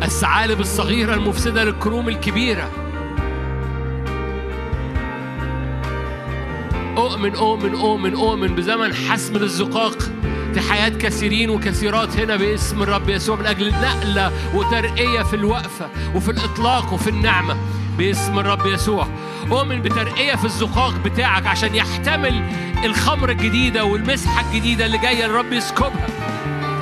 الثعالب الصغيرة المفسدة للكروم الكبيرة. أؤمن أؤمن أؤمن أؤمن بزمن حسم للزقاق في حياة كثيرين وكثيرات هنا باسم الرب يسوع من أجل نقلة وترقية في الوقفة وفي الإطلاق وفي النعمة باسم الرب يسوع. أؤمن بترقية في الزقاق بتاعك عشان يحتمل الخمرة الجديدة والمسحة الجديدة اللي جاية الرب يسكبها.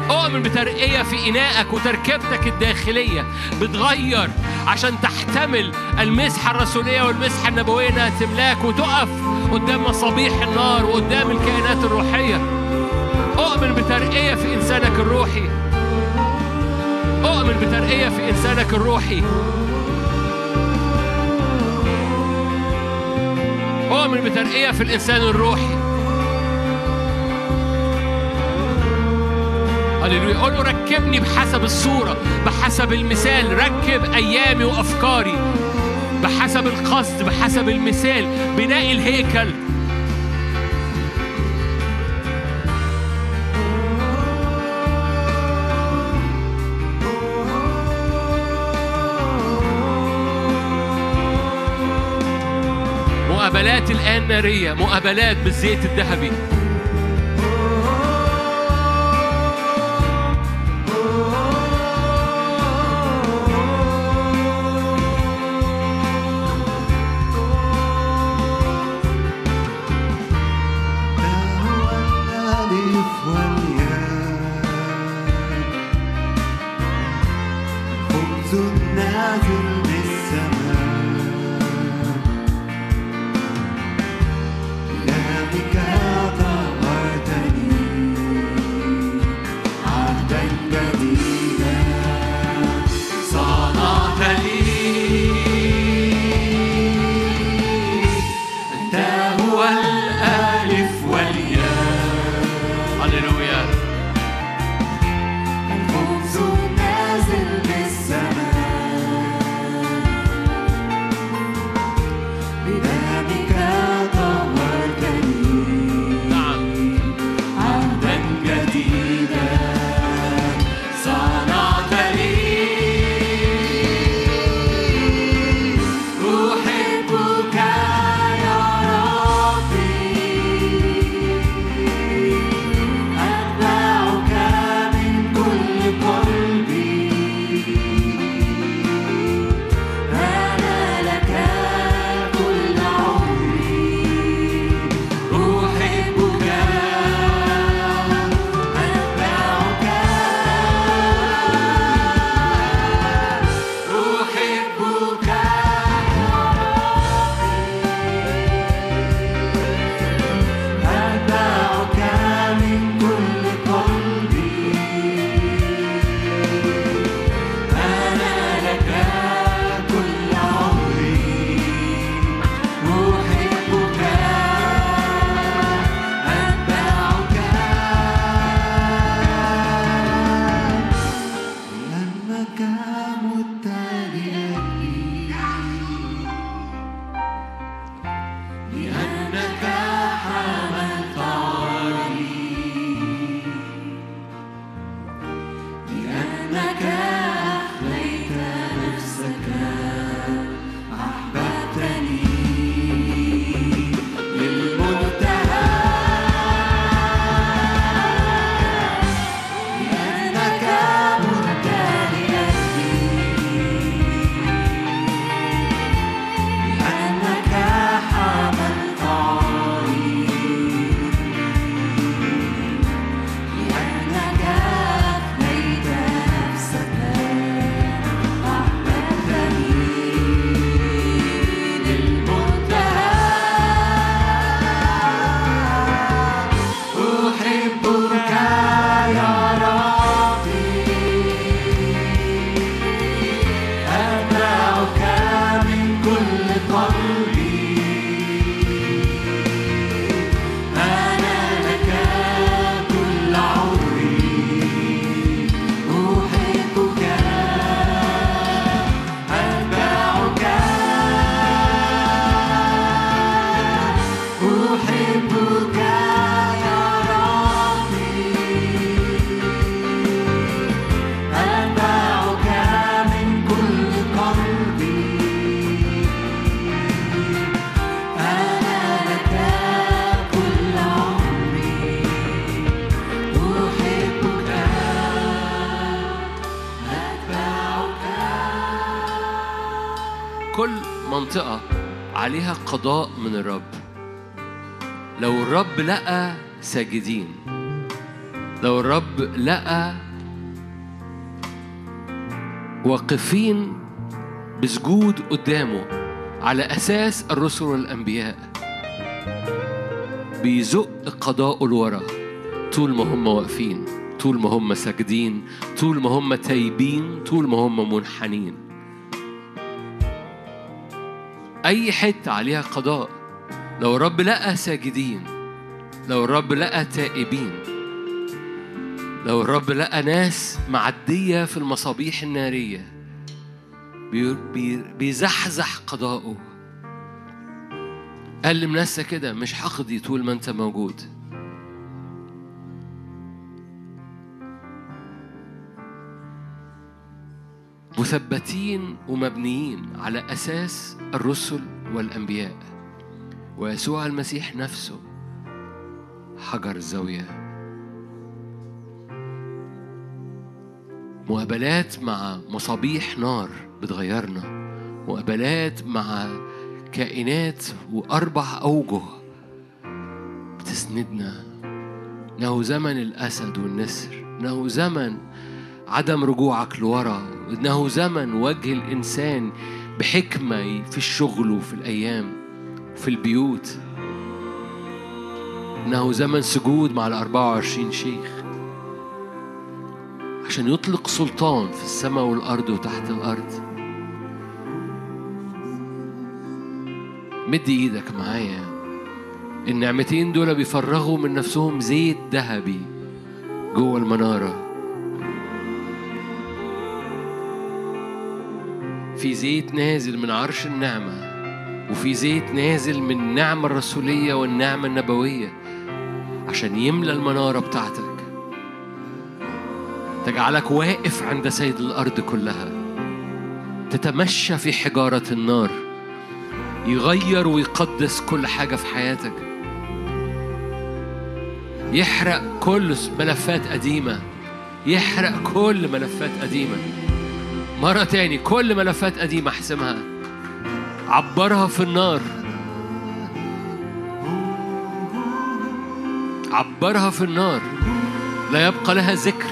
أؤمن بترقية في إنائك وتركيبتك الداخلية. بتغير عشان تحتمل المسحة الرسولية والمسحة النبوية إنها تملاك وتقف قدام مصابيح النار وقدام الكائنات الروحية. أؤمن بترقية في إنسانك الروحي. أؤمن بترقية في إنسانك الروحي. أؤمن بترقية في الإنسان الروحي. هللويا. قول له ركبني بحسب الصورة بحسب المثال. ركب أيامي وأفكاري بحسب القصد بحسب المثال. بناء الهيكل. مقابلات الآن نارية مقابلات بالزيت الذهبي. قضاء من الرب. لو الرب لقى ساجدين لو الرب لقى واقفين بسجود قدامه على أساس الرسل والأنبياء بيزق قضاءه لورا. طول ما هم واقفين طول ما هم ساجدين طول ما هم تايبين طول ما هم منحنين. أي حتة عليها قضاء. لو الرب لقى ساجدين لو الرب لقى تائبين لو الرب لقى ناس معدية في المصابيح النارية بي- بي- بيزحزح قضاءه قال لنفسك كده مش هقضي طول ما أنت موجود. مثبتين ومبنيين على أساس الرسل والأنبياء. ويسوع المسيح نفسه حجر الزاوية. مقابلات مع مصابيح نار بتغيرنا. مقابلات مع كائنات وأربع أوجه بتسندنا. إنه زمن الأسد والنسر. إنه زمن عدم رجوعك لورا إنه زمن وجه الإنسان بحكمة في الشغل وفي الأيام وفي البيوت. إنه زمن سجود مع الأربعة وعشرين شيخ. عشان يطلق سلطان في السماء والأرض وتحت الأرض. مد إيدك معايا. النعمتين دول بيفرغوا من نفسهم زيت ذهبي جوه المنارة. في زيت نازل من عرش النعمة وفي زيت نازل من النعمة الرسولية والنعمة النبوية عشان يملى المنارة بتاعتك. تجعلك واقف عند سيد الأرض كلها. تتمشى في حجارة النار. يغير ويقدس كل حاجة في حياتك. يحرق كل ملفات قديمة. يحرق كل ملفات قديمة. مرة تاني كل ملفات قديمة أحسمها. عبرها في النار. عبرها في النار. لا يبقى لها ذكر.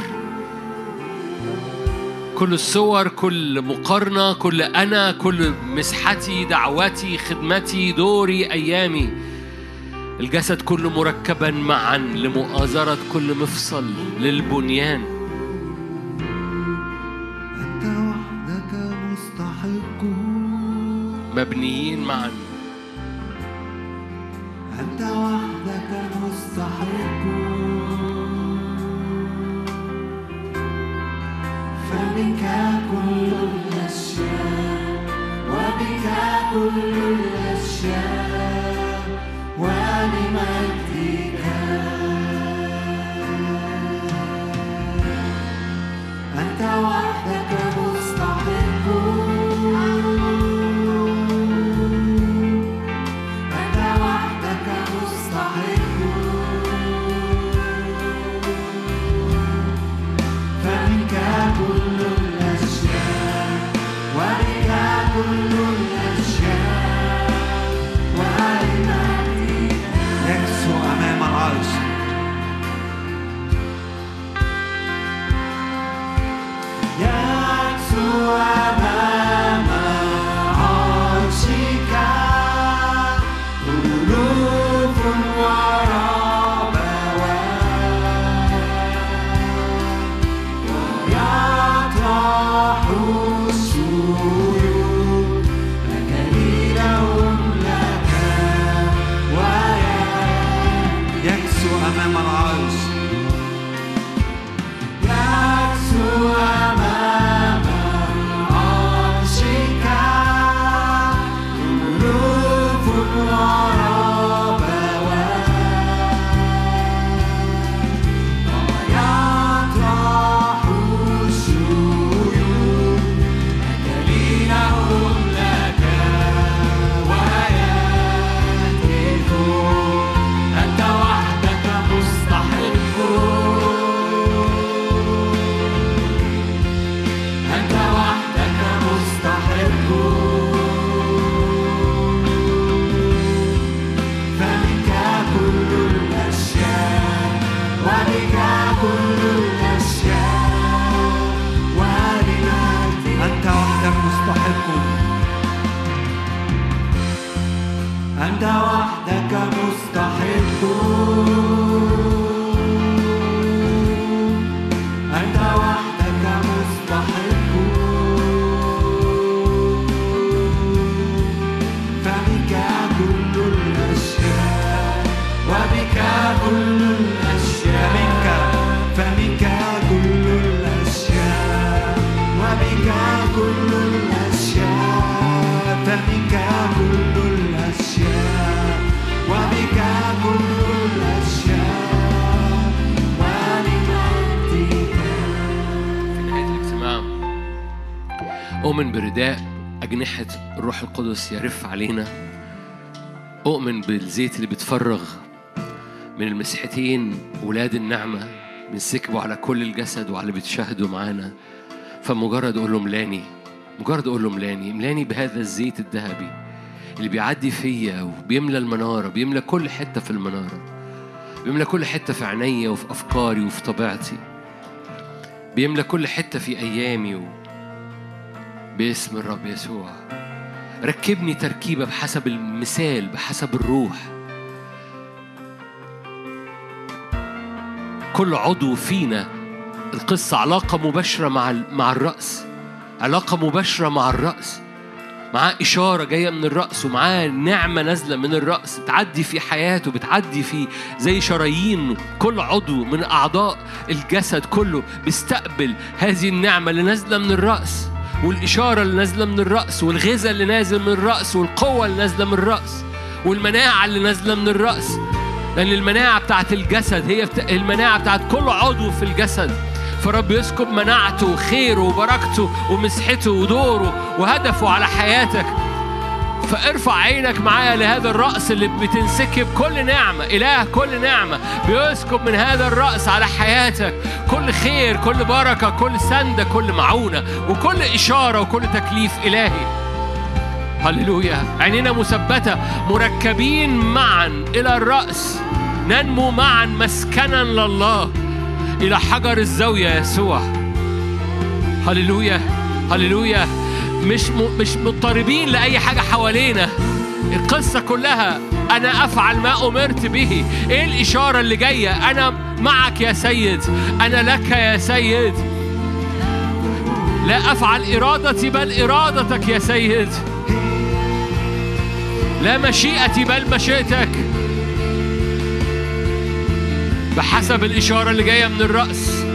كل الصور كل مقارنة كل أنا كل مسحتي دعوتي خدمتي دوري أيامي. الجسد كله مركبا معا لمؤازرة كل مفصل للبنيان. مبنيين معا. أنت وحدك مستحق فبك كل الأشياء وبك كل الأشياء ولمجدك أنت وحدك أؤمن برداء أجنحة الروح القدس يرف علينا. أؤمن بالزيت اللي بيتفرغ من المسحتين ولاد النعمة بنسكبه على كل الجسد وعلى اللي بتشاهدوا معانا. فمجرد أقول له ملاني مجرد أقول له ملاني ملاني بهذا الزيت الذهبي اللي بيعدي فيا وبيملى المنارة بيملى كل حتة في المنارة بيملى كل حتة في عينيا وفي أفكاري وفي طبيعتي بيملى كل حتة في أيامي و... باسم الرب يسوع. ركبني تركيبة بحسب المثال بحسب الروح. كل عضو فينا القصة علاقة مباشرة مع مع الرأس. علاقة مباشرة مع الرأس. معاه إشارة جاية من الرأس ومعاه نعمة نازلة من الرأس. تعدي في حياته بتعدي في زي شرايين. كل عضو من أعضاء الجسد كله بيستقبل هذه النعمة اللي نازلة من الرأس. والإشارة اللي نازلة من الرأس والغذاء اللي نازل من الرأس والقوة اللي نازلة من الرأس والمناعة اللي نازلة من الرأس. لأن المناعة بتاعت الجسد هي بتا... المناعة بتاعت كل عضو في الجسد. فرب يسكب مناعته وخيره وبركته ومسحته ودوره وهدفه على حياتك. فارفع عينك معايا لهذا الرأس اللي بتنسكب كل نعمة. إله كل نعمة. بيسكب من هذا الرأس على حياتك كل خير كل بركة كل سندة كل معونة وكل إشارة وكل تكليف إلهي. هللويا. عينينا مثبتة. مركبين معا إلى الرأس. ننمو معا مسكنا لله. إلى حجر الزاوية يسوع. هللويا. هللويا. مش. مش مضطربين لأي حاجة حوالينا. القصة كلها أنا أفعل ما أمرت به. إيه الإشارة اللي جاية؟ أنا معك يا سيد. أنا لك يا سيد. لا أفعل إرادتي بل إرادتك يا سيد. لا مشيئتي بل مشيئتك. بحسب الإشارة اللي جاية من الرأس.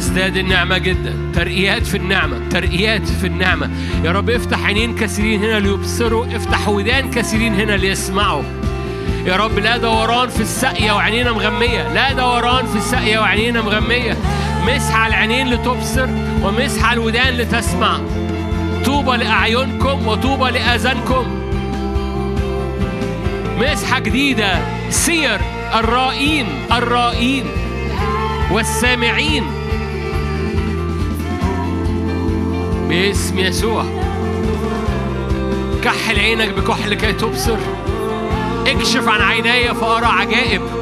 تزداد النعمة جدا. ترقيات في النعمة ترقيات في النعمة. يا رب افتح عينين كثيرين هنا ليبصروا افتح ودان كثيرين هنا ليسمعوا. يا رب لا دوران في الساقية وعينينا مغمية. لا دوران في الساقية وعينينا مغمية. مسح على العينين لتبصر ومسح على الودان لتسمع. طوبى لأعينكم وطوبى لآذانكم. مسحة جديدة. سير الرائين الرائين والسامعين. باسم يسوع. كحل عينك بكحل كي تبصر. اكشف عن عيني فأرى عجائب.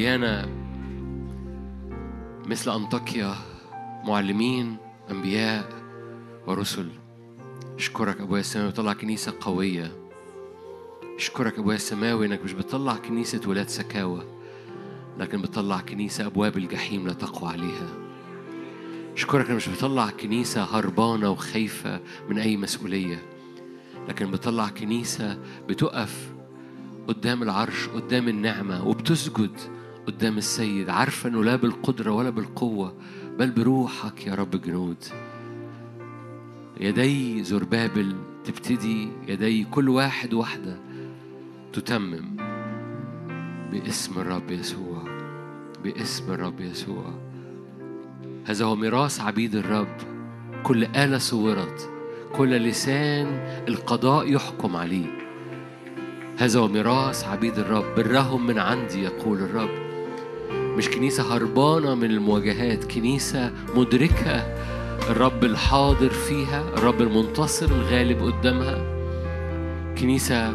مليانة مثل أنطاكيا معلمين أنبياء ورسل. اشكرك ابويا السماوي بتطلع كنيسة قوية. اشكرك ابويا السماوي إنك مش بتطلع كنيسة ولاد سكاوى لكن بتطلع كنيسة أبواب الجحيم لا تقوى عليها. اشكرك إنك مش بتطلع كنيسة هربانة وخايفة من أي مسؤولية لكن بتطلع كنيسة بتقف قدام العرش قدام النعمة وبتسجد قدام السيد عارفة أنه لا بالقدرة ولا بالقوة بل بروحك يا رب الجنود يدي زربابل تبتدي يدي كل واحد واحدة تتمم باسم الرب يسوع باسم الرب يسوع. هذا هو ميراث عبيد الرب. كل آلة صورت كل لسان القضاء يحكم عليه. هذا هو ميراث عبيد الرب. برهم من عندي يقول الرب. مش كنيسة هربانة من المواجهات كنيسة مدركة الرب الحاضر فيها الرب المنتصر الغالب قدامها. كنيسة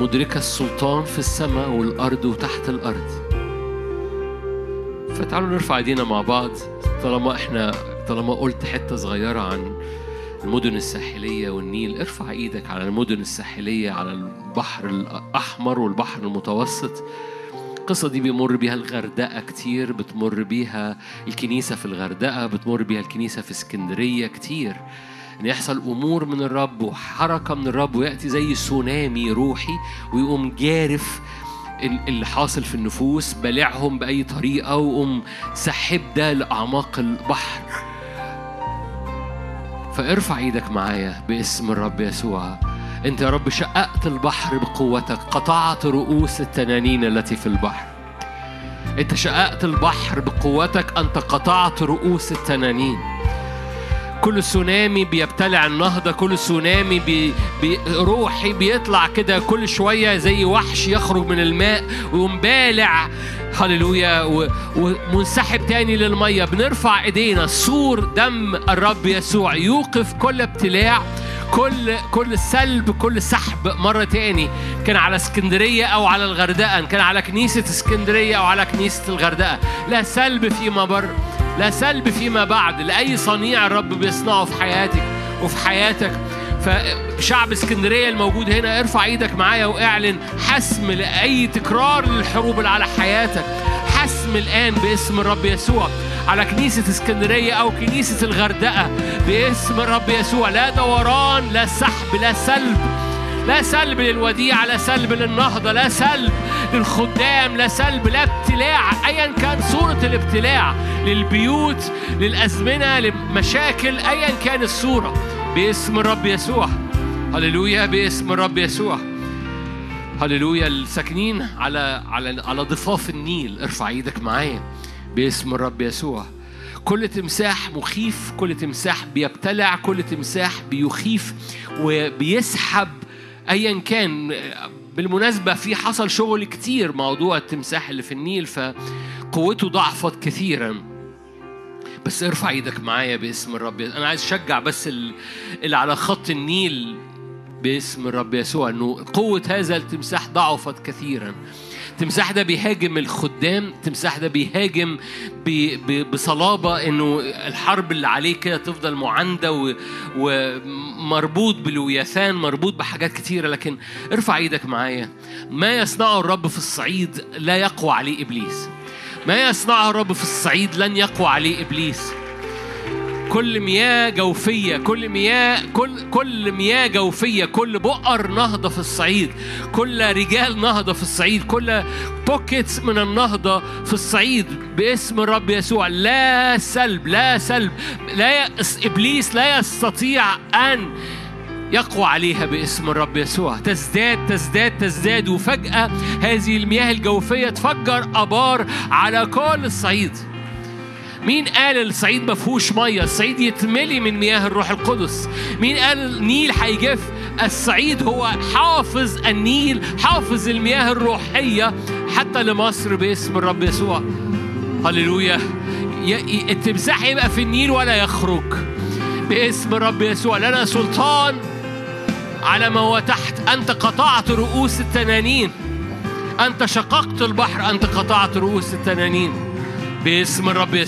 مدركة السلطان في السماء والأرض وتحت الأرض. فتعالوا نرفع ايدينا مع بعض. طالما إحنا طالما قلت حتة صغيرة عن المدن الساحلية والنيل ارفع إيدك على المدن الساحلية على البحر الأحمر والبحر المتوسط. القصة دي بيمر بيها الغردقة كتير بتمر بيها الكنيسة في الغردقة بتمر بيها الكنيسة في اسكندرية كتير. إن يحصل أمور من الرب وحركة من الرب ويأتي زي سونامي روحي ويقوم جارف ال- اللي حاصل في النفوس بلعهم بأي طريقة ويقوم سحب ده لأعماق البحر. فارفع إيدك معايا باسم الرب يسوع. انت يا رب شققت البحر بقوتك قطعت رؤوس التنانين التي في البحر. انت شققت البحر بقوتك انت قطعت رؤوس التنانين. كل سونامي بيبتلع النهضة كل سونامي بي بي روحي بيطلع كده كل شوية زي وحش يخرج من الماء ويقوم بالع هللويا ومنسحب تاني للمية. بنرفع ايدينا سور دم الرب يسوع يوقف كل ابتلاع. كل كل سلب كل سحب مرة تاني. كان على اسكندرية أو على الغردقة كان على كنيسة اسكندرية أو على كنيسة الغردقة. لا سلب فيما بر لا سلب فيما بعد لأي صنيع الرب بيصنعه في حياتك وفي حياتك. فشعب اسكندرية الموجود هنا ارفع إيدك معايا واعلن حسم لأي تكرار للحروب اللي على حياتك. حسم الآن باسم الرب يسوع. على كنيسة اسكندرية أو كنيسة الغردقة. باسم الرب يسوع لا دوران لا سحب لا سلب. لا سلب للوديعة لا سلب للنهضة لا سلب للخدام لا سلب لا ابتلاع. أيا كان صورة الابتلاع للبيوت للأزمنة للمشاكل أيا كان الصورة. باسم الرب يسوع. هللويا باسم الرب يسوع. هللويا الساكنين على على على ضفاف النيل ارفع إيدك معايا. باسم الرب يسوع. كل تمساح مخيف كل تمساح بيبتلع كل تمساح بيخيف وبيسحب ايا كان. بالمناسبة في حصل شغل كتير موضوع التمساح اللي في النيل فقوته ضعفت كثيرا. بس ارفع إيدك معايا باسم الرب أنا عايز أشجع بس ال- اللي على خط النيل باسم الرب يسوع إنه قوة هذا التمساح ضعفت كثيرا. التمساح ده بيهاجم الخدام التمساح ده بيهاجم ب- ب- بصلابة إنه الحرب اللي عليه كده تفضل معاندة ومربوط بالوياثان مربوط بحاجات كتيرة. لكن ارفع إيدك معايا. ما يصنعه الرب في الصعيد لا يقوى عليه إبليس. ما يصنعه الرب في الصعيد لن يقوى عليه إبليس. كل مياه جوفية كل مياه كل كل مياه جوفية كل بؤر نهضة في الصعيد كل رجال نهضة في الصعيد كل بوكيتس من النهضة في الصعيد باسم الرب يسوع. لا سلب لا سلب لا ي... إبليس لا يستطيع أن يقوى عليها باسم الرب يسوع. تزداد تزداد تزداد وفجأة هذه المياه الجوفية تفجر أبار على كل الصعيد. مين قال الصعيد ما فيهوش مية؟ الصعيد يتملي من مياه الروح القدس. مين قال النيل هيجف؟ الصعيد هو حافظ النيل حافظ المياه الروحية حتى لمصر باسم الرب يسوع. هللويا. التمساح يبقى في النيل ولا يخرج؟ باسم الرب يسوع. لنا سلطان على ما هو تحت. أنت قطعت رؤوس التنانين. أنت شققت البحر أنت قطعت رؤوس التنانين. باسم الرب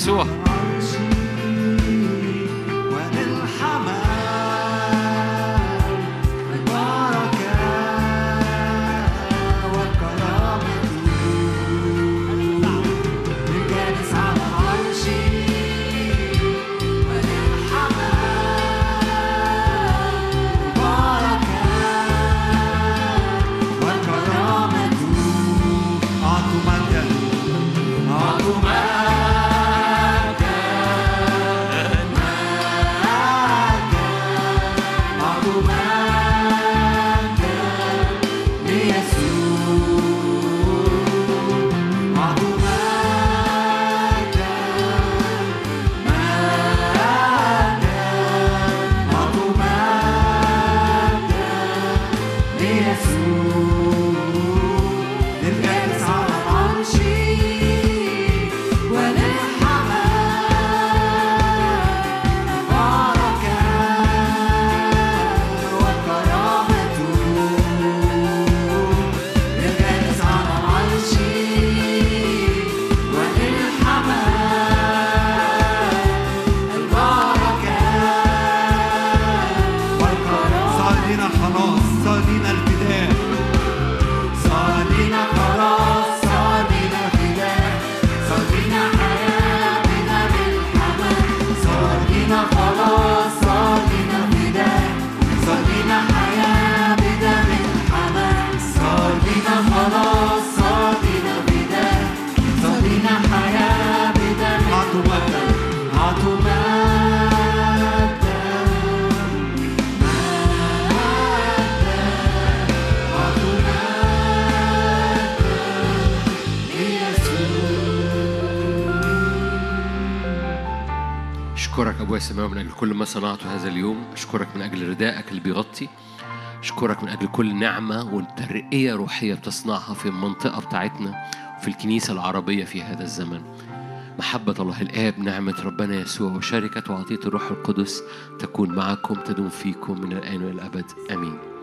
أبويا السماوي من أجل كل ما صنعته هذا اليوم أشكرك من أجل ردائك اللي بيغطي. أشكرك من أجل كل نعمة وترقية روحية بتصنعها في المنطقة بتاعتنا وفي الكنيسة العربية في هذا الزمن. محبة الله الآب نعمة ربنا يسوع وشركة وعطية الروح القدس تكون معكم تدوم فيكم من الآن وإلى الأبد. آمين.